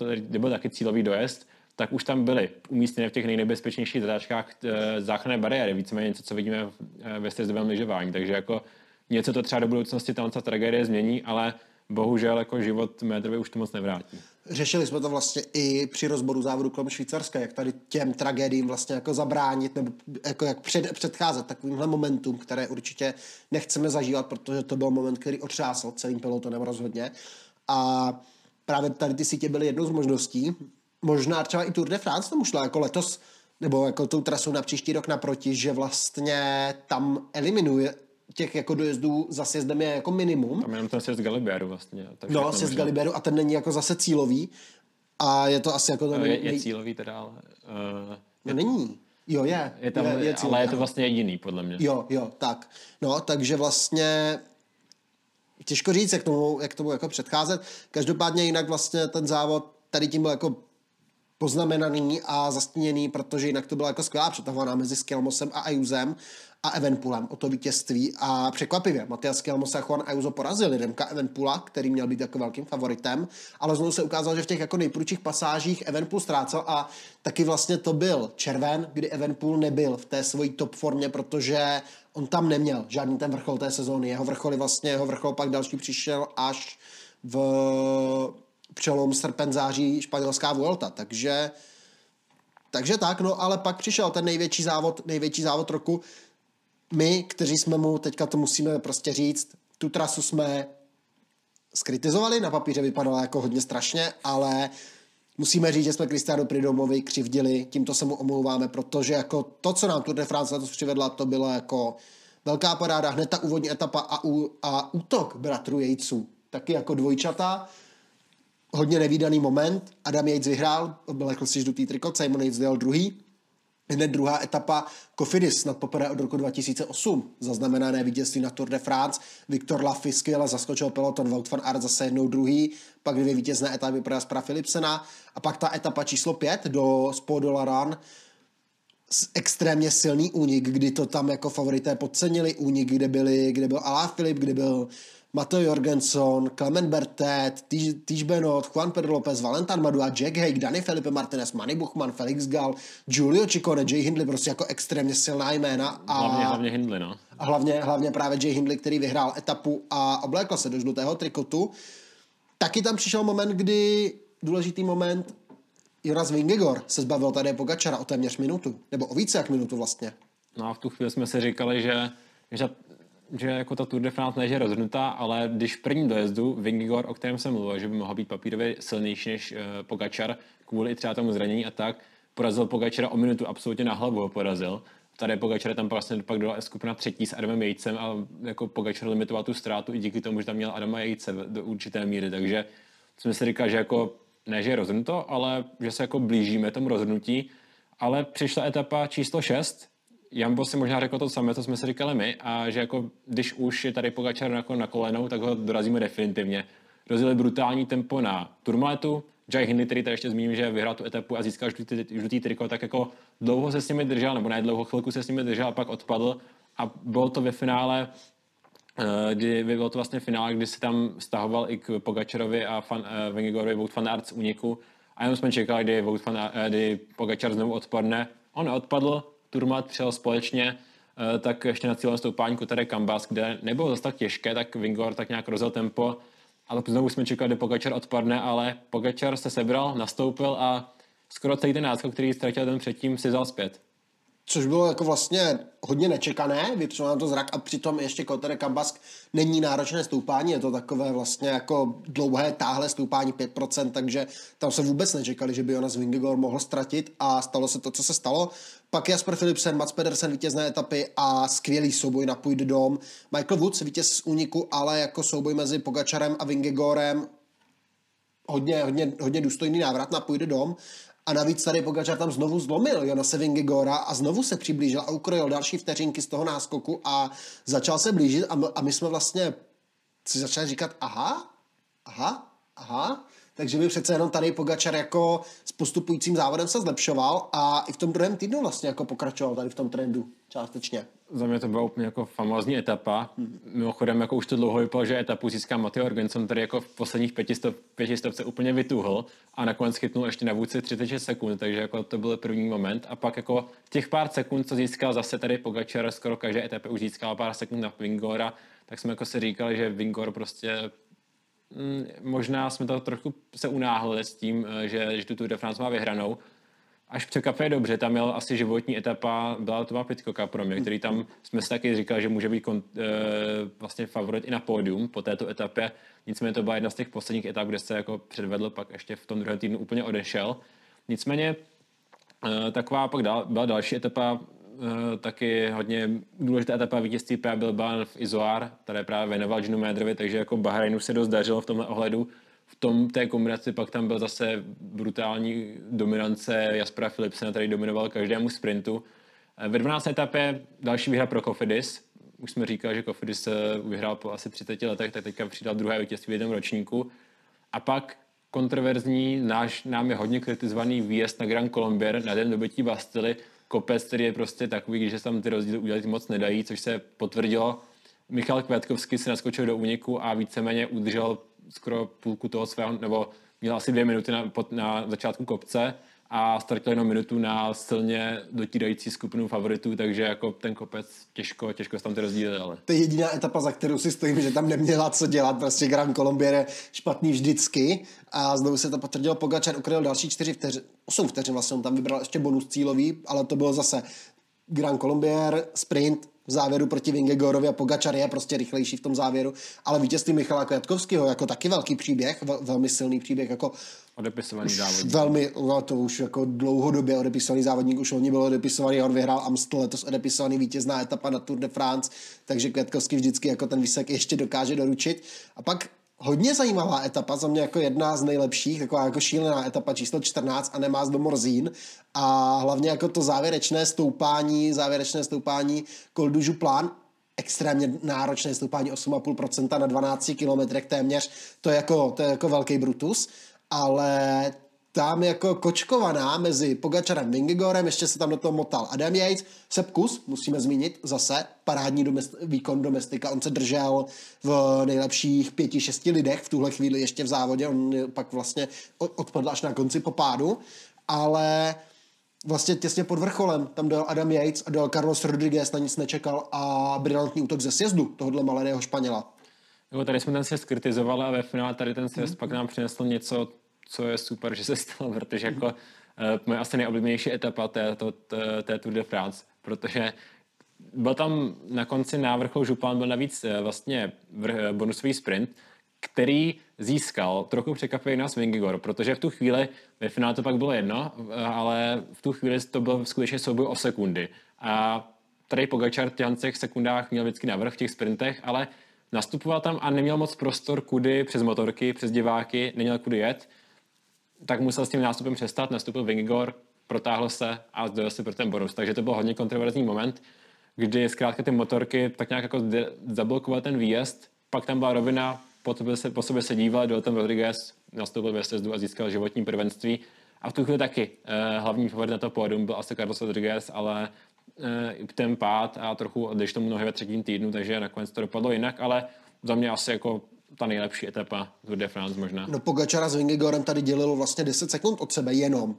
uh, kde byl taky cílový dojezd, tak už tam byly umístěny v těch nejnebezpečnějších zatáčkách eh, záchranné bariéry, víceméně něco, co vidíme eh, ve střezdovém lyžování. Takže jako něco to třeba do budoucnosti tam ta tragédie změní, ale bohužel jako život Médrovi už to moc nevrátí. Řešili jsme to vlastně i při rozboru závodu kolem Švýcarska, jak tady těm tragédiím vlastně jako zabránit nebo jako jak před, předcházet takovýmhle momentům, které určitě nechceme zažívat, protože to byl moment, který otřásl celým pelotonem rozhodně. A právě tady ty sítě byly jednou z možností, možná třeba i Tour de France tomu šla jako letos, nebo jako tou trasou na příští rok naproti, že vlastně tam eliminuje těch jako dojezdů za sjezdem je jako minimum. Tam jenom ten sjezd Galiberu vlastně. No, sjezd Galiberu a ten není jako zase cílový. A je to asi jako... Ten je, je cílový teda, ale... Uh, no není. Jo, je. je, tam, je, je cílový, ale je to vlastně jediný, podle mě. Jo, jo, tak. No, takže vlastně těžko říct, jak tomu, jak tomu jako předcházet. Každopádně jinak vlastně ten závod tady tím byl jako poznamenaný a zastíněný, protože jinak to byla jako skvělá přetahovaná mezi Skelmosem a Ayuzem a Evenpoolem o to vítězství a překvapivě Matias Skelmos a Juan Ayuso porazili Remka Evenpoola, který měl být jako velkým favoritem, ale znovu se ukázalo, že v těch jako nejprudších pasážích Evenpool ztrácel a taky vlastně to byl červen, kdy Evenpool nebyl v té svojí top formě, protože on tam neměl žádný ten vrchol té sezóny. Jeho vrcholy vlastně, jeho vrchol pak další přišel až v přelom srpen, září španělská Vuelta, takže takže tak, no ale pak přišel ten největší závod, největší závod roku. My, kteří jsme mu, teďka to musíme prostě říct, tu trasu jsme skritizovali, na papíře vypadala jako hodně strašně, ale musíme říct, že jsme Kristianu Pridomovi křivdili, tímto se mu omlouváme, protože jako to, co nám Tour de France letos přivedla, to bylo jako velká paráda, hned ta úvodní etapa a, ú, a útok bratru Jejců, taky jako dvojčata, hodně nevýdaný moment. Adam Yates vyhrál, oblekl si žlutý trikot, Simon Yates dělal druhý. Hned druhá etapa Kofidis nad poprvé od roku 2008. Zaznamenané vítězství na Tour de France. Viktor Lafy skvěle zaskočil peloton, Wout van Aert zase jednou druhý, pak dvě vítězné etapy pro Jaspera Philipsena a pak ta etapa číslo pět do Spodolaran extrémně silný únik, kdy to tam jako favorité podcenili, únik, kde, byli, kde byl Alá Filip, kde byl Mateo Jorgenson, Clement Bertet, Tiš Benot, Juan Pedro López, Valentin Madua, Jack Haig, Dani Felipe Martinez, Manny Buchman, Felix Gal, Giulio Ciccone, Jay Hindley, prostě jako extrémně silná jména. A hlavně, hlavně Hindley, no. A hlavně, hlavně právě Jay Hindley, který vyhrál etapu a oblékl se do žlutého trikotu. Taky tam přišel moment, kdy důležitý moment, Jonas Vingegor se zbavil tady Pogačara o téměř minutu, nebo o více jak minutu vlastně. No a v tu chvíli jsme si říkali, že, že že jako ta Tour de France je rozhodnutá, ale když v prvním dojezdu Vingigor, o kterém jsem mluvil, že by mohl být papírově silnější než uh, Pogačar kvůli třeba tomu zranění a tak, porazil Pogačara o minutu absolutně na hlavu ho porazil. Tady Pogačar tam vlastně pak dala skupina třetí s Adamem Jejcem a jako Pogačar limitoval tu ztrátu i díky tomu, že tam měl Adama Jejce do určité míry, takže jsme si říkali, že jako ne, že je rozhodnuto, ale že se jako blížíme tomu rozhodnutí, ale přišla etapa číslo 6, Jambo si možná řekl to samé, co jsme si říkali my, a že jako když už je tady Pogačar jako na kolenou, tak ho dorazíme definitivně. Rozjeli brutální tempo na Turmaletu, Jai Hindley, který tady ještě zmíním, že vyhrál tu etapu a získal žlutý, žlutý triko, tak jako dlouho se s nimi držel, nebo ne dlouho, chvilku se s nimi držel a pak odpadl a bylo to ve finále, eh, kdy bylo to vlastně finále, kdy se tam stahoval i k Pogačarovi a fan, uh, Vengegorovi Wout van Aert z úniku A jenom jsme čekali, kdy, Wout van, eh, kdy Pogačar znovu odpadne. On kdy Turmat přijel společně, eh, tak ještě na cílem stoupání Kotere Kambas, kde nebylo zase tak těžké, tak Vingor tak nějak rozjel tempo, ale znovu jsme čekali, kdy Pogačar odpadne, ale Pogačar se sebral, nastoupil a skoro celý ten náskok, který ztratil den předtím, si vzal zpět což bylo jako vlastně hodně nečekané, vytřel nám to zrak a přitom ještě Kotere Kambask není náročné stoupání, je to takové vlastně jako dlouhé, táhle stoupání 5%, takže tam se vůbec nečekali, že by Jonas Vingegaard mohl ztratit a stalo se to, co se stalo. Pak Jasper Philipsen, Mats Pedersen vítězné etapy a skvělý souboj na půjde dom. Michael Woods vítěz z úniku, ale jako souboj mezi Pogačarem a Vingegaardem hodně, hodně, hodně důstojný návrat na půjde dom a navíc tady Pogačar tam znovu zlomil Jonase Vingegora a znovu se přiblížil a ukrojil další vteřinky z toho náskoku a začal se blížit a my, a my jsme vlastně si začali říkat, aha, aha, aha, takže by přece jenom tady Pogačar jako s postupujícím závodem se zlepšoval a i v tom druhém týdnu vlastně jako pokračoval tady v tom trendu částečně. Za mě to byla úplně jako famózní etapa. Hmm. Mimochodem, jako už to dlouho vypadalo, že etapu získá Matteo Orgenson, který jako v posledních pětistop, pětistovce úplně vytuhl a nakonec chytnul ještě na vůdci 36 sekund, takže jako to byl první moment. A pak jako těch pár sekund, co získal zase tady Pogačar, skoro každé etapy už získal pár sekund na Vingora, tak jsme jako si říkali, že Vingor prostě možná jsme to trochu se unáhlili s tím, eh, že, že tu Tour de France má vyhranou, až překvapuje dobře, tam měl asi životní etapa, byla to Pitcocka pro mě, který tam jsme si taky říkali, že může být kon, e, vlastně favorit i na pódium po této etapě. Nicméně to byla jedna z těch posledních etap, kde se jako předvedl, pak ještě v tom druhém týdnu úplně odešel. Nicméně e, taková pak dal, byla další etapa, taky hodně důležitá etapa vítězství PA Bilbao v Izoar, které právě věnoval Ginu Médrovi, takže jako Bahrajnu se dost dařilo v tomhle ohledu v tom té kombinaci pak tam byl zase brutální dominance Jaspera Philipsena, který dominoval každému sprintu. Eh, ve 12. etapě další výhra pro Kofidis. Už jsme říkali, že Kofidis vyhrál po asi 30 letech, tak teďka přidal druhé vítězství v jednom ročníku. A pak kontroverzní, náš, nám je hodně kritizovaný výjezd na Grand Colombier na den dobytí Bastily. Kopec, který je prostě takový, že se tam ty rozdíly udělat moc nedají, což se potvrdilo. Michal Květkovský se naskočil do úniku a víceméně udržel skoro půlku toho svého, nebo měl asi dvě minuty na, na začátku kopce a ztratil jenom minutu na silně dotírající skupinu favoritů, takže jako ten kopec těžko, těžko tam ty rozdíly ale. To je jediná etapa, za kterou si stojím, že tam neměla co dělat, prostě Grand Colombier je špatný vždycky a znovu se to potvrdilo, Pogačar ukryl další čtyři vteřiny, osm vteřin vlastně, on tam vybral ještě bonus cílový, ale to bylo zase Grand Colombier, sprint, v závěru proti Vingegorovi a Pogačar je prostě rychlejší v tom závěru, ale vítězství Michala Květkovského jako taky velký příběh, vel, velmi silný příběh, jako odepisovaný závodník. Velmi, no to už jako dlouhodobě odepisovaný závodník, už oni byl odepisovaný, on vyhrál Amstel, letos odepisovaný vítězná etapa na Tour de France, takže Květkovský vždycky jako ten výsek ještě dokáže doručit. A pak hodně zajímavá etapa, za mě jako jedna z nejlepších, taková jako šílená etapa číslo 14 a nemá do Morzín a hlavně jako to závěrečné stoupání, závěrečné stoupání Col du plán, extrémně náročné stoupání 8,5% na 12 kilometrech téměř, to je jako, to je jako velký brutus, ale tam jako kočkovaná mezi Pogačarem Vingegorem, ještě se tam do toho motal Adam Yates, Sepkus, musíme zmínit, zase parádní domest- výkon domestika, on se držel v nejlepších pěti, šesti lidech v tuhle chvíli ještě v závodě, on pak vlastně odpadl až na konci popádu, ale vlastně těsně pod vrcholem, tam dojel Adam Yates a dojel Carlos Rodriguez, na nic nečekal a brilantní útok ze sjezdu tohohle malého Španěla. Jo, tady jsme ten sjezd kritizovali a ve finále tady ten sjezd mm-hmm. pak nám přinesl něco, co je super, že se stalo, protože jako uh, moje asi nejoblíbenější etapa té, to, té, té Tour de France, protože byl tam na konci návrhu Župán byl navíc uh, vlastně uh, bonusový sprint, který získal trochu překvapivý nás Vingigor, protože v tu chvíli, ve finále to pak bylo jedno, ale v tu chvíli to byl skutečně souboj o sekundy. A tady Pogačar v těch sekundách měl vždycky navrh v těch sprintech, ale nastupoval tam a neměl moc prostor kudy přes motorky, přes diváky, neměl kudy jet tak musel s tím nástupem přestat, nastupil Vingor, protáhl se a zdojil si pro ten bonus. Takže to byl hodně kontroverzní moment, kdy zkrátka ty motorky tak nějak jako zablokoval ten výjezd, pak tam byla rovina, po se, po sobě se díval, dojel tam Rodriguez, nastoupil ve sezdu a získal životní prvenství. A v tu chvíli taky eh, hlavní favorit na to pódium byl asi Carlos Rodriguez, ale eh, ten pád a trochu odešlo tomu nohy ve třetím týdnu, takže nakonec to dopadlo jinak, ale za mě asi jako ta nejlepší etapa Tour de France možná. No Pogačara s Vingegorem tady dělilo vlastně 10 sekund od sebe jenom.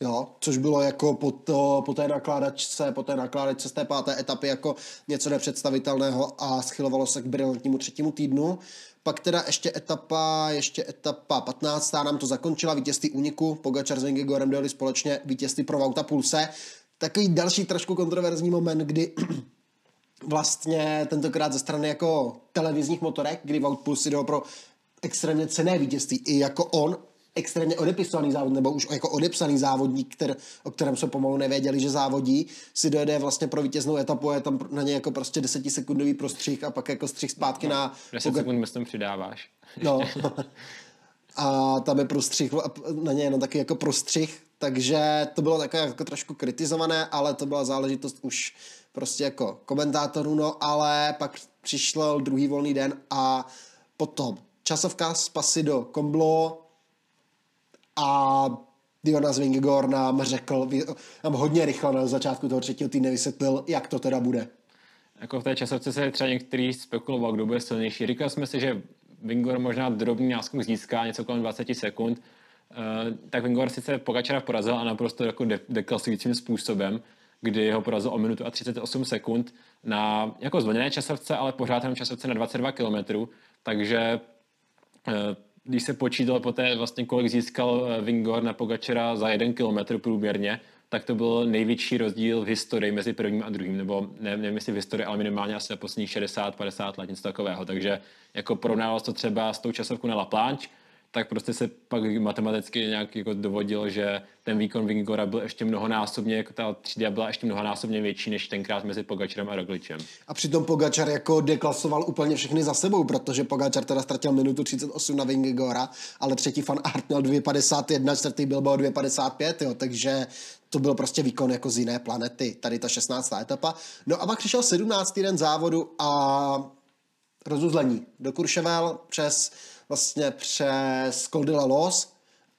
Jo, což bylo jako po, to, po té nakládačce, po té nakládačce z té páté etapy jako něco nepředstavitelného a schylovalo se k brilantnímu třetímu týdnu. Pak teda ještě etapa, ještě etapa 15. nám to zakončila, vítězství úniku, Pogačar s Vingegorem dojeli společně vítězství pro Vauta Pulse. Takový další trošku kontroverzní moment, kdy vlastně tentokrát ze strany jako televizních motorek, kdy Wout Pulse jdou pro extrémně cené vítězství. I jako on extrémně odepisovaný závodník, nebo už jako odepsaný závodník, kter, o kterém jsme pomalu nevěděli, že závodí, si dojede vlastně pro vítěznou etapu, je tam na ně jako prostě desetisekundový prostřih a pak jako střih zpátky no, na... 10 pokud... sekund myslím přidáváš. No. a tam je prostřih, na ně jenom taky jako prostřih, takže to bylo takové jako trošku kritizované, ale to byla záležitost už prostě jako komentátorů, no ale pak přišel druhý volný den a potom časovka z Pasy do Komblo, a Jonas Vingegor nám řekl, nám hodně rychle na začátku toho třetího týdne vysvětlil, jak to teda bude. Jako v té časovce se třeba některý spekuloval, kdo bude silnější. Říkali jsme si, že Vingor možná drobný náskok získá něco kolem 20 sekund, uh, tak Vingor sice Pogačara porazil a naprosto jako de- deklasujícím způsobem, kdy ho porazil o minutu a 38 sekund na jako zvlněné časovce, ale pořád jenom časovce na 22 km, takže uh, když se počítalo poté vlastně, kolik získal eh, Vingor na Pogačera za jeden kilometr průměrně, tak to byl největší rozdíl v historii mezi prvním a druhým, nebo ne, nevím jestli v historii, ale minimálně asi posledních 60-50 let, něco takového. Takže jako porovnalo to třeba s tou časovkou na La Planche, tak prostě se pak matematicky nějak jako dovodil, že ten výkon Vingora byl ještě mnohonásobně, jako ta třída byla ještě mnohonásobně větší než tenkrát mezi Pogačarem a Rogličem. A přitom Pogačar jako deklasoval úplně všechny za sebou, protože Pogačar teda ztratil minutu 38 na Vingora, ale třetí fan Art měl 2,51, čtvrtý byl 2,55, jo, takže to byl prostě výkon jako z jiné planety, tady ta 16. etapa. No a pak přišel 17. den závodu a rozuzlení do Kurševel přes vlastně přes Col de la Los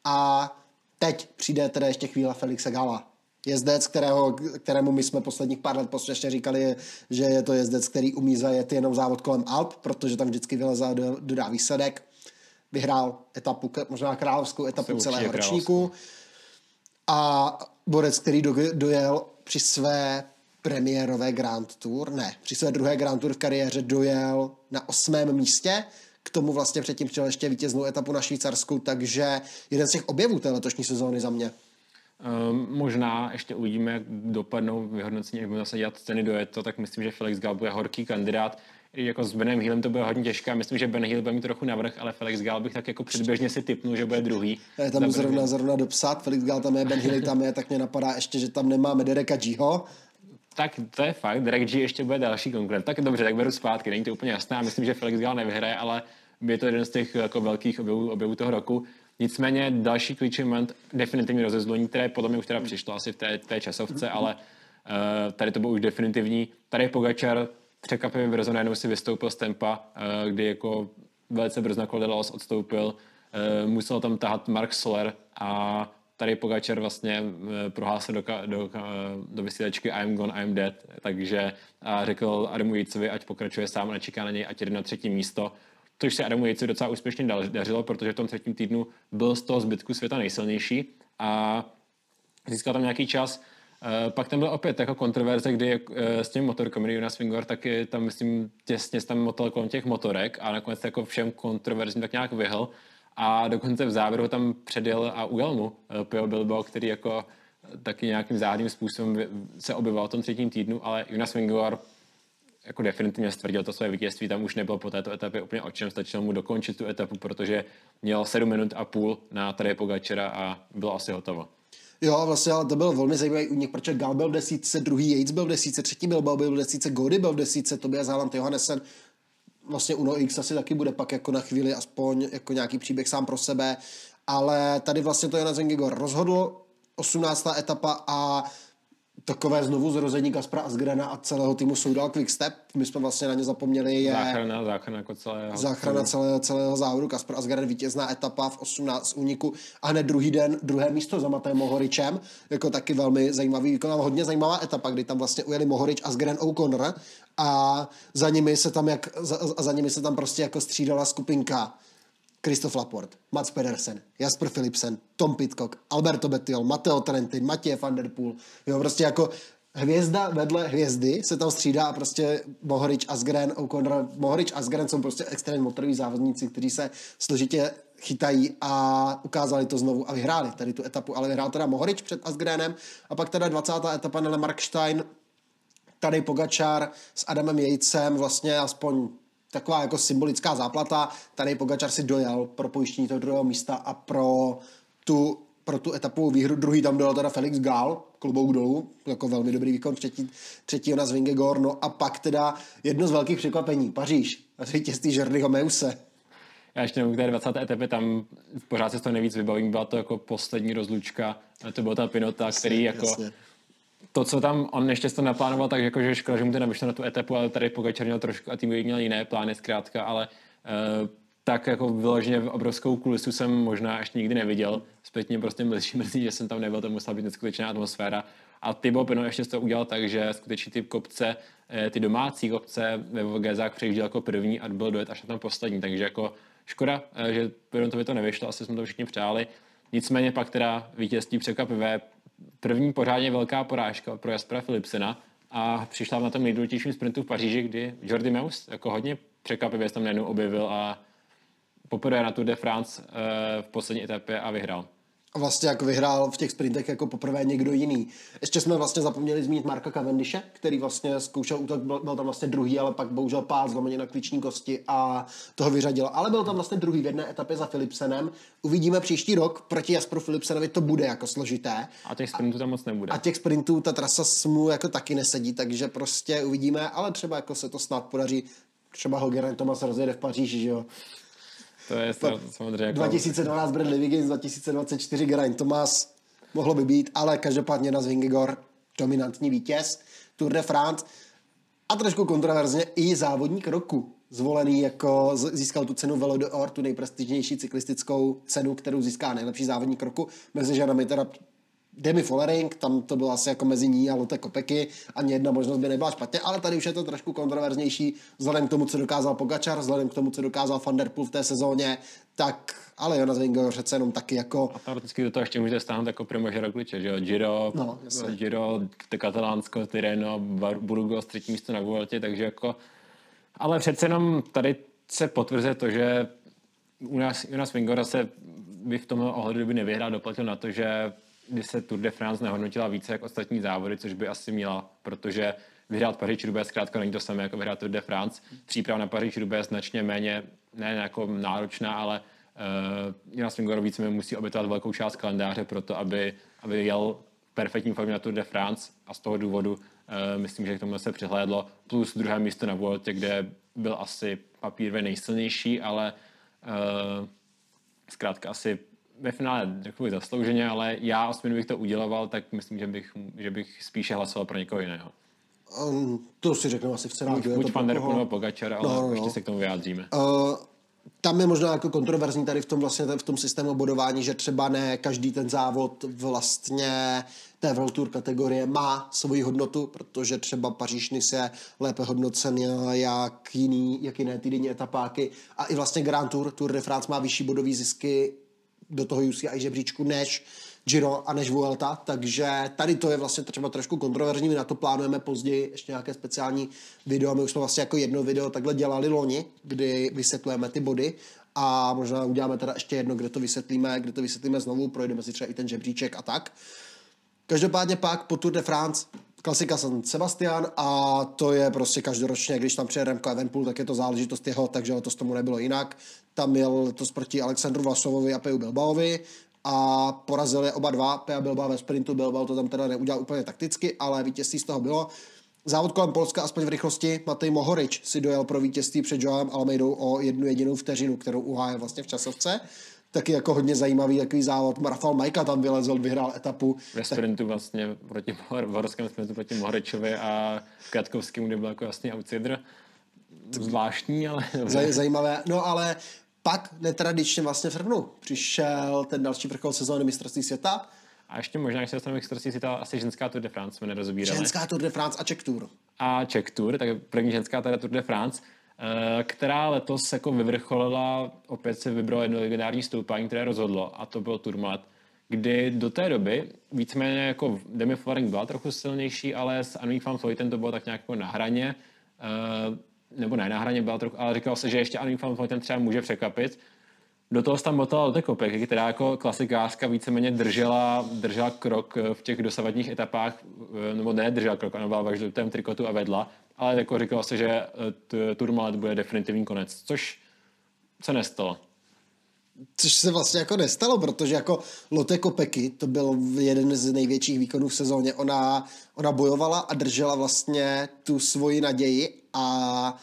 a teď přijde teda ještě chvíle Felixe Gala. Jezdec, kterého, kterému my jsme posledních pár let posledně říkali, že je to jezdec, který umí zajet jenom závod kolem Alp, protože tam vždycky vyleze a dodá výsledek. Vyhrál etapu, možná královskou etapu celého ročníku. A borec, který dojel při své premiérové Grand Tour, ne, při své druhé Grand Tour v kariéře dojel na osmém místě, k tomu vlastně předtím přijel ještě vítěznou etapu na Švýcarsku, takže jeden z těch objevů té letošní sezóny za mě. Um, možná ještě uvidíme, jak dopadnou vyhodnocení, jak budou zase dělat ceny do to, tak myslím, že Felix Gal bude horký kandidát. I jako s Benem Hillem to bude hodně těžké. Myslím, že Ben Hill bude mít trochu navrh, ale Felix Gal bych tak jako předběžně si typnul, že bude druhý. Je tam zrovna, zrovna dopsat, Felix Gal tam je, Ben Hill tam je, tak mě napadá ještě, že tam nemáme Dereka Gho, tak to je fakt, Derek G ještě bude další konkurent. Tak dobře, tak beru zpátky, není to úplně jasné. Myslím, že Felix Gal nevyhraje, ale je to jeden z těch jako velkých objevů, objevů toho roku. Nicméně další klíčový moment, definitivní rozezloní, které podle mě už teda přišlo asi v té, té časovce, ale uh, tady to bylo už definitivní. Tady Pogačar překvapivě brzo najednou si vystoupil z tempa, uh, kdy jako velice brzo na odstoupil, uh, musel tam tahat Mark Soler a tady Pogačar vlastně prohlásil do, do, do vysílačky I'm gone, I'm dead, takže a řekl Adamu Jicovi, ať pokračuje sám a čeká na něj, ať jde na třetí místo. Což se Adamu Jejci docela úspěšně dařilo, protože v tom třetím týdnu byl z toho zbytku světa nejsilnější a získal tam nějaký čas. Uh, pak tam byl opět jako kontroverze, kdy s tím motorkem Jonas Swingor taky tam, myslím, těsně tam motal kolem těch motorek a nakonec jako všem kontroverzím tak nějak vyhl a dokonce v závěru tam předjel a ujel mu uh, Pio Bilbao, který jako taky nějakým záhadným způsobem se objevil v tom třetím týdnu, ale Jonas Swingor jako definitivně stvrdil to své vítězství, tam už nebylo po této etapě úplně o čem, stačilo mu dokončit tu etapu, protože měl 7 minut a půl na tady Pogačera a bylo asi hotovo. Jo, vlastně, ale to byl velmi zajímavý únik, protože Gal byl v desíce, druhý Yates byl v desíce, třetí byl byl v desíce, Gody byl v desíce, Tobias Haaland, Johannesen, vlastně Uno X asi taky bude pak jako na chvíli aspoň jako nějaký příběh sám pro sebe, ale tady vlastně to Jonas Vingegor rozhodl, 18. etapa a takové znovu zrození Kaspra Asgrena a celého týmu Soudal Quickstep. My jsme vlastně na ně zapomněli. Je Záchrana, záchrana jako celého. záchrana celého, celého závodu. Kaspar Asgren vítězná etapa v 18 úniku a hned druhý den druhé místo za Matem Mohoričem. Jako taky velmi zajímavý výkon, ale hodně zajímavá etapa, kdy tam vlastně ujeli Mohorič a Asgren O'Connor a za nimi se tam, jak, za, za nimi se tam prostě jako střídala skupinka Christoph Laporte, Mats Pedersen, Jasper Philipsen, Tom Pitcock, Alberto Bettiol, Matteo Trentin, Matěj van der Poel. Jo, prostě jako hvězda vedle hvězdy se tam střídá a prostě Mohorič, Asgren, O'Connor, Mohorič, Asgren jsou prostě extrémně motoroví závodníci, kteří se složitě chytají a ukázali to znovu a vyhráli tady tu etapu, ale vyhrál teda Mohorič před Asgrenem a pak teda 20. etapa Nele Markstein, tady Pogačar s Adamem Jejcem vlastně aspoň taková jako symbolická záplata. Tady Pogačar si dojel pro pojištění toho druhého místa a pro tu, pro tu etapovou výhru. Druhý tam dojel teda Felix Gál, klobouk dolů, jako velmi dobrý výkon, třetí, třetí na Vingegor. No a pak teda jedno z velkých překvapení, Paříž, a vítězství Jordiho Meuse. Já ještě nevím, k té 20. etapě tam pořád se to nejvíc vybavím, byla to jako poslední rozlučka, to byla ta Pinota, jasně, který jako jasně to, co tam on ještě to naplánoval, tak jako, že škoda, že mu to nevyšlo na tu etapu, ale tady Pogačar měl trošku a tým měl jiné plány zkrátka, ale uh, tak jako vyloženě obrovskou kulisu jsem možná ještě nikdy neviděl. Zpětně prostě mrzí, mrzí, že jsem tam nebyl, to musela být neskutečná atmosféra. A Thibaut Pinot ještě to udělal tak, že skutečně ty kopce, eh, ty domácí kopce ve Vogezách přejížděl jako první a byl dojet až na ten poslední. Takže jako škoda, eh, že Pinotovi to nevyšlo, asi jsme to všichni přáli. Nicméně pak teda vítězství překvapivé první pořádně velká porážka pro Jaspera Philipsena a přišla na tom nejdůležitějším sprintu v Paříži, kdy Jordi Meus jako hodně překvapivě se tam najednou objevil a poprvé na Tour de France eh, v poslední etapě a vyhrál vlastně jako vyhrál v těch sprintech jako poprvé někdo jiný. Ještě jsme vlastně zapomněli zmínit Marka Cavendishe, který vlastně zkoušel útok, byl, byl tam vlastně druhý, ale pak bohužel pád zlomeně na klíční kosti a toho vyřadil. Ale byl tam vlastně druhý v jedné etapě za Philipsenem. Uvidíme příští rok, proti Jasperu Philipsenovi to bude jako složité. A těch sprintů tam moc nebude. A těch sprintů ta trasa mu jako taky nesedí, takže prostě uvidíme, ale třeba jako se to snad podaří třeba ho Geraint Thomas rozjede v Paříži, že jo. To je to, samozřejmě jako... 2012 Bradley Wiggins, 2024 Geraint Thomas, mohlo by být, ale každopádně na Zvingegor dominantní vítěz. Tour de France a trošku kontroverzně i závodník roku zvolený jako získal tu cenu Velo d'Or, tu nejprestižnější cyklistickou cenu, kterou získá nejlepší závodník roku. Mezi ženami teda Demi Follering, tam to bylo asi jako mezi ní a Lotte Kopeky, ani jedna možnost by nebyla špatně, ale tady už je to trošku kontroverznější. Vzhledem k tomu, co dokázal Pogačar, vzhledem k tomu, co dokázal Van Der Poel v té sezóně, tak ale Jonas Vingegaard přece jenom taky jako... A teoreticky do toho ještě může stáhnout jako Primož Roglič, že jo, Giro, no, Giro, Katalánsko, Tireno, Burgos, třetí místo na Vueltě, takže jako... Ale přece jenom tady se potvrzuje to, že u nás Jonas Vingegaard se by v tomhle ohledu by nevyhrál, doplatil na to, že kdy se Tour de France nehodnotila více jako ostatní závody, což by asi měla, protože vyhrát paříž roubaix zkrátka není to samé jako vyhrát Tour de France. Příprava na paříž roubaix značně méně, ne jako náročná, ale uh, Jonas Vingegaard víc musí obětovat velkou část kalendáře pro to, aby, aby jel perfektní formě na Tour de France a z toho důvodu uh, myslím, že k tomu se přihlédlo. Plus druhé místo na Vueltě, kde byl asi papírově nejsilnější, ale uh, zkrátka asi ve finále takový zaslouženě, ale já osmi bych to uděloval, tak myslím, že bych, že bych spíše hlasoval pro někoho jiného. Um, to si řeknu asi v cenách. Buď, buď pan nebo Pogačar, ale no, no, ještě no. se k tomu vyjádříme. Uh, tam je možná jako kontroverzní tady v tom vlastně v tom systému bodování, že třeba ne každý ten závod vlastně té World Tour kategorie má svoji hodnotu, protože třeba Paříž je lépe hodnocen jak, jiný, jak jiné týdenní etapáky a i vlastně Grand Tour, Tour de France má vyšší bodový zisky do toho UCI žebříčku než Giro a než Vuelta, takže tady to je vlastně třeba trošku kontroverzní, my na to plánujeme později ještě nějaké speciální video, my už jsme vlastně jako jedno video takhle dělali loni, kdy vysvětlujeme ty body a možná uděláme teda ještě jedno, kde to vysvětlíme, kde to vysvětlíme znovu, projdeme si třeba i ten žebříček a tak. Každopádně pak po Tour de France klasika San Sebastian a to je prostě každoročně, když tam přijede Remco Evenpool, tak je to záležitost jeho, takže letos tomu nebylo jinak. Tam měl to proti Alexandru Vlasovovi a Peju Bilbaovi a porazil je oba dva, Peja Bilbao ve sprintu, Bilbao to tam teda neudělal úplně takticky, ale vítězství z toho bylo. Závod kolem Polska aspoň v rychlosti, Matej Mohorič si dojel pro vítězství před Joanem Almeidou o jednu jedinou vteřinu, kterou uhájil vlastně v časovce. taky jako hodně zajímavý takový závod. Rafal Majka tam vylezl, vyhrál etapu. Ve sprintu tak... vlastně proti, v horském sprintu proti Mohrečovi a Kratkovskému, kde byl jako jasný outsider. Zvláštní, ale... Zaj, zajímavé. No ale pak netradičně vlastně v srpnu přišel ten další vrchol sezóny mistrovství světa. A ještě možná, když se dostaneme k mistrovství světa, asi ženská Tour de France jsme nerozbírali. Ženská Tour de France a Czech Tour. A Czech Tour, tak první ženská teda Tour de France, eh, která letos jako vyvrcholila, opět se vybralo jedno legendární stoupání, které rozhodlo, a to byl Tourmalet, kdy do té doby víceméně jako Demi Floring byla trochu silnější, ale s Annemiek van Vleuten to bylo tak nějak jako na hraně, eh, nebo ne na hraně byla trochu, ale říkal se, že ještě van Vleuten třeba může překvapit. Do toho se tam motala do Kopek, která jako klasikářka víceméně držela, držela krok v těch dosavadních etapách, eh, nebo ne držela krok, ona byla v žlutém trikotu a vedla, ale jako říkalo se, že eh, Tourmalet bude definitivní konec, což se nestalo. Což se vlastně jako nestalo, protože jako Lotte Kopecky, to byl jeden z největších výkonů v sezóně, ona, ona bojovala a držela vlastně tu svoji naději a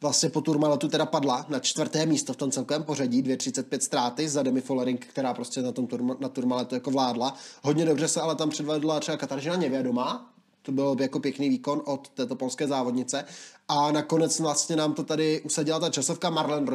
vlastně po Turmaletu teda padla na čtvrté místo v tom celkovém pořadí, 2,35 ztráty za Demi Follering, která prostě na tom turma, na Turmaletu jako vládla. Hodně dobře se ale tam předvedla třeba Katarzyna Nevědomá, to byl jako pěkný výkon od této polské závodnice. A nakonec vlastně nám to tady usadila ta časovka Marlen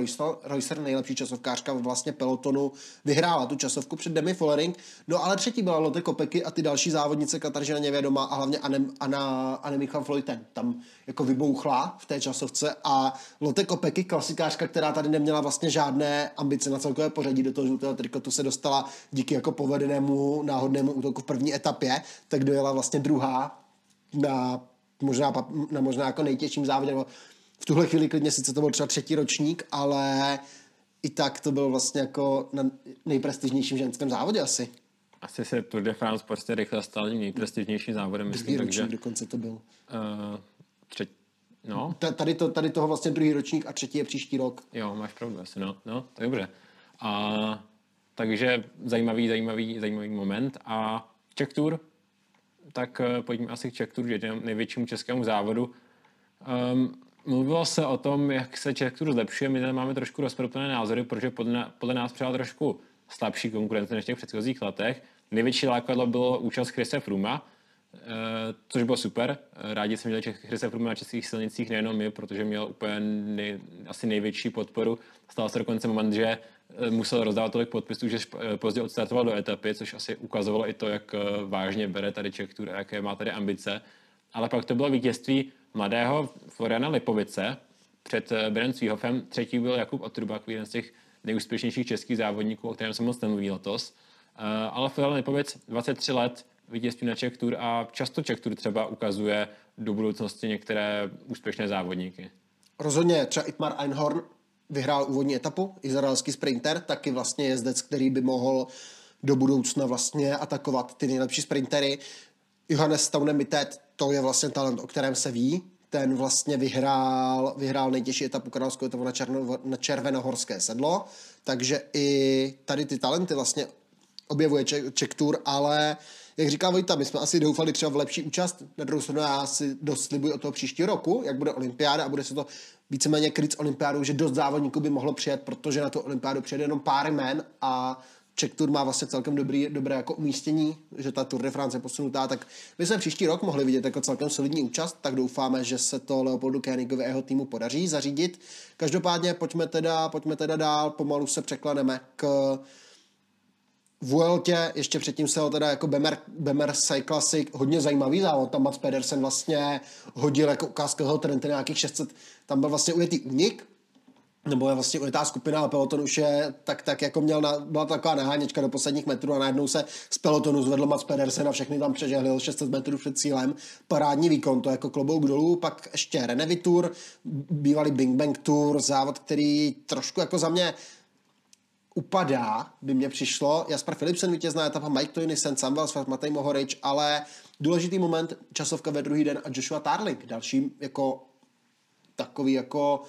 Reusser, nejlepší časovkářka vlastně pelotonu, vyhrála tu časovku před Demi Follering. No ale třetí byla Lotte Kopecky a ty další závodnice Katarzyna Nevědomá a hlavně Anne, Anna, Anne Michal Floyten. Tam jako vybouchla v té časovce a Lotte Kopecky, klasikářka, která tady neměla vlastně žádné ambice na celkové pořadí do toho žlutého trikotu, se dostala díky jako povedenému náhodnému útoku v první etapě, tak dojela vlastně druhá na možná, na možná jako nejtěžším závodě, nebo v tuhle chvíli klidně sice to byl třeba třetí ročník, ale i tak to byl vlastně jako na nejprestižnějším ženském závodě asi. Asi se Tour de France prostě rychle stal nejprestižnějším závodem. Myslím, druhý ročník takže, dokonce to byl. Uh, třetí, no. Tady, to, tady toho vlastně druhý ročník a třetí je příští rok. Jo, máš pravdu asi, no. No, to je dobře. A, takže zajímavý, zajímavý, zajímavý moment. A Czech Tour, tak uh, pojďme asi k Czech Tour, největšímu českému závodu. Um, mluvilo se o tom, jak se Czech Tour zlepšuje. My tady máme trošku rozproplné názory, protože podle, nás přijala trošku slabší konkurence než v těch předchozích letech. Největší lákadlo bylo účast Chrise Fruma, uh, což bylo super. Rádi jsme měli Chrise Fruma na českých silnicích, nejenom my, protože měl úplně nej, asi největší podporu. Stal se dokonce moment, že Eh, musel rozdávat tolik podpisů, že eh, pozdě odstartoval do etapy, což asi ukazovalo i to, jak eh, vážně bere tady Czech Tour a jaké má tady ambice. Ale pak to bylo vítězství mladého Floriana Lipovice před Brent Svíhofem. Třetí byl Jakub Otrubak, jeden z těch nejúspěšnějších českých závodníků, o kterém jsem moc nemluví letos. Ale Florian Lipovic, 23 let, vítězství na Czech Tour a často Czech Tour třeba ukazuje do budoucnosti některé úspěšné závodníky. Rozhodně třeba Itmar Einhorn vyhrál úvodní etapu, izraelský sprinter, taky vlastně jezdec, který by mohl do budoucna vlastně atakovat ty nejlepší sprintery. Johannes Staunemiteet, to je vlastně talent, o kterém se ví, ten vlastně vyhrál, vyhrál nejtěžší etapu kanálskou etapu na, černo, na červenohorské sedlo, takže i tady ty talenty vlastně objevuje Czech Tour, ale jak říká Vojta, my jsme asi doufali třeba v lepší účast, na druhou stranu já si dost slibuji od toho příštího roku, jak bude olympiáda a bude se to víceméně kryt s olympiádou, že dost závodníků by mohlo přijet, protože na tu olympiádu přijede jenom pár jmen a Czech Tour má vlastně celkem dobrý, dobré jako umístění, že ta Tour de France je posunutá, tak my jsme příští rok mohli vidět jako celkem solidní účast, tak doufáme, že se to Leopoldu Koenigovi a jeho týmu podaří zařídit. Každopádně pojďme teda, pojďme teda dál, pomalu se překleneme k Vueltě, ještě předtím se ho teda jako Bemer, Bemer Classic, hodně zajímavý závod, tam Mats Pedersen vlastně hodil jako ukázka toho nějakých 600, tam byl vlastně ujetý únik, nebo je vlastně ujetá skupina, ale peloton už je tak, tak jako měl, na, byla taková naháněčka do posledních metrů a najednou se z pelotonu zvedl Mats Pedersen a všechny tam přežehlil 600 metrů před cílem. Parádní výkon, to jako klobouk dolů, pak ještě Renevi Tour, bývalý Bing Bang Tour, závod, který trošku jako za mě upadá, by mě přišlo. Jasper Philipsen vítězná etapa, Mike Toynisen, Sam Wells, Matej Mohorič, ale důležitý moment, časovka ve druhý den a Joshua Tarling, další jako takový jako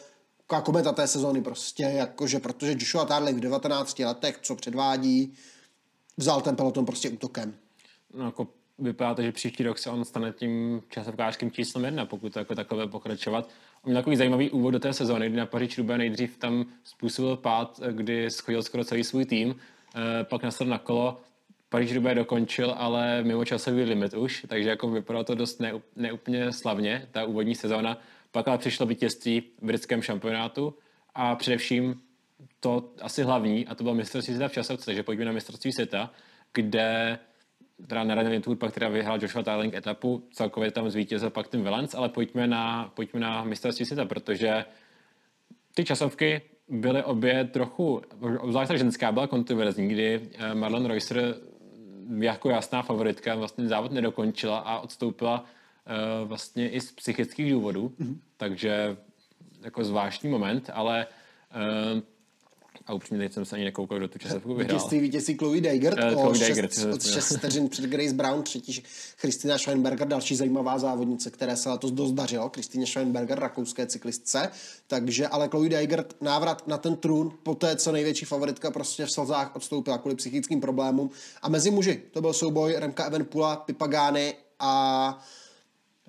kometa té sezóny prostě, jakože protože Joshua Tarling v 19 letech, co předvádí, vzal ten peloton prostě útokem. No jako vypadá to, že příští rok se on stane tím časovkářským číslem jedna, pokud to jako takové pokračovat. On měl takový zajímavý úvod do té sezóny, kdy na Paříž Rubé nejdřív tam způsobil pád, kdy schodil skoro celý svůj tým, eh, pak nastal na kolo, Paříž Rubé dokončil, ale mimo časový limit už, takže jako vypadalo to dost neúplně slavně, ta úvodní sezóna. Pak ale přišlo vítězství v britském šampionátu a především to asi hlavní, a to bylo mistrovství světa v časovce, takže pojďme na mistrovství světa, kde teda na Radově Tour pak teda vyhrál Joshua Tarling etapu, celkově tam zvítězil pak ten Valence, ale pojďme na, pojďme na mistrovství světa, protože ty časovky byly obě trochu, obzvlášť ženská byla kontroverzní, kdy eh, Marlon Reusser jako jasná favoritka vlastně závod nedokončila a odstoupila vlastně i z psychických důvodů, mm-hmm. takže jako zvláštní moment, ale uh, a upřímně teď jsem se ani nekoukal, kdo tu časovku vyhrál. Vítězství vítězí Chloe Dygert uh, o, Dygert, 6, vteřin před Grace Brown, třetí Christina Schweinberger, další zajímavá závodnice, které se letos dost dařilo, Christina Schweinberger, rakouské cyklistce, takže ale Chloe Dygert návrat na ten trůn, po té, co největší favoritka prostě v slzách odstoupila kvůli psychickým problémům a mezi muži to byl souboj Remka Evenpula, Pipagány a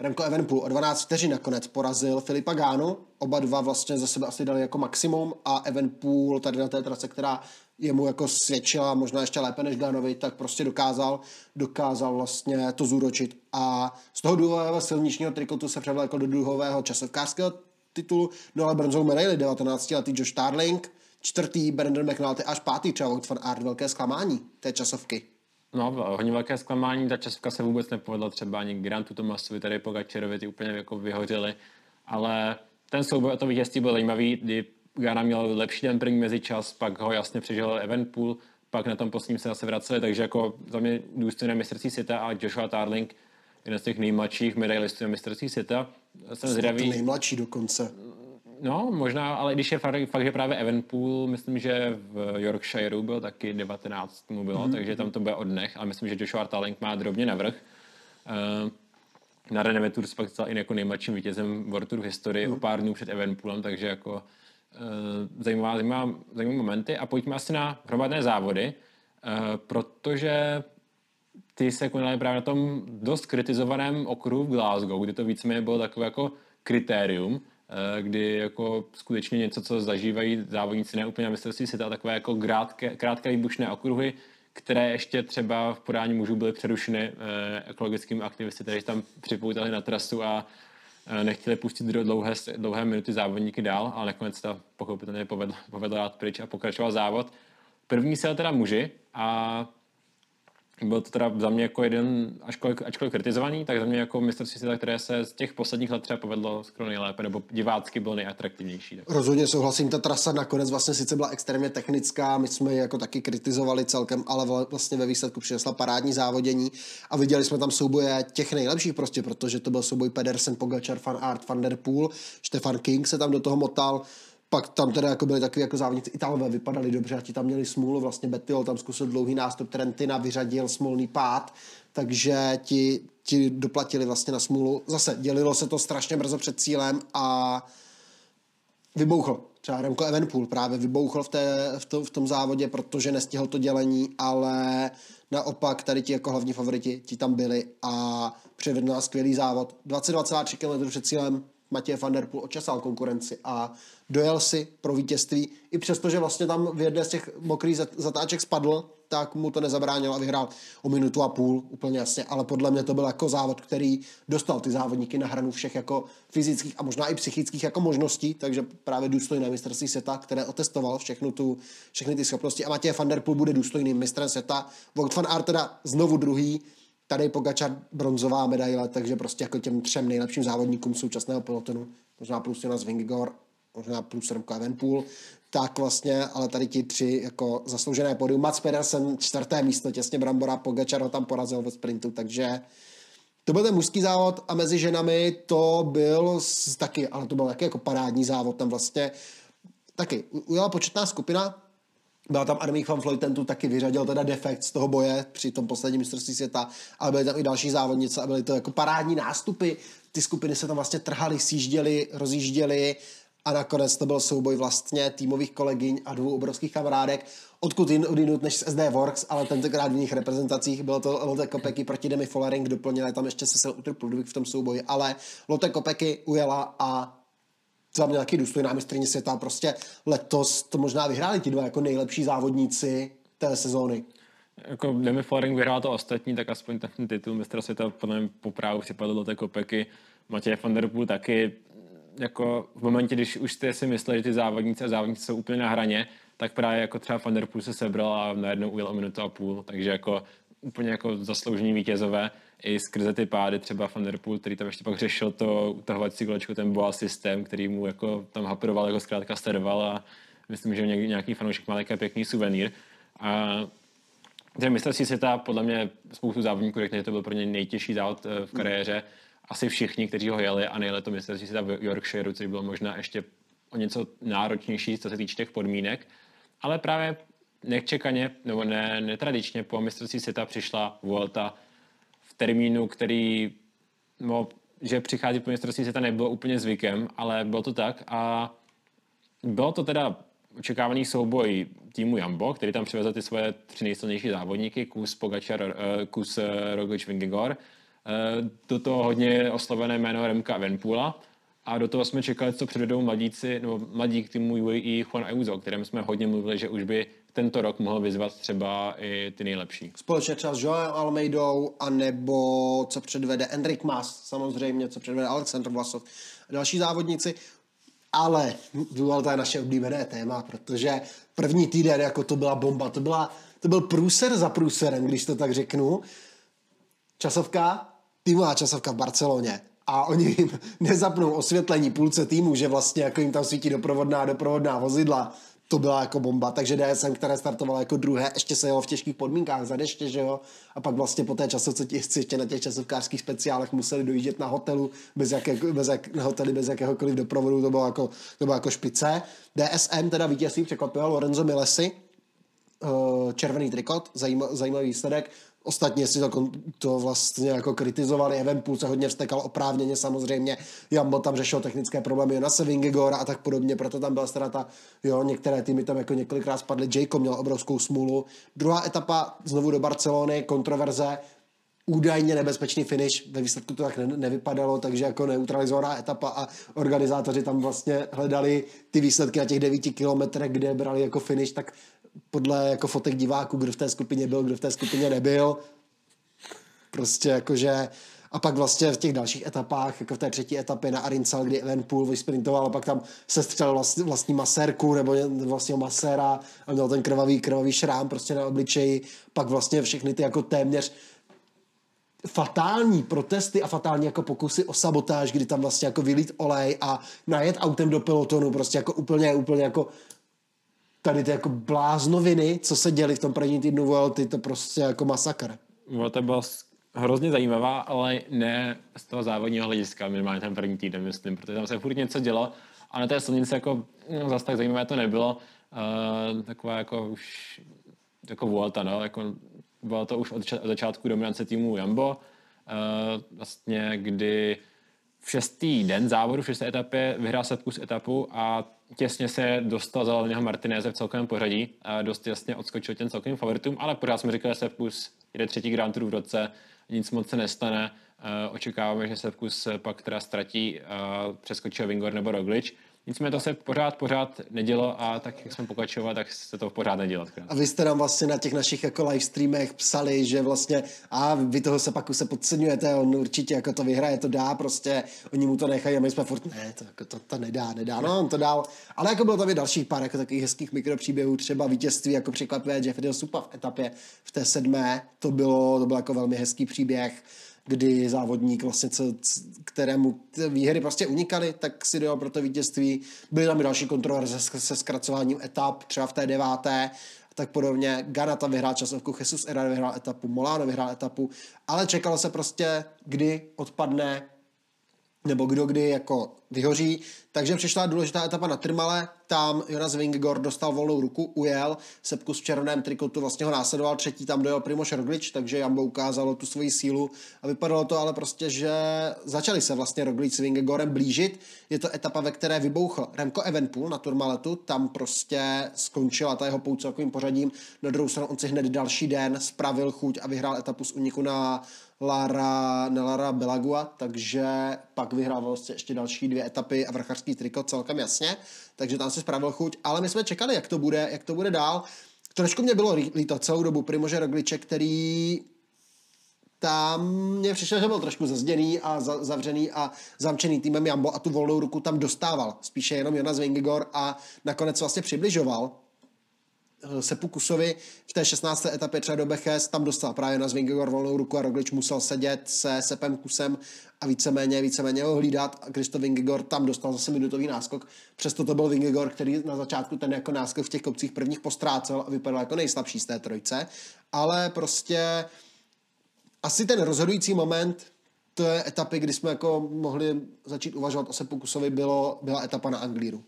Remco Evenpool o 12 vteřin nakonec porazil Filipa Gánu. Oba dva vlastně za sebe asi dali jako maximum a Evenpool tady na té trase, která jemu jako svědčila možná ještě lépe než Gánovi, tak prostě dokázal, dokázal vlastně to zúročit. A z toho duhového silničního trikotu se převlékl do duhového časovkářského titulu, no ale bronzovou medaili 19 letý Josh Starling, čtvrtý Brandon McNulty až pátý třeba van Aert, velké zklamání té časovky. No, hodně velké zklamání, ta časovka se vůbec nepovedla třeba ani Grantu Tomasovi, tady Pogačerovi, ty úplně jako vyhořeli, ale ten souboj o to vítězství byl zajímavý, kdy Gana měl lepší den první mezičas, pak ho jasně přežil Evenpool, pak na tom posledním se zase vraceli, takže jako za mě důstojné mistrovství světa a Joshua Tarling, jeden z těch nejmladších medailistů na mistrovství světa. Jsem zvědavý. nejmladší dokonce. No, možná, ale když je fakt, že právě Evenpool, myslím, že v Yorkshireu byl taky 19 mu bylo, mm-hmm. takže tam to bude oddech a myslím, že Joshua Tarling má drobně navrh. Uh, na René Tours pak stal i jako nejmladším vítězem World Tour historii mm. o pár dnů před Evenpoolem, takže jako uh, zajímavá, zajímavá, zajímavé momenty. A pojďme asi na hromadné závody, uh, protože ty se konaly právě na tom dost kritizovaném okruhu v Glasgow, kdy to víceméně bylo takové jako kritérium, Eh, kdy jako skutečně něco, co zažívají závodníci ne úplně na mistrovství světa, takové jako krátké, krátké výbušné okruhy, které ještě třeba v podání mužů byly přerušeny eh, ekologickými aktivisty, kteří tam připoutali na trasu a eh, nechtěli pustit do dlouhé, dlouhé minuty závodníky dál, ale nakonec to pochopitelně povedlo, povedlo dát pryč a pokračoval závod. První se teda muži a byl to teda za mě jako jeden, ačkoliv, ačkoliv kritizovaný, tak za mě jako mistrovství světa, které se z těch posledních let třeba povedlo skoro nejlépe, nebo divácky byl nejatraktivnější. Tak. Rozhodně souhlasím, ta trasa nakonec vlastně sice byla extrémně technická, my jsme ji jako taky kritizovali celkem, ale vlastně ve výsledku přinesla parádní závodění a viděli jsme tam souboje těch nejlepších prostě, protože to byl souboj Pedersen, Pogačar, Van Aert, Van Der Poel, Stefan King se tam do toho motal, pak tam teda jako byli takový jako závodníci Italové vypadali dobře a ti tam měli smůlu, vlastně Bettiol tam zkusil dlouhý nástup, Trentina vyřadil smolný pád, takže ti, ti doplatili vlastně na smůlu. Zase dělilo se to strašně brzo před cílem a vybouchl. Třeba Remco Evenpool právě vybouchl v, té, v, to, v tom závodě, protože nestihl to dělení, ale naopak tady ti jako hlavní favoriti ti tam byli a předvedl skvělý závod. 22,3 km před cílem Matěj van der Poel očasal konkurenci a dojel si pro vítězství. I přesto, že vlastně tam v jedné z těch mokrých zatáček spadl, tak mu to nezabránilo a vyhrál o minutu a půl, úplně jasně. Ale podle mě to byl jako závod, který dostal ty závodníky na hranu všech jako fyzických a možná i psychických jako možností, takže právě důstojné mistrovství světa, které otestoval všechnu tu, všechny ty schopnosti. A Matěj van der Poel bude důstojným mistrem světa. Vogt van Aert teda znovu druhý, tady Pogačar bronzová medaile, takže prostě jako těm třem nejlepším závodníkům současného pelotonu, možná plus Jonas Vingegaard, možná plus Remco Evenpool, tak vlastně, ale tady ti tři jako zasloužené podium. Mats Pedersen čtvrté místo, těsně Brambora, Pogačar ho tam porazil ve sprintu, takže to byl ten mužský závod a mezi ženami to byl taky, ale to byl taky jako parádní závod, tam vlastně taky ujela početná skupina, byla tam Armík van Floyd, tu taky vyřadil teda defekt z toho boje při tom posledním mistrovství světa, ale byly tam i další závodnice a byly to jako parádní nástupy. Ty skupiny se tam vlastně trhaly, sjížděly, rozjížděly a nakonec to byl souboj vlastně týmových kolegyň a dvou obrovských kamarádek, odkud jin, odinut než z SD Works, ale tentokrát v jiných reprezentacích bylo to Lotte Kopecky proti Demi Follering, doplnili tam ještě se Utr Ludwig v tom souboji, ale Lotte Kopecky ujela a za mě taky důstojná mistrně světa, prostě letos to možná vyhráli ti dva jako nejlepší závodníci té sezóny. Jako Demi Follering vyhrál to ostatní, tak aspoň ten titul mistra světa podle mě po právu připadl té kopeky. Matěj van der Poel taky jako v momentě, když už jste si mysleli, že ty závodníci a závodníci jsou úplně na hraně, tak právě jako třeba Van der Poel se sebral a najednou ujel o minutu a půl, takže jako úplně jako zasloužení vítězové i skrze ty pády, třeba Van der Poel, který tam ještě pak řešil to utahovací kolečko, ten boa systém, který mu jako tam haperoval, jako zkrátka steroval a myslím, že nějaký fanoušek má takový pěkný suvenýr. A ten mistrovství světa podle mě spoustu závodníků řekne, že to byl pro ně nejtěžší závod eh, v kariéře asi všichni, kteří ho jeli a nejeli to mistrovství světa v Yorkshireu, což bylo možná ještě o něco náročnější, co se týče těch podmínek. Ale právě nečekaně, nebo ne, netradičně po mistrovství světa přišla Vuelta v termínu, který, no, že přichází po mistrovství světa nebylo úplně zvykem, ale bylo to tak a bylo to teda očekávaný souboj týmu Jambo, který tam přivezl ty svoje tři nejsilnější závodníky, Kus, Pogačar, eh, Kus, eh, Roglič, Vingegor. Do toho hodně oslovené jméno Remka Venpula a do toho jsme čekali, co předvedou mladíci, nebo mladík týmu UAE Juan Ayuso, o kterém jsme hodně mluvili, že už by tento rok mohl vyzvat třeba i ty nejlepší. Společně třeba s Joel Almeidou, anebo co předvede Enric Mas, samozřejmě, co předvede Aleksandr Vlasov a další závodníci. Ale to je naše oblíbené téma, protože první týden jako to byla bomba, to, byla, to byl průser za průserem, když to tak řeknu. Časovka, týmová časovka v Barceloně. A oni jim nezapnou osvětlení půlce týmu, že vlastně jako jim tam svítí doprovodná doprovodná vozidla, to byla jako bomba, takže DSM, které startovalo jako druhé, ještě se jelo v těžkých podmínkách za deště, že jo, a pak vlastně po té časovce ti ještě na těch časovkářských speciálech museli dojíždět na hotelu, bez, jaké, bez jak, na hotely bez jakéhokoliv doprovodu, to bylo jako, to bylo jako špice. DSM teda vítězství překvapilo Lorenzo Milesi, eh, červený trikot, zajímavý výsledek. Ostatně si to, to vlastně jako kritizovali, Evenpool se hodně vstekal oprávněně samozřejmě, Jambo tam řešil technické problémy na Sevingegora a tak podobně, proto tam byla strata, jo, některé týmy tam jako několikrát spadly, Jacob měl obrovskou smůlu. Druhá etapa znovu do Barcelony, kontroverze, údajně nebezpečný finish, ve výsledku to tak ne- nevypadalo, takže jako neutralizovaná etapa a organizátoři tam vlastně hledali ty výsledky na těch devíti kilometrech, kde brali jako finish, tak podle jako fotek diváků, kdo v té skupině byl, kdo v té skupině nebyl. Prostě jakože a pak vlastně v těch dalších etapách, jako v té třetí etapě na Arinsal, kdy Evenpool vysprintoval a pak tam se střelil vlastní, vlastní masérku nebo vlastně maséra a měl ten krvavý, krvavý šrám prostě na obličeji. Pak vlastně všechny ty jako téměř fatální protesty a fatální jako pokusy o sabotáž, kdy tam vlastně jako vylít olej a najet autem do pelotonu, prostě jako úplně, úplně jako tady ty jako bláznoviny, co se děli v tom první týdnu Vuelty, to prostě jako masakr. to bylo hrozně zajímavá, ale ne z toho závodního hlediska, minimálně ten první týden, myslím, protože tam se furt něco dělo a na té silnici jako no, zase tak zajímavé to nebylo. Uh, taková jako už jako Vuelta, no, jako bylo to už od, začátku dominance týmu Jambo, uh, vlastně kdy v šestý den závodu, v šesté etapě vyhrál Sepkus etapu a těsně se dostal za Laniho Martineze v celkovém pořadí. A dost jasně odskočil těm celkovým favoritům, ale pořád jsme říkali, že Sepkus jde třetí Grand Tour v roce, nic moc se nestane. Očekáváme, že Sepkus pak teda ztratí, přeskočí Vingor nebo Roglič. Nicméně to se pořád, pořád nedělo a tak, jak jsme pokračovali, tak se to pořád nedělo. A vy jste nám vlastně na těch našich jako live streamech psali, že vlastně a vy toho se pak se podceňujete, on určitě jako to vyhraje, to dá prostě, oni mu to nechají a my jsme furt, ne, to, jako to, to nedá, nedá, no on to dál. Ale jako bylo tam i dalších pár jako takových hezkých mikropříběhů, třeba vítězství jako překvapivé Jeffrey Supa v etapě v té sedmé, to bylo, to bylo jako velmi hezký příběh kdy závodník, vlastně, co, kterému výhry prostě unikaly, tak si dojel pro to vítězství. Byly tam i další kontroverze se zkracováním etap, třeba v té deváté, tak podobně. Ganata vyhrál časovku, Jesus Era vyhrál etapu, Molano vyhrál etapu, ale čekalo se prostě, kdy odpadne nebo kdo kdy jako vyhoří. Takže přišla důležitá etapa na Trmale, tam Jonas Vingegaard dostal volnou ruku, ujel, Sepkus v červeném trikotu vlastně ho následoval, třetí tam dojel Primoš Roglič, takže Jambo ukázalo tu svoji sílu a vypadalo to ale prostě, že začali se vlastně Roglič s Vingegaardem blížit. Je to etapa, ve které vybouchl Remco Evenpool na Turmaletu, tam prostě skončila ta jeho pouť celkovým pořadím. Na druhou stranu on si hned další den spravil chuť a vyhrál etapu z uniku na Lara, Nelara Belagua, takže pak vyhrál vlastně ještě další dvě etapy a vrcharský trikot celkem jasně, takže tam si spravil chuť, ale my jsme čekali, jak to bude, jak to bude dál. Trošku mě bylo líto celou dobu Primože Rogliče, který tam mě přišel, že byl trošku zazděný a za, zavřený a zamčený týmem Jambo a tu volnou ruku tam dostával. Spíše jenom Jonas Vingegor a nakonec vlastně přibližoval Sepu Kusovi v té 16. etapě třeba do Beches, tam dostal právě na Zvingegor volnou ruku a Roglič musel sedět se Sepem Kusem a víceméně, víceméně ho hlídat a Kristo Vingegor tam dostal zase minutový náskok. Přesto to byl Vingegor, který na začátku ten jako náskok v těch kopcích prvních postrácel a vypadal jako nejslabší z té trojce, ale prostě asi ten rozhodující moment to je etapy, kdy jsme jako mohli začít uvažovat o Sepu Kusovi, bylo, byla etapa na Anglíru.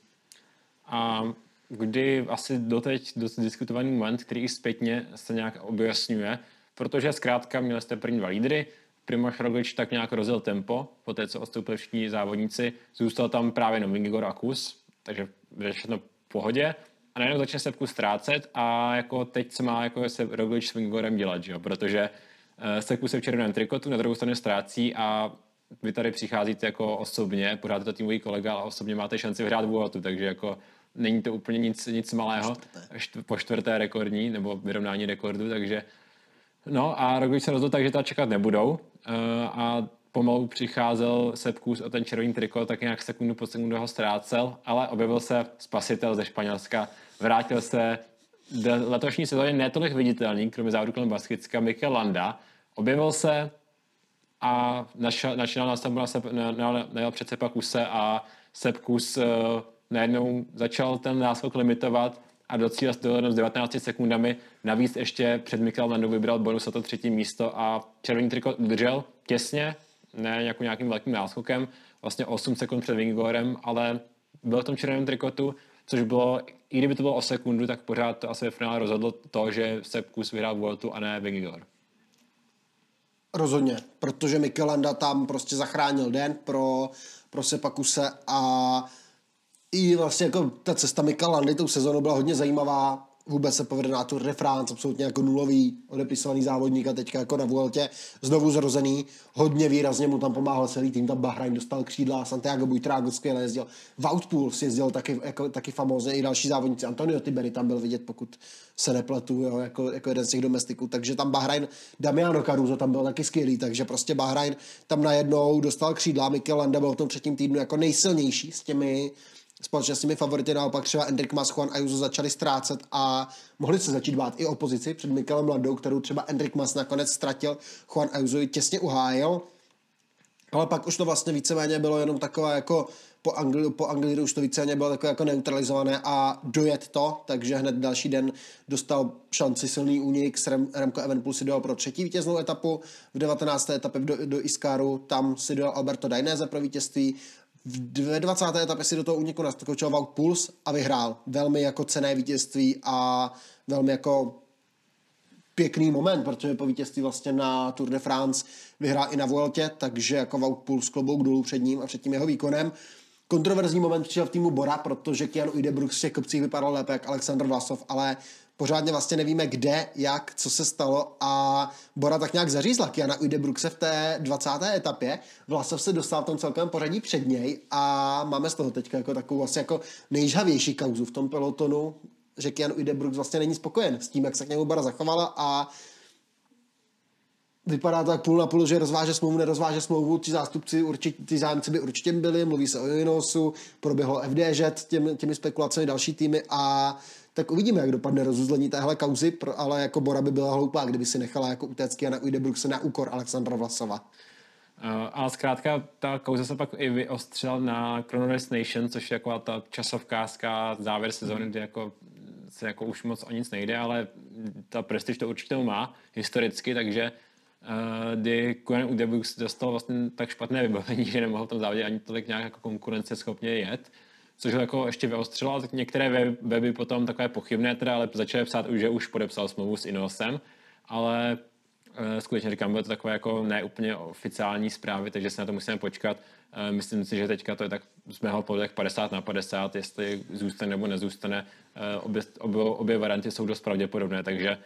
A kdy asi doteď dost diskutovaný moment, který zpětně se nějak objasňuje, protože zkrátka měli jste první dva lídry, Primož Roglič tak nějak rozjel tempo, po té, co odstoupili všichni závodníci, zůstal tam právě jenom Vingigor a Kus, takže je všechno pohodě a najednou začne se vkus ztrácet a jako teď se má jako se Roglič s Vingigorem dělat, že jo? protože uh, se v červeném trikotu, na druhou stranu ztrácí a vy tady přicházíte jako osobně, pořád to týmový kolega, ale osobně máte šanci vyhrát Vueltu, takže jako není to úplně nic, nic malého, po čtvrté rekordní, nebo vyrovnání rekordu, takže no a Roglič se rozhodl tak, že to čekat nebudou uh, a pomalu přicházel Sepkus o ten červený triko, tak nějak sekundu po sekundu ho ztrácel, ale objevil se spasitel ze Španělska, vrátil se do letošní sezóně netolik viditelný, kromě závodu kolem Baskicka, Mikel Landa, objevil se a načínal na, na, na, na, na, před Sepakuse a Sepkus uh, najednou začal ten náskok limitovat a do s 19 sekundami. Navíc ještě před Mikel Landou vybral bonus a to třetí místo a červený triko udržel těsně, ne jako nějakým velkým náskokem, vlastně 8 sekund před Vingorem, ale byl v tom červeném trikotu, což bylo, i kdyby to bylo o sekundu, tak pořád to asi ve finále rozhodlo to, že se kus vyhrál Vueltu a ne Vingor. Rozhodně, protože Mikelanda tam prostě zachránil den pro, pro Sepakuse a i vlastně jako ta cesta Mika Landy tou sezónou byla hodně zajímavá. Vůbec se povede na Tour de France, absolutně jako nulový odepisovaný závodník a teďka jako na Vueltě znovu zrozený. Hodně výrazně mu tam pomáhal celý tým, tam Bahrain dostal křídla, Santiago Buitrago skvěle jezdil. Woutpool si jezdil taky, jako, taky famózně, i další závodníci. Antonio Tiberi tam byl vidět, pokud se nepletu, jo, jako, jako jeden z těch domestiků. Takže tam Bahrain, Damiano Caruso tam byl taky skvělý, takže prostě Bahrain tam najednou dostal křídla, Mikel Landa byl v tom třetím týdnu jako nejsilnější s těmi společně s těmi favority naopak třeba Enric Mas, Juan Ayuso začali ztrácet a mohli se začít bát i opozici před Mikelem Landou, kterou třeba Enric Mas nakonec ztratil, Juan Ayuso ji těsně uhájil, ale pak už to vlastně víceméně bylo jenom takové jako po Anglii, po Anglii už to víceméně bylo takové jako neutralizované a dojet to, takže hned další den dostal šanci silný únik s Rem, Remco Evenpool si dojel pro třetí vítěznou etapu, v 19. etapě do, do Iskaru, tam si dojel Alberto Dainese pro vítězství, v 20. etapě si do toho úniku naskočil Wout Puls a vyhrál. Velmi jako cené vítězství a velmi jako pěkný moment, protože po vítězství vlastně na Tour de France vyhrál i na Vueltě, takže jako Wout Puls klobouk dolů před ním a před tím jeho výkonem. Kontroverzní moment přišel v týmu Bora, protože Kian Udebrooks v těch kopcích vypadal lépe jak Aleksandr Vlasov, ale pořádně vlastně nevíme kde, jak, co se stalo a Bora tak nějak zařízla Kiana Udebrukse v té 20. etapě. Vlasov se dostal v tom celkovém pořadí před něj a máme z toho teďka jako takovou vlastně jako nejžhavější kauzu v tom pelotonu, že Kian Udebrooks vlastně není spokojen s tím, jak se k němu Bora zachovala a vypadá to tak půl na půl, že rozváže smlouvu, nerozváže smlouvu, ti zástupci, určitě, ty zájemci by určitě byli, mluví se o Inosu, proběhlo FDŽ těmi, těmi spekulacemi další týmy a tak uvidíme, jak dopadne rozuzlení téhle kauzy, ale jako Bora by byla hloupá, kdyby si nechala jako utécky a na Udebrukse na úkor Alexandra Vlasova. Uh, ale zkrátka ta kauza se pak i vyostřila na Chrono Nation, což je jako ta časovkázka závěr sezóny, kdy jako se jako už moc o nic nejde, ale ta prestiž to určitě má historicky, takže uh, kdy Koen Udebux dostal vlastně tak špatné vybavení, že nemohl v tom závodě ani tolik nějak jako konkurenceschopně jet, což ho jako ještě vyostřilo, ale některé weby potom takové pochybné teda, ale začaly psát že už podepsal smlouvu s Inosem, ale uh, skutečně říkám, bylo to takové jako neúplně oficiální zprávy, takže se na to musíme počkat. Uh, myslím si, že teďka to je tak z mého pohledu 50 na 50, jestli zůstane nebo nezůstane. Uh, obě, obě, obě varianty jsou dost pravděpodobné, takže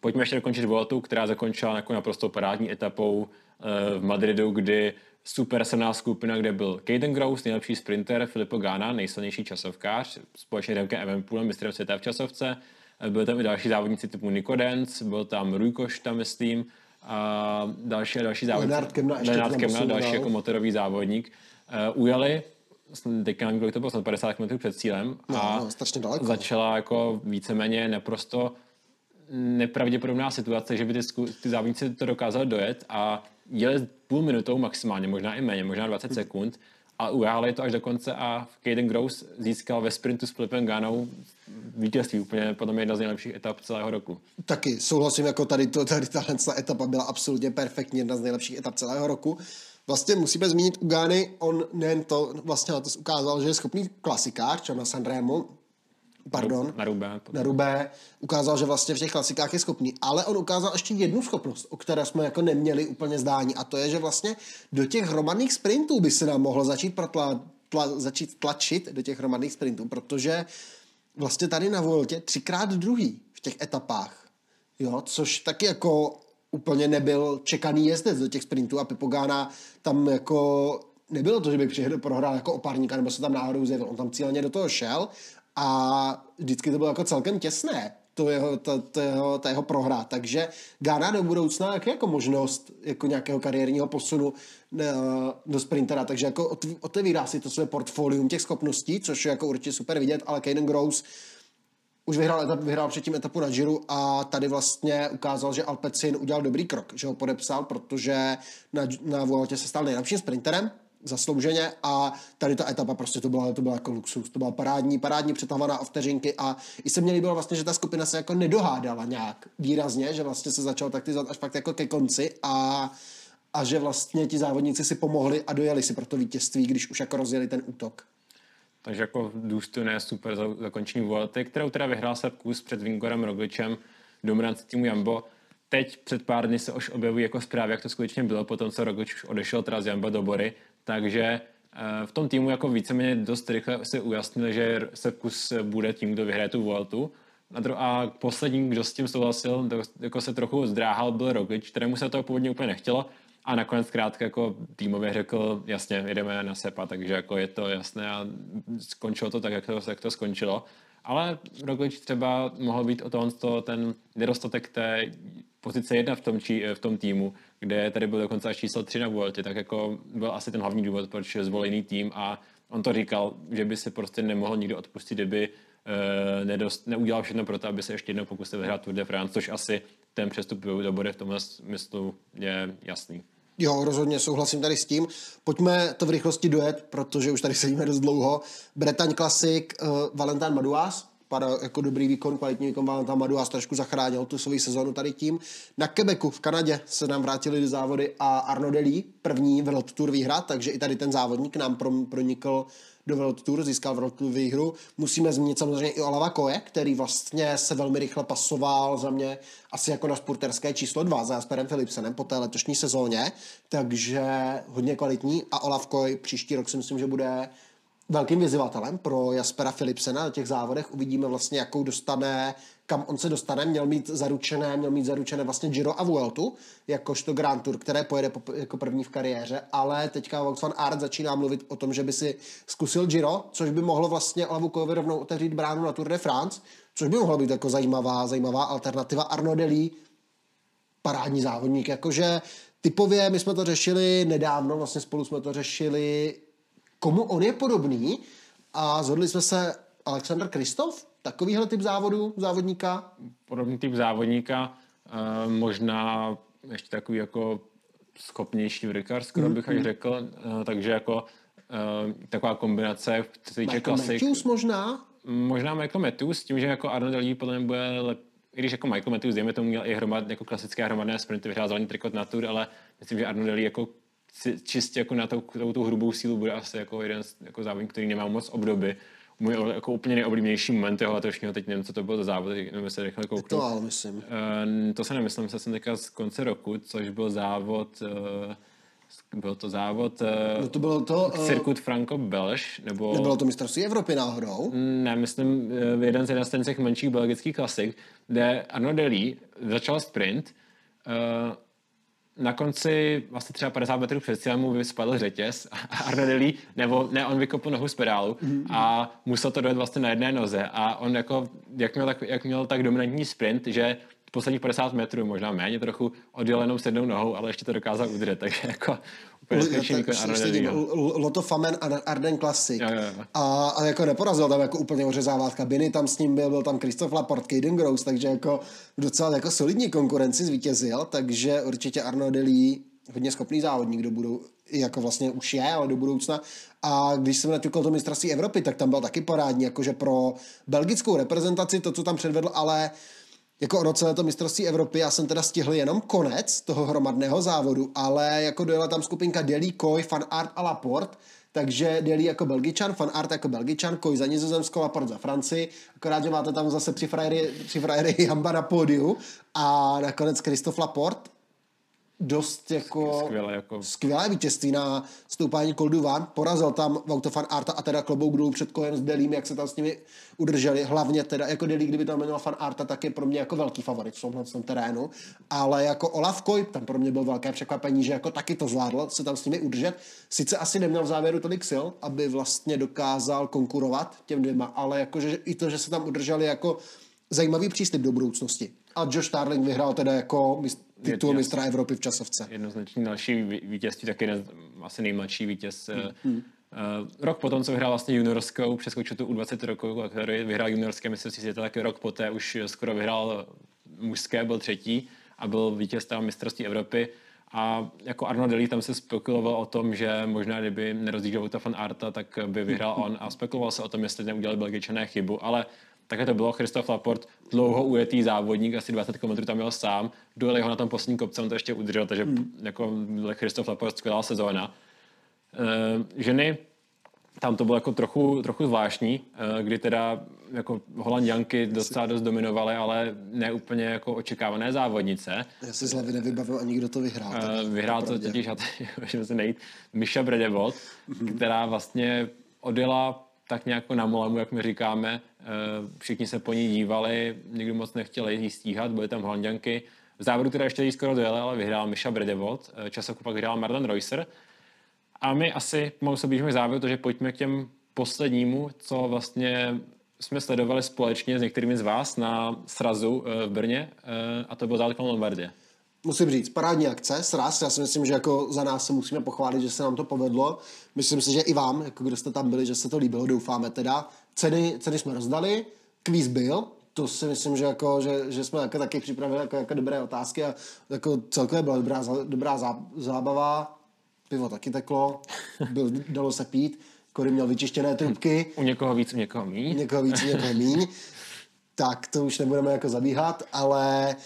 Pojďme ještě dokončit Vueltu, která zakončila jako naprosto parádní etapou v Madridu, kdy super silná skupina, kde byl Caden Gross, nejlepší sprinter, Filippo Gana, nejsilnější časovkář, společně Remkem Evenpoolem, mistrem světa v časovce. Byli tam i další závodníci typu Nico Dance, byl tam Rui tam myslím, a další a další závodníci. Leonard Kemna, ještě Leonard Kemna další jako motorový závodník. Uh, ujeli, teďka nevím, kolik to bylo, 50 km před cílem no, a no, strašně daleko. začala jako víceméně naprosto nepravděpodobná situace, že by ty, ty závodníci to dokázali dojet a jeli půl minutou maximálně, možná i méně, možná 20 sekund a ujáli to až do konce a Caden Gross získal ve sprintu s Filipem Ganou vítězství, úplně podle mě jedna z nejlepších etap celého roku. Taky souhlasím, jako tady, to, tady tahle etapa byla absolutně perfektní, jedna z nejlepších etap celého roku. Vlastně musíme zmínit u Gány, on nejen to, vlastně na to ukázal, že je schopný klasikář, na Sanremo, pardon, na Rubé. Na Rubé. Ukázal, že vlastně v těch klasikách je schopný. Ale on ukázal ještě jednu schopnost, o které jsme jako neměli úplně zdání. A to je, že vlastně do těch hromadných sprintů by se nám mohlo začít, protla, tla, začít tlačit do těch hromadných sprintů, protože vlastně tady na Voltě třikrát druhý v těch etapách. Jo, což taky jako úplně nebyl čekaný jezdec do těch sprintů a Pipogána tam jako nebylo to, že by přišel prohrál jako opárníka nebo se tam náhodou zjevil. On tam cíleně do toho šel a vždycky to bylo jako celkem těsné, to jeho, to, to jeho, ta jeho prohra. Takže Ghana do budoucna je jako možnost jako nějakého kariérního posunu eh, do sprintera, takže jako otevírá si to své portfolium těch schopností, což je jako určitě super vidět, ale Caden Gross už vyhrál, etap, vyhrál předtím etapu na Giro a tady vlastně ukázal, že Alpecin udělal dobrý krok, že ho podepsal, protože na, na Vueltě se stal nejlepším sprinterem, zaslouženě a tady ta etapa prostě to byla, to byla jako luxus, to byla parádní, parádní přetahovaná o vteřinky a i se mě líbilo vlastně, že ta skupina se jako nedohádala nějak výrazně, že vlastně se začal taktizovat až fakt jako ke konci a, a že vlastně ti závodníci si pomohli a dojeli si pro to vítězství, když už jako rozjeli ten útok. Takže jako důstojné super zakončení Vuelty, kterou teda vyhrál se kus před Vingorem Rogličem, dominanci týmu Jambo. Teď před pár dny se už objevují jako zprávy, jak to skutečně bylo, potom co Roglič už odešel teda z Jambo do Bory, takže eh, v tom týmu jako víceméně dost rychle se ujasnili, že Sepkus bude tím, kdo vyhraje tu Vueltu. A poslední, kdo s tím souhlasil, jako se trochu zdráhal, byl Roglič, kterému se to původně úplně nechtělo. A nakonec krátce jako týmově řekl, jasně, jedeme na SEPA, takže jako je to jasné a skončilo to tak, jak to, jak to skončilo. Ale Roglič třeba mohl být o tom ten nedostatek té pozice jedna v tom, či, v tom týmu, kde tady byl dokonce až číslo 3 na Vueltě, tak jako byl asi ten hlavní důvod, proč zvolený tým a on to říkal, že by se prostě nemohl nikdo odpustit, kdyby uh, nedost, neudělal všechno pro to, aby se ještě jednou pokusil vyhrát Tour de France, což asi ten přestup do body v tomhle smyslu je jasný. Jo, rozhodně souhlasím tady s tím. Pojďme to v rychlosti dojet, protože už tady sedíme dost dlouho. Bretaň Classic, uh, Valentin Maduas, vypadá jako dobrý výkon, kvalitní výkon Valentin Maduas trošku zachránil tu svou sezonu tady tím. Na Quebecu v Kanadě se nám vrátili do závody a Arno Delí, první World Tour výhra, takže i tady ten závodník nám pronikl do World Tour, získal World Tour výhru. Musíme zmínit samozřejmě i Olava Koje, který vlastně se velmi rychle pasoval za mě asi jako na spurterské číslo 2 za Jasperem Philipsenem po té letošní sezóně, takže hodně kvalitní a Olav Koj příští rok si myslím, že bude velkým vyzývatelem pro Jaspera Philipsena na těch závodech. Uvidíme vlastně, jakou dostane, kam on se dostane. Měl mít zaručené, měl mít zaručené vlastně Giro a Vueltu, jakožto Grand Tour, které pojede po, jako první v kariéře, ale teďka van Art začíná mluvit o tom, že by si zkusil Giro, což by mohlo vlastně Lavukovi rovnou otevřít bránu na Tour de France, což by mohlo být jako zajímavá, zajímavá alternativa. Arno Delí, parádní závodník, jakože typově my jsme to řešili nedávno, vlastně spolu jsme to řešili komu on je podobný a zhodli jsme se Alexander Kristof, takovýhle typ závodu, závodníka? Podobný typ závodníka, uh, možná ještě takový jako schopnější vrykar, skoro mm, bych mm. až řekl, uh, takže jako uh, taková kombinace, se týče klasik. Matthews možná? Možná Michael Matthews, s tím, že jako Arnold Lee podle mě bude lep, i když jako Michael Matthews, dejme tomu, měl i hromad, jako klasické hromadné sprinty, vyhrál zelený trikot na Tour, ale myslím, že Arno Deli jako čistě jako na tou, tou, tou hrubou sílu bude asi jako jeden z jako závodník, který nemá moc obdoby. Můj jako úplně nejoblíbenější moment jeho letošního, teď nevím, co to bylo za závod, nevím, se rychle kouknu. To ale myslím. Uh, to se nemyslím, se jsem teďka z konce roku, což byl závod uh, byl to závod uh, no to bylo to, uh, Circuit Franco Belš, nebo... Nebylo to mistrovství Evropy náhodou? Ne, myslím, uh, jeden z jeden z těch menších belgických klasik, kde Arno Deli začal sprint, uh, na konci vlastně třeba 50 metrů před cílem mu spadl řetěz a Arnodelli, nebo ne, on vykopl nohu z pedálu mm-hmm. a musel to dojet vlastně na jedné noze a on jako, jak měl tak, jak měl tak dominantní sprint, že posledních 50 metrů, možná méně trochu, odjel jenom s jednou nohou, ale ještě to dokázal udržet, takže jako Loto Famen Arden Classic. Jo, jo, jo. A, a, jako neporazil tam jako úplně ořezává kabiny, tam s ním byl, byl tam Christoph Laporte, Caden Gross, takže jako docela jako solidní konkurenci zvítězil, takže určitě Arno Delí hodně schopný závodník do budou, jako vlastně už je, ale do budoucna. A když jsem naťukal to mistrovství Evropy, tak tam byl taky parádní, jakože pro belgickou reprezentaci to, co tam předvedl, ale jako ono celé to mistrovství Evropy, já jsem teda stihl jenom konec toho hromadného závodu, ale jako dojela tam skupinka Deli, Koi, Fan Art a Laporte, takže Deli jako Belgičan, Fan Art jako Belgičan, Koi za Nizozemsko, Laporte za Francii, akorát, že máte tam zase při frajery, při frajery Jamba na pódiu a nakonec Christophe Laporte dost jako, skvělé, jako... skvělé vítězství na stoupání Col Van. Porazil tam Vautofan Arta a teda klobouk dolů před kojem s Delím, jak se tam s nimi udrželi. Hlavně teda jako Delí, kdyby tam jmenoval Fan Arta, tak je pro mě jako velký favorit v tomhle tom terénu. Ale jako Olaf Koj, tam pro mě byl velké překvapení, že jako taky to zvládl se tam s nimi udržet. Sice asi neměl v závěru tolik sil, aby vlastně dokázal konkurovat těm dvěma, ale jakože i to, že se tam udrželi jako zajímavý přístup do budoucnosti. A Josh Starling vyhrál teda jako titul mistra Evropy v časovce. Jednoznačně další vítězství, taky jeden, asi nejmladší vítěz. Hmm. Uh, rok potom, co vyhrál vlastně juniorskou, přeskočil tu U20 roku, který vyhrál juniorské mistrovství světa, tak rok poté už skoro vyhrál mužské, byl třetí a byl vítěz tam mistrovství Evropy. A jako Arno Deli tam se spekuloval o tom, že možná kdyby nerozdížel ta fan Arta, tak by vyhrál on a spekuloval se o tom, jestli neudělali belgičané chybu, ale Takhle to bylo, Christoph Laport, dlouho ujetý závodník, asi 20 km tam měl sám, dojeli ho na tom poslední kopce, on to ještě udržel, takže hmm. jako Christoph Laport skvělá sezóna. E, ženy, tam to bylo jako trochu, trochu zvláštní, e, kdy teda jako holanděnky docela dost dominovaly, ale ne úplně jako očekávané závodnice. Já si z hlavy nevybavil ani kdo to vyhrál. E, vyhrál to totiž, a můžeme se najít, Misha Bredevot, mm-hmm. která vlastně odjela tak nějak na molemu, jak my říkáme. Eh, všichni se po ní dívali, nikdo moc nechtěl jí stíhat, byly tam holanděnky. V závodu teda ještě jí skoro dojela, ale vyhrál Misha Bredevot, eh, časoku pak vyhrál Marlon Reusser. A my asi pomalu se blížíme k závěru, takže pojďme k těm poslednímu, co vlastně jsme sledovali společně s některými z vás na srazu eh, v Brně, a to byl závod Lombardie musím říct, parádní akce, sraz, já si myslím, že jako za nás se musíme pochválit, že se nám to povedlo. Myslím si, že i vám, jako kdo jste tam byli, že se to líbilo, doufáme teda. Ceny, ceny jsme rozdali, kvíz byl, to si myslím, že, jako, že, že jsme jako taky připravili jako, jako dobré otázky a jako celkově byla dobrá, dobrá zá, zábava, pivo taky teklo, byl, dalo se pít, Kory měl vyčištěné trubky. U někoho víc, u někoho míň. U někoho víc, u někoho míň. tak to už nebudeme jako zabíhat, ale uh,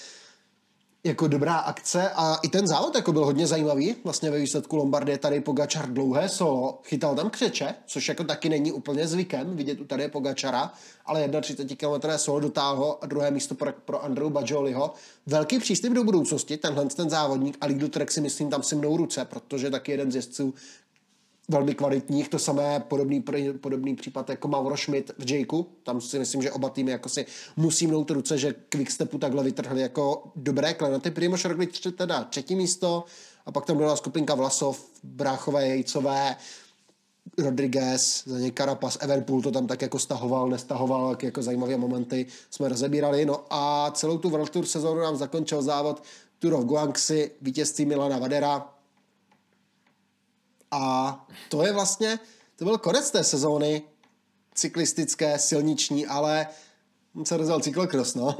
jako dobrá akce a i ten závod jako byl hodně zajímavý. Vlastně ve výsledku Lombardie tady Pogačar dlouhé solo, chytal tam křeče, což jako taky není úplně zvykem vidět u tady Pogačara, ale 31 km solo dotáhl a druhé místo pro, pro Andreu Bajoliho. Velký přístup do budoucnosti, tenhle ten závodník a Lidl Trek si myslím tam si mnou ruce, protože taky jeden z jezdců velmi kvalitních, to samé podobný, podobný případ jako Mauro Schmidt v Jakeu, tam si myslím, že oba týmy jako si musí mnout ruce, že Quickstepu takhle vytrhli jako dobré klenoty. Primoš Roglič teda třetí místo a pak tam byla skupinka Vlasov, Bráchové, Jejcové, Rodriguez, za něj Carapaz, Everpool to tam tak jako stahoval, nestahoval, jak jako zajímavé momenty jsme rozebírali. No a celou tu World Tour sezónu nám zakončil závod Tour of Guangxi, vítězství Milana Vadera, a to je vlastně, to byl konec té sezóny, cyklistické, silniční, ale se rozjel cyklokros, no.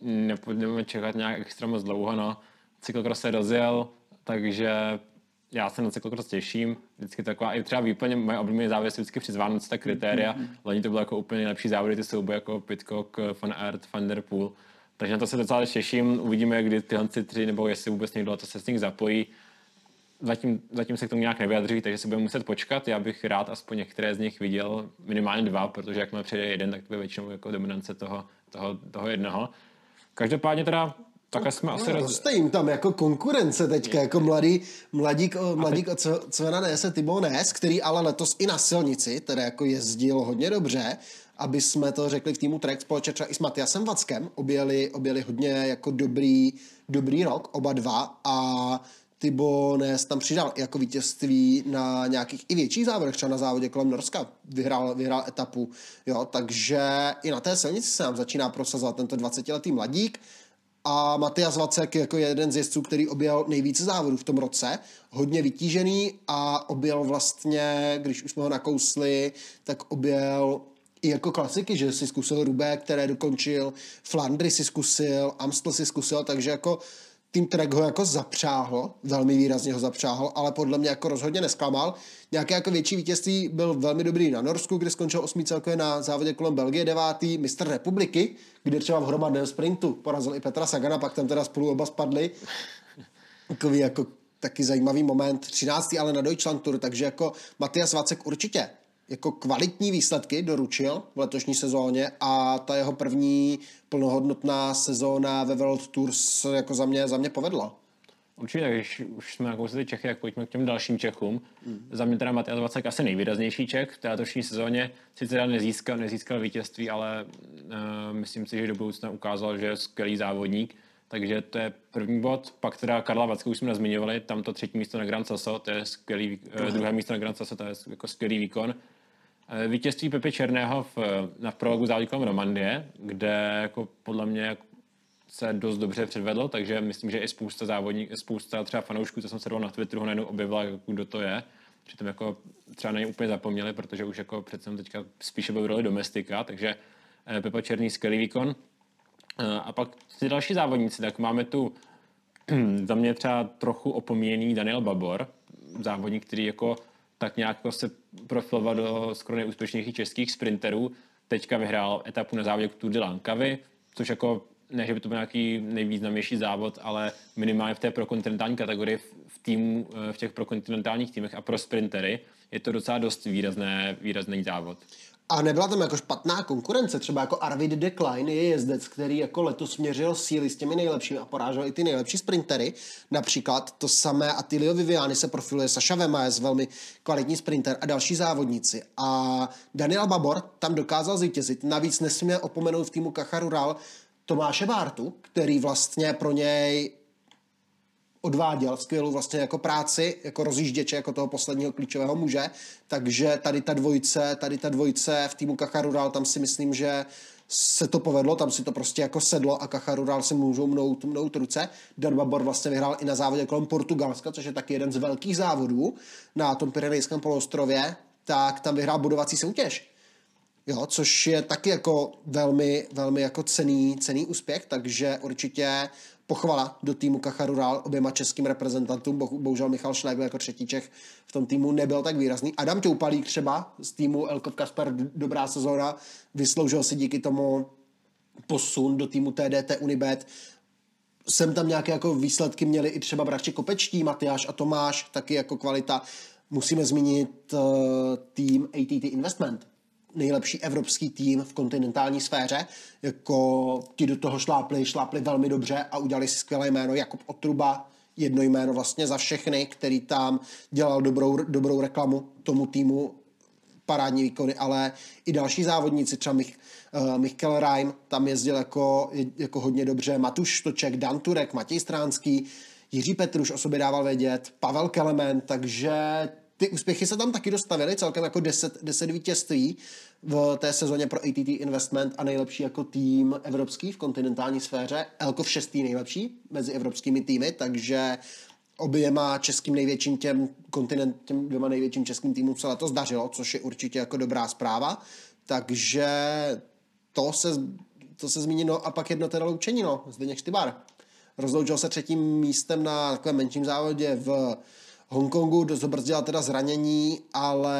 Nebudeme čekat nějak extra moc dlouho, no. Cyklokros se rozjel, takže já se na cyklokros těším. Vždycky taková, i třeba výplně moje oblíbené závody jsou vždycky přes Vánoce ta kritéria. Mm-hmm. Loni to bylo jako úplně lepší závody, ty souboje jako Pitcock, Van Aert, Van Der Poel. Takže na to se docela těším. Uvidíme, kdy tyhle tři, nebo jestli vůbec někdo to se s nich zapojí. Zatím, zatím se k tomu nějak nevyjadří, takže si budeme muset počkat. Já bych rád aspoň některé z nich viděl, minimálně dva, protože jakmile přijde jeden, tak to je většinou jako dominance toho, toho, toho jednoho. Každopádně teda tak jsme asi... No, roz... jim tam jako konkurence teďka, jako mladý, mladík, mladík od Cvena Nese Timo Nes, který ale letos i na silnici, teda jako jezdil hodně dobře, aby jsme to řekli v týmu Trek společně třeba i s Matiasem Vackem, objeli, objeli hodně jako dobrý, dobrý rok, oba dva a Tybo Nes tam přidal jako vítězství na nějakých i větších závodech, třeba na závodě kolem Norska. Vyhrál, vyhrál etapu, jo, takže i na té silnici se nám začíná prosazovat tento 20-letý mladík, a Matias Vacek jako jeden z jezdců, který objel nejvíce závodů v tom roce, hodně vytížený a objel vlastně, když už jsme ho nakousli, tak objel i jako klasiky, že si zkusil Rubé, které dokončil, Flandry si zkusil, Amstel si zkusil, takže jako tým Trek ho jako zapřáhl, velmi výrazně ho zapřáhl, ale podle mě jako rozhodně nesklamal. Nějaké jako větší vítězství byl velmi dobrý na Norsku, kde skončil osmý celkově na závodě kolem Belgie, devátý, mistr republiky, kde třeba v hromadném sprintu porazil i Petra Sagana, pak tam teda spolu oba spadli. Takový jako taky zajímavý moment. 13. ale na Deutschland Tour, takže jako Matias Vacek určitě jako kvalitní výsledky doručil v letošní sezóně a ta jeho první plnohodnotná sezóna ve World Tours jako za mě, za mě povedla. Určitě, když už jsme nakousli Čechy, jak pojďme k těm dalším Čechům. Mm. Za mě teda Matias Vacek asi nejvýraznější Čech v té letošní sezóně. Sice teda nezískal, nezískal vítězství, ale uh, myslím si, že do budoucna ukázal, že je skvělý závodník. Takže to je první bod. Pak teda Karla Vacka už jsme nezmiňovali, tam to třetí místo na Grand Sasso, to je skvělý, uh, druhé místo na Grand Sasso, to je jako skvělý výkon. Eh, vítězství Pepe Černého v, na prologu kolem Romandie, kde jako podle mě se dost dobře předvedl, takže myslím, že i spousta závodní, spousta třeba fanoušků, co jsem se na Twitteru, ho najednou objevila, kdo to je. Přitom jako třeba na ně úplně zapomněli, protože už jako přece teďka spíše byl v roli domestika, takže eh, Pepa Černý skvělý výkon. Eh, a pak ty další závodníci, tak máme tu za mě třeba trochu opomíjený Daniel Babor, závodník, který jako tak nějak se profiloval do skoro nejúspěšnějších českých sprinterů. Teďka vyhrál etapu na závodě Tour de Lankavy, což jako ne, že by to byl nějaký nejvýznamnější závod, ale minimálně v té prokontinentální kategorii v, týmu, eh, v těch prokontinentálních týmech a pro sprintery je to docela dost výrazné, výrazný závod. A nebyla tam jako špatná konkurence, třeba jako Arvid Decline je jezdec, který jako letos měřil síly s těmi nejlepšími a porážel i ty nejlepší sprintery. Například to samé Attilio Viviani se profiluje, Saša Vema je velmi kvalitní sprinter a další závodníci. A Daniel Babor tam dokázal zvítězit. Navíc nesmíme opomenout v týmu Kacharural Tomáše Bártu, který vlastně pro něj odváděl skvělou vlastně jako práci, jako rozjížděče, jako toho posledního klíčového muže, takže tady ta dvojice, tady ta dvojice v týmu Kacharural, tam si myslím, že se to povedlo, tam si to prostě jako sedlo a Kacharural si můžou mnout, mnout ruce. Dan Babor vlastně vyhrál i na závodě kolem Portugalska, což je taky jeden z velkých závodů na tom Pyrenejském poloostrově, tak tam vyhrál budovací soutěž. Jo, což je taky jako velmi, velmi jako cený, cený úspěch, takže určitě pochvala do týmu Kacharural oběma českým reprezentantům. Bohužel Michal Šlegl jako třetí Čech v tom týmu nebyl tak výrazný. Adam Toupalík třeba z týmu Elkov Kasper dobrá sezóna, vysloužil si díky tomu posun do týmu TDT Unibet. Sem tam nějaké jako výsledky měli i třeba bratři Kopečtí, Matyáš a Tomáš, taky jako kvalita. Musíme zmínit uh, tým ATT Investment, nejlepší evropský tým v kontinentální sféře. Jako ti do toho šlápli, šlápli velmi dobře a udělali si skvělé jméno. Jakub Otruba, jedno jméno vlastně za všechny, který tam dělal dobrou, dobrou reklamu tomu týmu, parádní výkony, ale i další závodníci, třeba Mich, uh, Michael Reim tam jezdil jako, jako hodně dobře, Matuš Toček, Dan Turek, Matěj Stránský, Jiří Petruš o sobě dával vědět, Pavel Kelemen, takže ty úspěchy se tam taky dostavily, celkem jako 10, 10 vítězství v té sezóně pro ATT Investment a nejlepší jako tým evropský v kontinentální sféře. Elkov šestý nejlepší mezi evropskými týmy, takže oběma českým největším těm kontinent, těm dvěma největším českým týmům se letos dařilo, což je určitě jako dobrá zpráva. Takže to se, to se zmíní, no a pak jedno teda loučení, no, Zdeněk Štybar. Rozloučil se třetím místem na takovém menším závodě v Hongkongu dost brzdila teda zranění, ale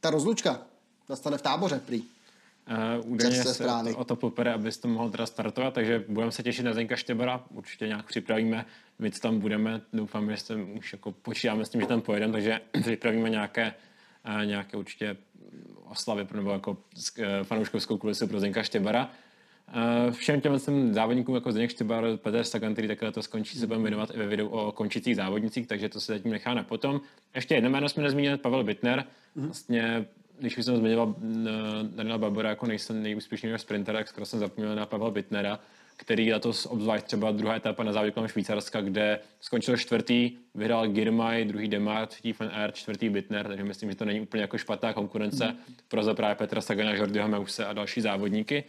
ta rozlučka nastane v táboře prý. Uh, údajně se zprávy. o to popere, abys to mohl teda startovat, takže budeme se těšit na Zenka Štebara, určitě nějak připravíme, my tam budeme, doufám, že se už jako počítáme s tím, že tam pojedeme, takže připravíme nějaké, uh, nějaké určitě oslavy nebo jako uh, fanouškovskou kulisu pro Zenka Štěbara. Uh, všem těm závodníkům jako Zdeněk Štybar, Petr Sagan, který takhle to skončí, se budeme věnovat i ve videu o končících závodnicích, takže to se zatím nechá na potom. Ještě jedno jméno jsme nezmínili, Pavel Bittner. Vlastně, když už jsem zmiňoval Daniela Babora jako nejsem nejúspěšnějšího sprintera, tak skoro jsem zapomněl na Pavla Bittnera, který letos obzvlášť třeba druhá etapa na závodě Švýcarska, kde skončil čtvrtý, vyhrál Girmay, druhý Demar, třetí Fan Aert, čtvrtý Bittner, takže myslím, že to není úplně jako špatná konkurence mm. pro právě Petra Sagana, Jordiho Meuse a další závodníky.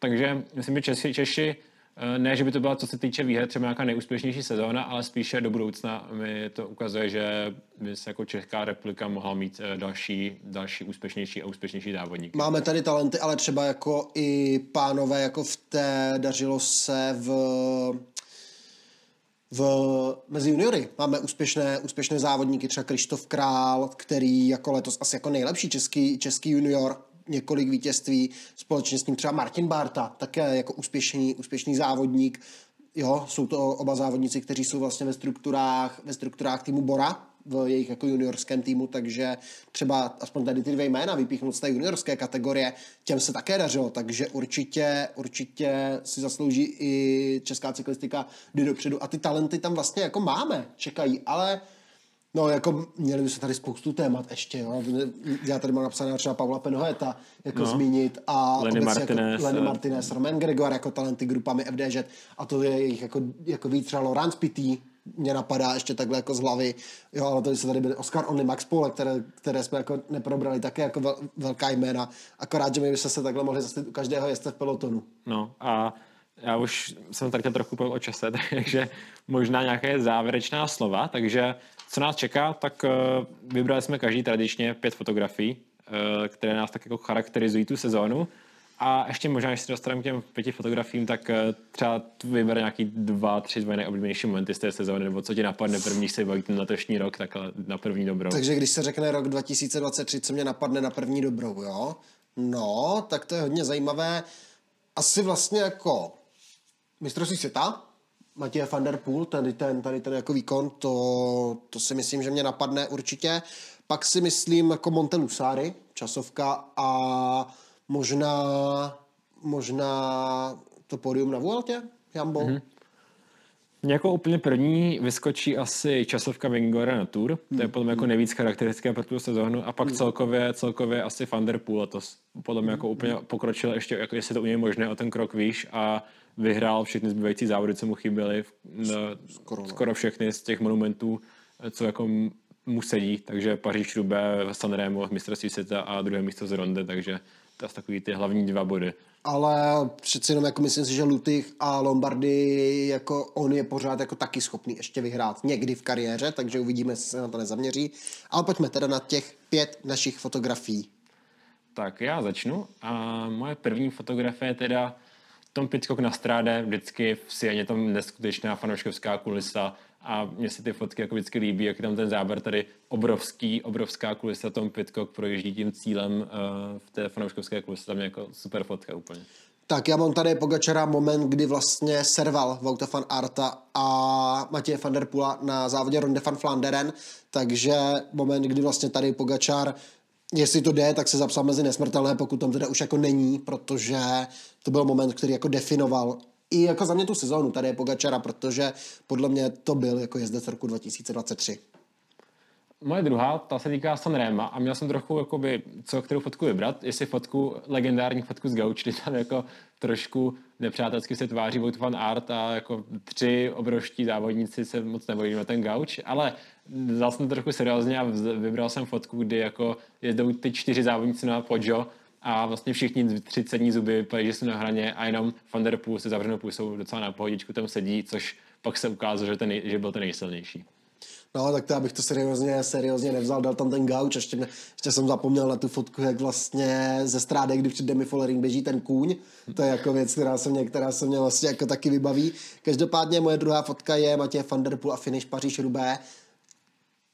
Takže myslím, že Češi, Češi eh, ne, že by to byla, co se týče výher, třeba nějaká nejúspěšnější sezóna, ale spíše do budoucna mi to ukazuje, že by se jako Česká republika mohla mít eh, další, další úspěšnější a úspěšnější závodník. Máme tady talenty, ale třeba jako i pánové, jako v té dařilo se v v, mezi juniory máme úspěšné, úspěšné závodníky, třeba Krištof Král, který jako letos asi jako nejlepší český, český junior, několik vítězství, společně s ním třeba Martin Barta, také jako úspěšný, úspěšný závodník. Jo, jsou to oba závodníci, kteří jsou vlastně ve strukturách, ve strukturách týmu Bora, v jejich jako juniorském týmu, takže třeba aspoň tady ty dvě jména vypíchnout z té juniorské kategorie, těm se také dařilo, takže určitě, určitě si zaslouží i česká cyklistika jde dopředu a ty talenty tam vlastně jako máme, čekají, ale No, jako měli by se tady spoustu témat ještě, jo. Já tady mám napsané třeba Pavla Penhoeta jako no. zmínit a Lenny jako Martinez, jako Lenny Martinez, Roman Gregor jako talenty grupami FDŽ a to je jich jako, jako víc třeba Laurence Pitty, mě napadá ještě takhle jako z hlavy, jo, ale to se tady byly Oscar Only Max Pole, které, které jsme jako neprobrali, také jako vel, velká jména, akorát, že my bychom se takhle mohli zastavit u každého jezdce v pelotonu. No a já už jsem tady trochu o čase, takže možná nějaké závěrečná slova, takže co nás čeká, tak uh, vybrali jsme každý tradičně pět fotografií, uh, které nás tak jako charakterizují tu sezónu. A ještě možná, když se dostaneme k těm pěti fotografiím, tak uh, třeba vyber nějaký dva, tři tvoje nejoblíbenější momenty z té sezóny, nebo co ti napadne první, se baví ten letošní rok, tak na první dobrou. Takže když se řekne rok 2023, co mě napadne na první dobrou, jo? No, tak to je hodně zajímavé. Asi vlastně jako mistrovství světa, Matěje van der Poel, tady ten, tady ten jako výkon, to, to si myslím, že mě napadne určitě. Pak si myslím jako Montelusari, časovka a možná, možná to pódium na Vueltě, Jambo. Mm-hmm. Jako úplně první vyskočí asi časovka Vingora na Tour, to je potom jako nejvíc charakteristické pro tu sezónu a pak hmm. celkově, celkově asi Van Der Poel letos. Potom jako úplně pokročil ještě, jako jestli to u něj možné o ten krok výš a vyhrál všechny zbývající závody, co mu chyběly, skoro, skoro všechny z těch monumentů, co jako mu sedí, takže Paříž, Roubaix, Sanremo, mistrovství světa a druhé místo z Ronde, takže to jsou takový ty hlavní dva body. Ale přeci jenom jako myslím si, že Lutych a Lombardy, jako on je pořád jako taky schopný ještě vyhrát někdy v kariéře, takže uvidíme, jestli se na to nezaměří. Ale pojďme teda na těch pět našich fotografií. Tak já začnu a moje první fotografie je teda Tom Pitcock na stráde, vždycky v Sieně tam neskutečná fanouškovská kulisa a mně se ty fotky jako vždycky líbí, jak je tam ten záber tady obrovský, obrovská kulisa, Tom Pitcock projíždí tím cílem uh, v té fanouškovské kulise, tam je jako super fotka úplně. Tak já mám tady Pogačara moment, kdy vlastně serval Vouta van Arta a Matěje van der Pula na závodě Ronde van Flanderen, takže moment, kdy vlastně tady Pogačar jestli to jde, tak se zapsal mezi nesmrtelné, pokud tam teda už jako není, protože to byl moment, který jako definoval i jako za mě tu sezónu, tady je Pogačara, protože podle mě to byl jako jezdec roku 2023. Moje druhá, ta se týká Sanrema a měl jsem trochu, jakoby, co kterou fotku vybrat, jestli fotku, legendární fotku z Gauč, kdy tam jako trošku nepřátelsky se tváří Wout van Art a jako tři obrovští závodníci se moc nebojí na ten Gauč, ale vzal jsem to trochu seriózně a vybral jsem fotku, kdy jako jedou ty čtyři závodníci na Pojo a vlastně všichni tři cední zuby že jsou na hraně a jenom Van der Poel se zavřenou pusou docela na pohodičku tam sedí, což pak se ukázalo, že, ten, že byl ten nejsilnější. No, tak to abych to seriózně, seriózně nevzal, dal tam ten gauč, ještě, ještě jsem zapomněl na tu fotku, jak vlastně ze strády, kdy před Demi Follering běží ten kůň, to je jako věc, která se mě, která se mě vlastně jako taky vybaví. Každopádně moje druhá fotka je Matěj van der Poel a finish Paříž Rubé.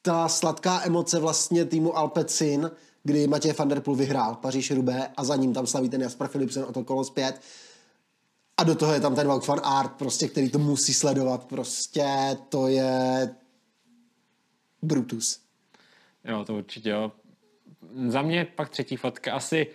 Ta sladká emoce vlastně týmu Alpecin, kdy Matěj van der Poel vyhrál paříž rubé a za ním tam slaví ten Jasper Philipsen o to kolo zpět. A do toho je tam ten Wout van Art, prostě, který to musí sledovat. Prostě to je Brutus. Jo, to určitě jo. Za mě pak třetí fotka asi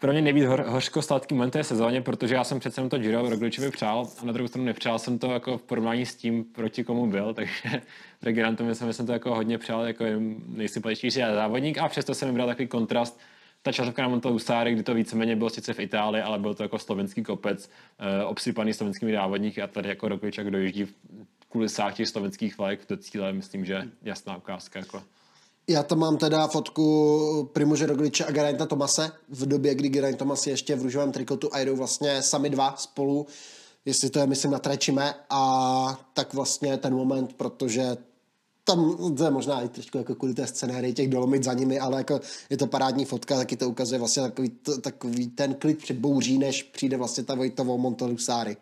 pro mě nejvíc hor, hořko-sladký moment té sezóně, protože já jsem přece to Giro Rogličovi přál a na druhou stranu nepřál jsem to jako v porovnání s tím, proti komu byl, takže Regirantovi jsem, jsem to jako hodně přál jako nejsympatičnější závodník a přesto jsem vybral takový kontrast ta časovka na Monte Usare, kdy to víceméně bylo sice v Itálii, ale byl to jako slovenský kopec, eh, obsypaný slovenskými závodníky a tady jako Roglič, jak dojíždí v kulisách těch slovenských vlajek do cíle, myslím, že jasná ukázka. Jako. Já tam mám teda fotku Primože Rogliče a Geraint Tomase v době, kdy Geraint Tomas je ještě v růžovém trikotu a jdou vlastně sami dva spolu, jestli to je, myslím, na Trečime a tak vlastně ten moment, protože tam to je možná i trošku jako kvůli té scenérii těch dolomit za nimi, ale jako je to parádní fotka, taky to ukazuje vlastně takový, to, takový ten klid před bouří, než přijde vlastně ta Vojtovou Montelusáry.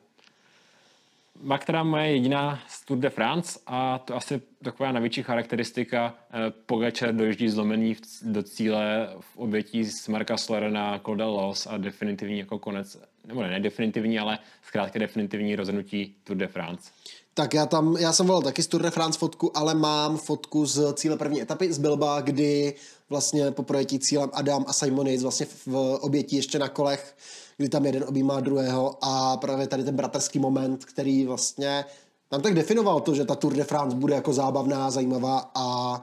Má která moje jediná z Tour de France a to asi taková největší charakteristika. Eh, Pogačar dojíždí zlomený do cíle v obětí z Marka Slerena, Claude Los a definitivní jako konec, nebo ne, ne definitivní, ale zkrátka definitivní rozhodnutí Tour de France. Tak já tam, já jsem volal taky z Tour de France fotku, ale mám fotku z cíle první etapy z Bilba, kdy vlastně po projetí cílem Adam a Simon Yates vlastně v obětí ještě na kolech, kdy tam jeden objímá druhého a právě tady ten bratrský moment, který vlastně nám tak definoval to, že ta Tour de France bude jako zábavná, zajímavá a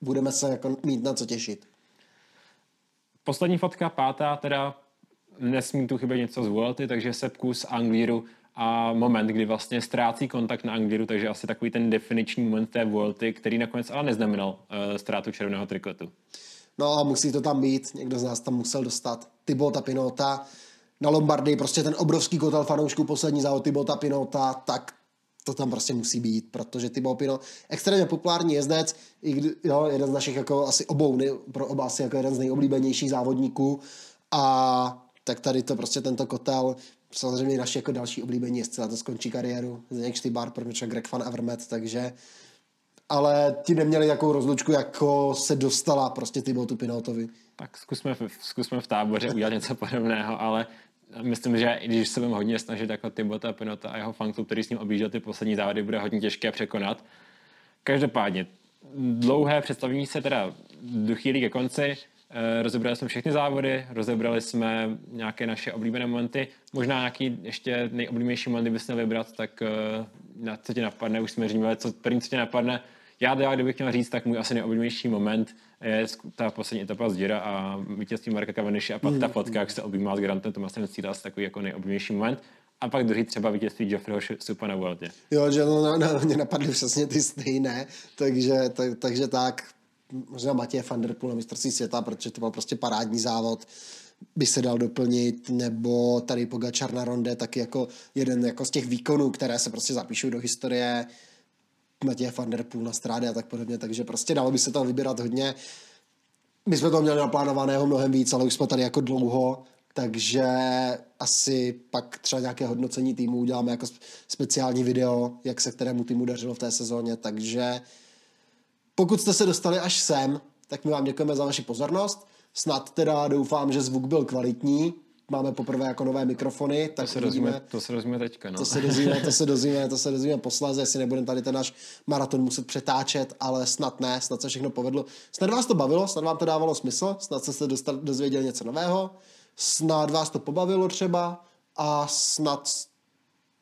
budeme se jako mít na co těšit. Poslední fotka, pátá, teda nesmí tu chybět něco z Vuelty, takže Sepku z Anglíru a moment, kdy vlastně ztrácí kontakt na Angliru, takže asi takový ten definiční moment té Vuelty, který nakonec ale neznamenal uh, ztrátu červeného trikotu. No a musí to tam být, někdo z nás tam musel dostat. Tybota Pinota na Lombardy, prostě ten obrovský kotel fanoušků poslední závod Tybota Pinota, tak to tam prostě musí být, protože Thibaut Pinot, extrémně populární jezdec, i kdy, jo, jeden z našich jako asi obou, ne, pro oba asi jako jeden z nejoblíbenějších závodníků a tak tady to prostě tento kotel samozřejmě naši jako další oblíbení jezdci to skončí kariéru. Zdeněk Štýbar, Prnoča, Greg Van Avermet, takže ale ti neměli takovou rozlučku, jako se dostala prostě Tibotu Pinotovi. Tak zkusme, v, zkusme v táboře udělat něco podobného, ale myslím, že i když se budeme hodně snažit jako Tibota Pinota a jeho fanklub, který s ním objížděl ty poslední závody, bude hodně těžké překonat. Každopádně, dlouhé představení se teda dochýlí ke konci. Eh, rozebrali jsme všechny závody, rozebrali jsme nějaké naše oblíbené momenty. Možná nějaký ještě nejoblíbenější moment, kdybyste měl vybrat, tak eh, na co tě napadne, už jsme říkali, co první, co tě napadne. Já, já, kdybych měl říct, tak můj asi nejoblíbenější moment je ta poslední etapa z Gira a vítězství Marka Cavendishe a pak mm. ta fotka, jak se objímá s Grantem Tomasem asi takový jako nejoblíbenější moment. A pak druhý třeba vítězství Geoffreyho Supa na Vueltě. Jo, že no, no, no, mě napadly přesně ty stejné, takže, tak, takže tak, možná Matěj van der Poel na mistrovství světa, protože to byl prostě parádní závod, by se dal doplnit, nebo tady Pogačar na ronde, taky jako jeden jako z těch výkonů, které se prostě zapíšou do historie, Matěj van der Poel na strády a tak podobně, takže prostě dalo by se tam vybírat hodně. My jsme to měli naplánovaného mnohem víc, ale už jsme tady jako dlouho, takže asi pak třeba nějaké hodnocení týmu uděláme jako speciální video, jak se kterému týmu dařilo v té sezóně, takže pokud jste se dostali až sem, tak my vám děkujeme za vaši pozornost. Snad teda doufám, že zvuk byl kvalitní. Máme poprvé jako nové mikrofony. Tak to, se dozvíme, to se dozvíme teďka. No. To se dozvíme, to se dozvíme, to se dozvíme posléze, jestli nebudeme tady ten náš maraton muset přetáčet, ale snad ne, snad se všechno povedlo. Snad vás to bavilo, snad vám to dávalo smysl, snad jste se dostali, dozvěděli něco nového, snad vás to pobavilo třeba a snad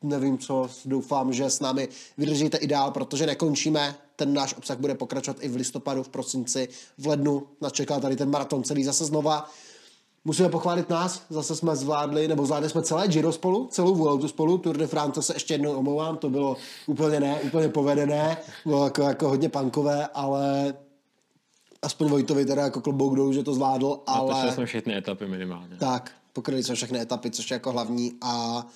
nevím co, doufám, že s námi vydržíte i dál, protože nekončíme, ten náš obsah bude pokračovat i v listopadu, v prosinci, v lednu, nás čeká tady ten maraton celý zase znova. Musíme pochválit nás, zase jsme zvládli, nebo zvládli jsme celé Giro spolu, celou Vueltu spolu, Tour de France se ještě jednou omlouvám, to bylo úplně ne, úplně povedené, bylo jako, jako hodně pankové, ale aspoň Vojtovi teda jako klobouk dolů, že to zvládl, ale... A jsme všechny etapy minimálně. Tak, pokryli jsme všechny etapy, což je jako hlavní a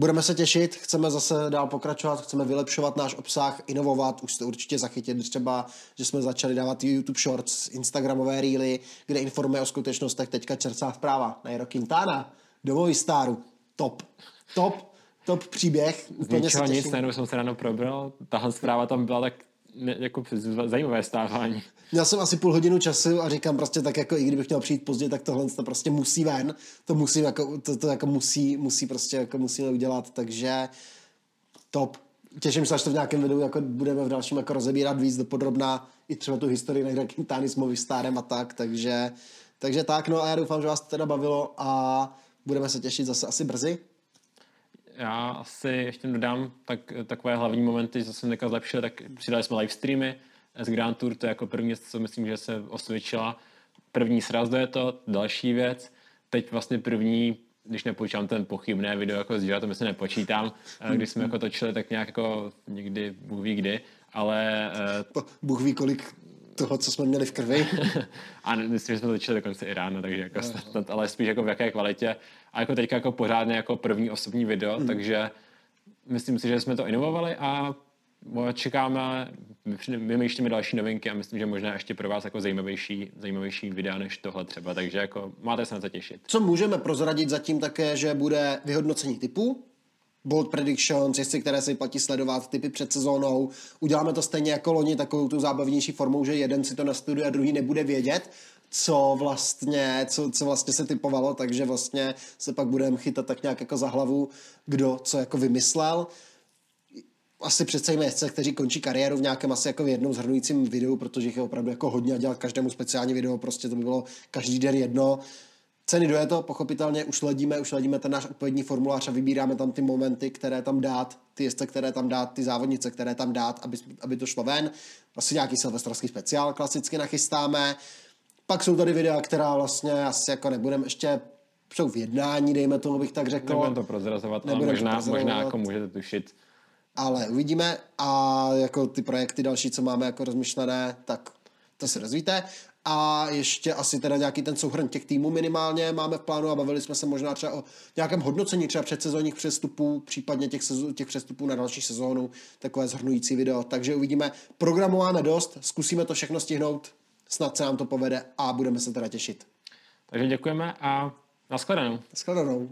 Budeme se těšit, chceme zase dál pokračovat, chceme vylepšovat náš obsah, inovovat, už jste určitě zachytili třeba, že jsme začali dávat YouTube Shorts, Instagramové reely, kde informuje o skutečnostech. Teďka čerstvá zpráva. Nairo Quintana, do Staru, top, top, top příběh. Z ničeho nic, najednou jsem se ráno probral, tahle zpráva tam byla tak jako zajímavé stávání. Měl jsem asi půl hodinu času a říkám prostě tak jako i kdybych měl přijít pozdě, tak tohle to prostě musí ven, to musím jako, to, to jako musí, musí prostě jako musíme udělat, takže top. Těším se, až to v nějakém videu jako budeme v dalším jako rozebírat víc do podrobná i třeba tu historii Negra Quintany s Movistárem a tak, takže, takže tak, no a já doufám, že vás to teda bavilo a budeme se těšit zase asi brzy. Já asi ještě dodám tak, takové hlavní momenty, co jsem zlepšil, tak přidali jsme live streamy z Grand Tour, to je jako první co myslím, že se osvědčila. První sraz je to, další věc. Teď vlastně první když nepočítám ten pochybné video jako z to myslím nepočítám, eh, když jsme jako točili tak nějak jako někdy, Bůh ví kdy, ale... Uh, Bůh ví kolik toho, co jsme měli v krvi. a myslím, že jsme to točili dokonce i ráno, takže jako snad, ale spíš jako v jaké kvalitě. A jako teďka jako pořádně jako první osobní video, mm. takže myslím si, že jsme to inovovali a čekáme, vymýšlíme další novinky a myslím, že možná ještě pro vás jako zajímavější, zajímavější videa než tohle třeba, takže jako máte se na to těšit. Co můžeme prozradit zatím také, že bude vyhodnocení typu, bold predictions, jestli které se platí sledovat, typy před sezónou. Uděláme to stejně jako loni, takovou tu zábavnější formou, že jeden si to nastuduje a druhý nebude vědět, co vlastně, co, co vlastně se typovalo, takže vlastně se pak budeme chytat tak nějak jako za hlavu, kdo co jako vymyslel asi představíme jezdce, kteří končí kariéru v nějakém asi jako v jednom zhrnujícím videu, protože jich je opravdu jako hodně a dělat každému speciální video, prostě to by bylo každý den jedno. Ceny do je to, pochopitelně už ledíme, už ledíme ten náš odpovědní formulář a vybíráme tam ty momenty, které tam dát, ty jezdce, které tam dát, ty závodnice, které tam dát, aby, aby to šlo ven. Asi nějaký silvestrovský speciál klasicky nachystáme. Pak jsou tady videa, která vlastně asi jako nebudeme ještě jsou v jednání, dejme tomu, bych tak řekl. Nebudeme to prozrazovat, ale možná, prozrazovat. možná jako můžete tušit, ale uvidíme a jako ty projekty další, co máme jako rozmyšlené, tak to si rozvíte. A ještě asi teda nějaký ten souhrn těch týmů minimálně máme v plánu a bavili jsme se možná třeba o nějakém hodnocení třeba předsezónních přestupů, případně těch, sezó- těch přestupů na další sezónu, takové zhrnující video. Takže uvidíme, programu máme dost, zkusíme to všechno stihnout, snad se nám to povede a budeme se teda těšit. Takže děkujeme a nashledanou. Nashledanou.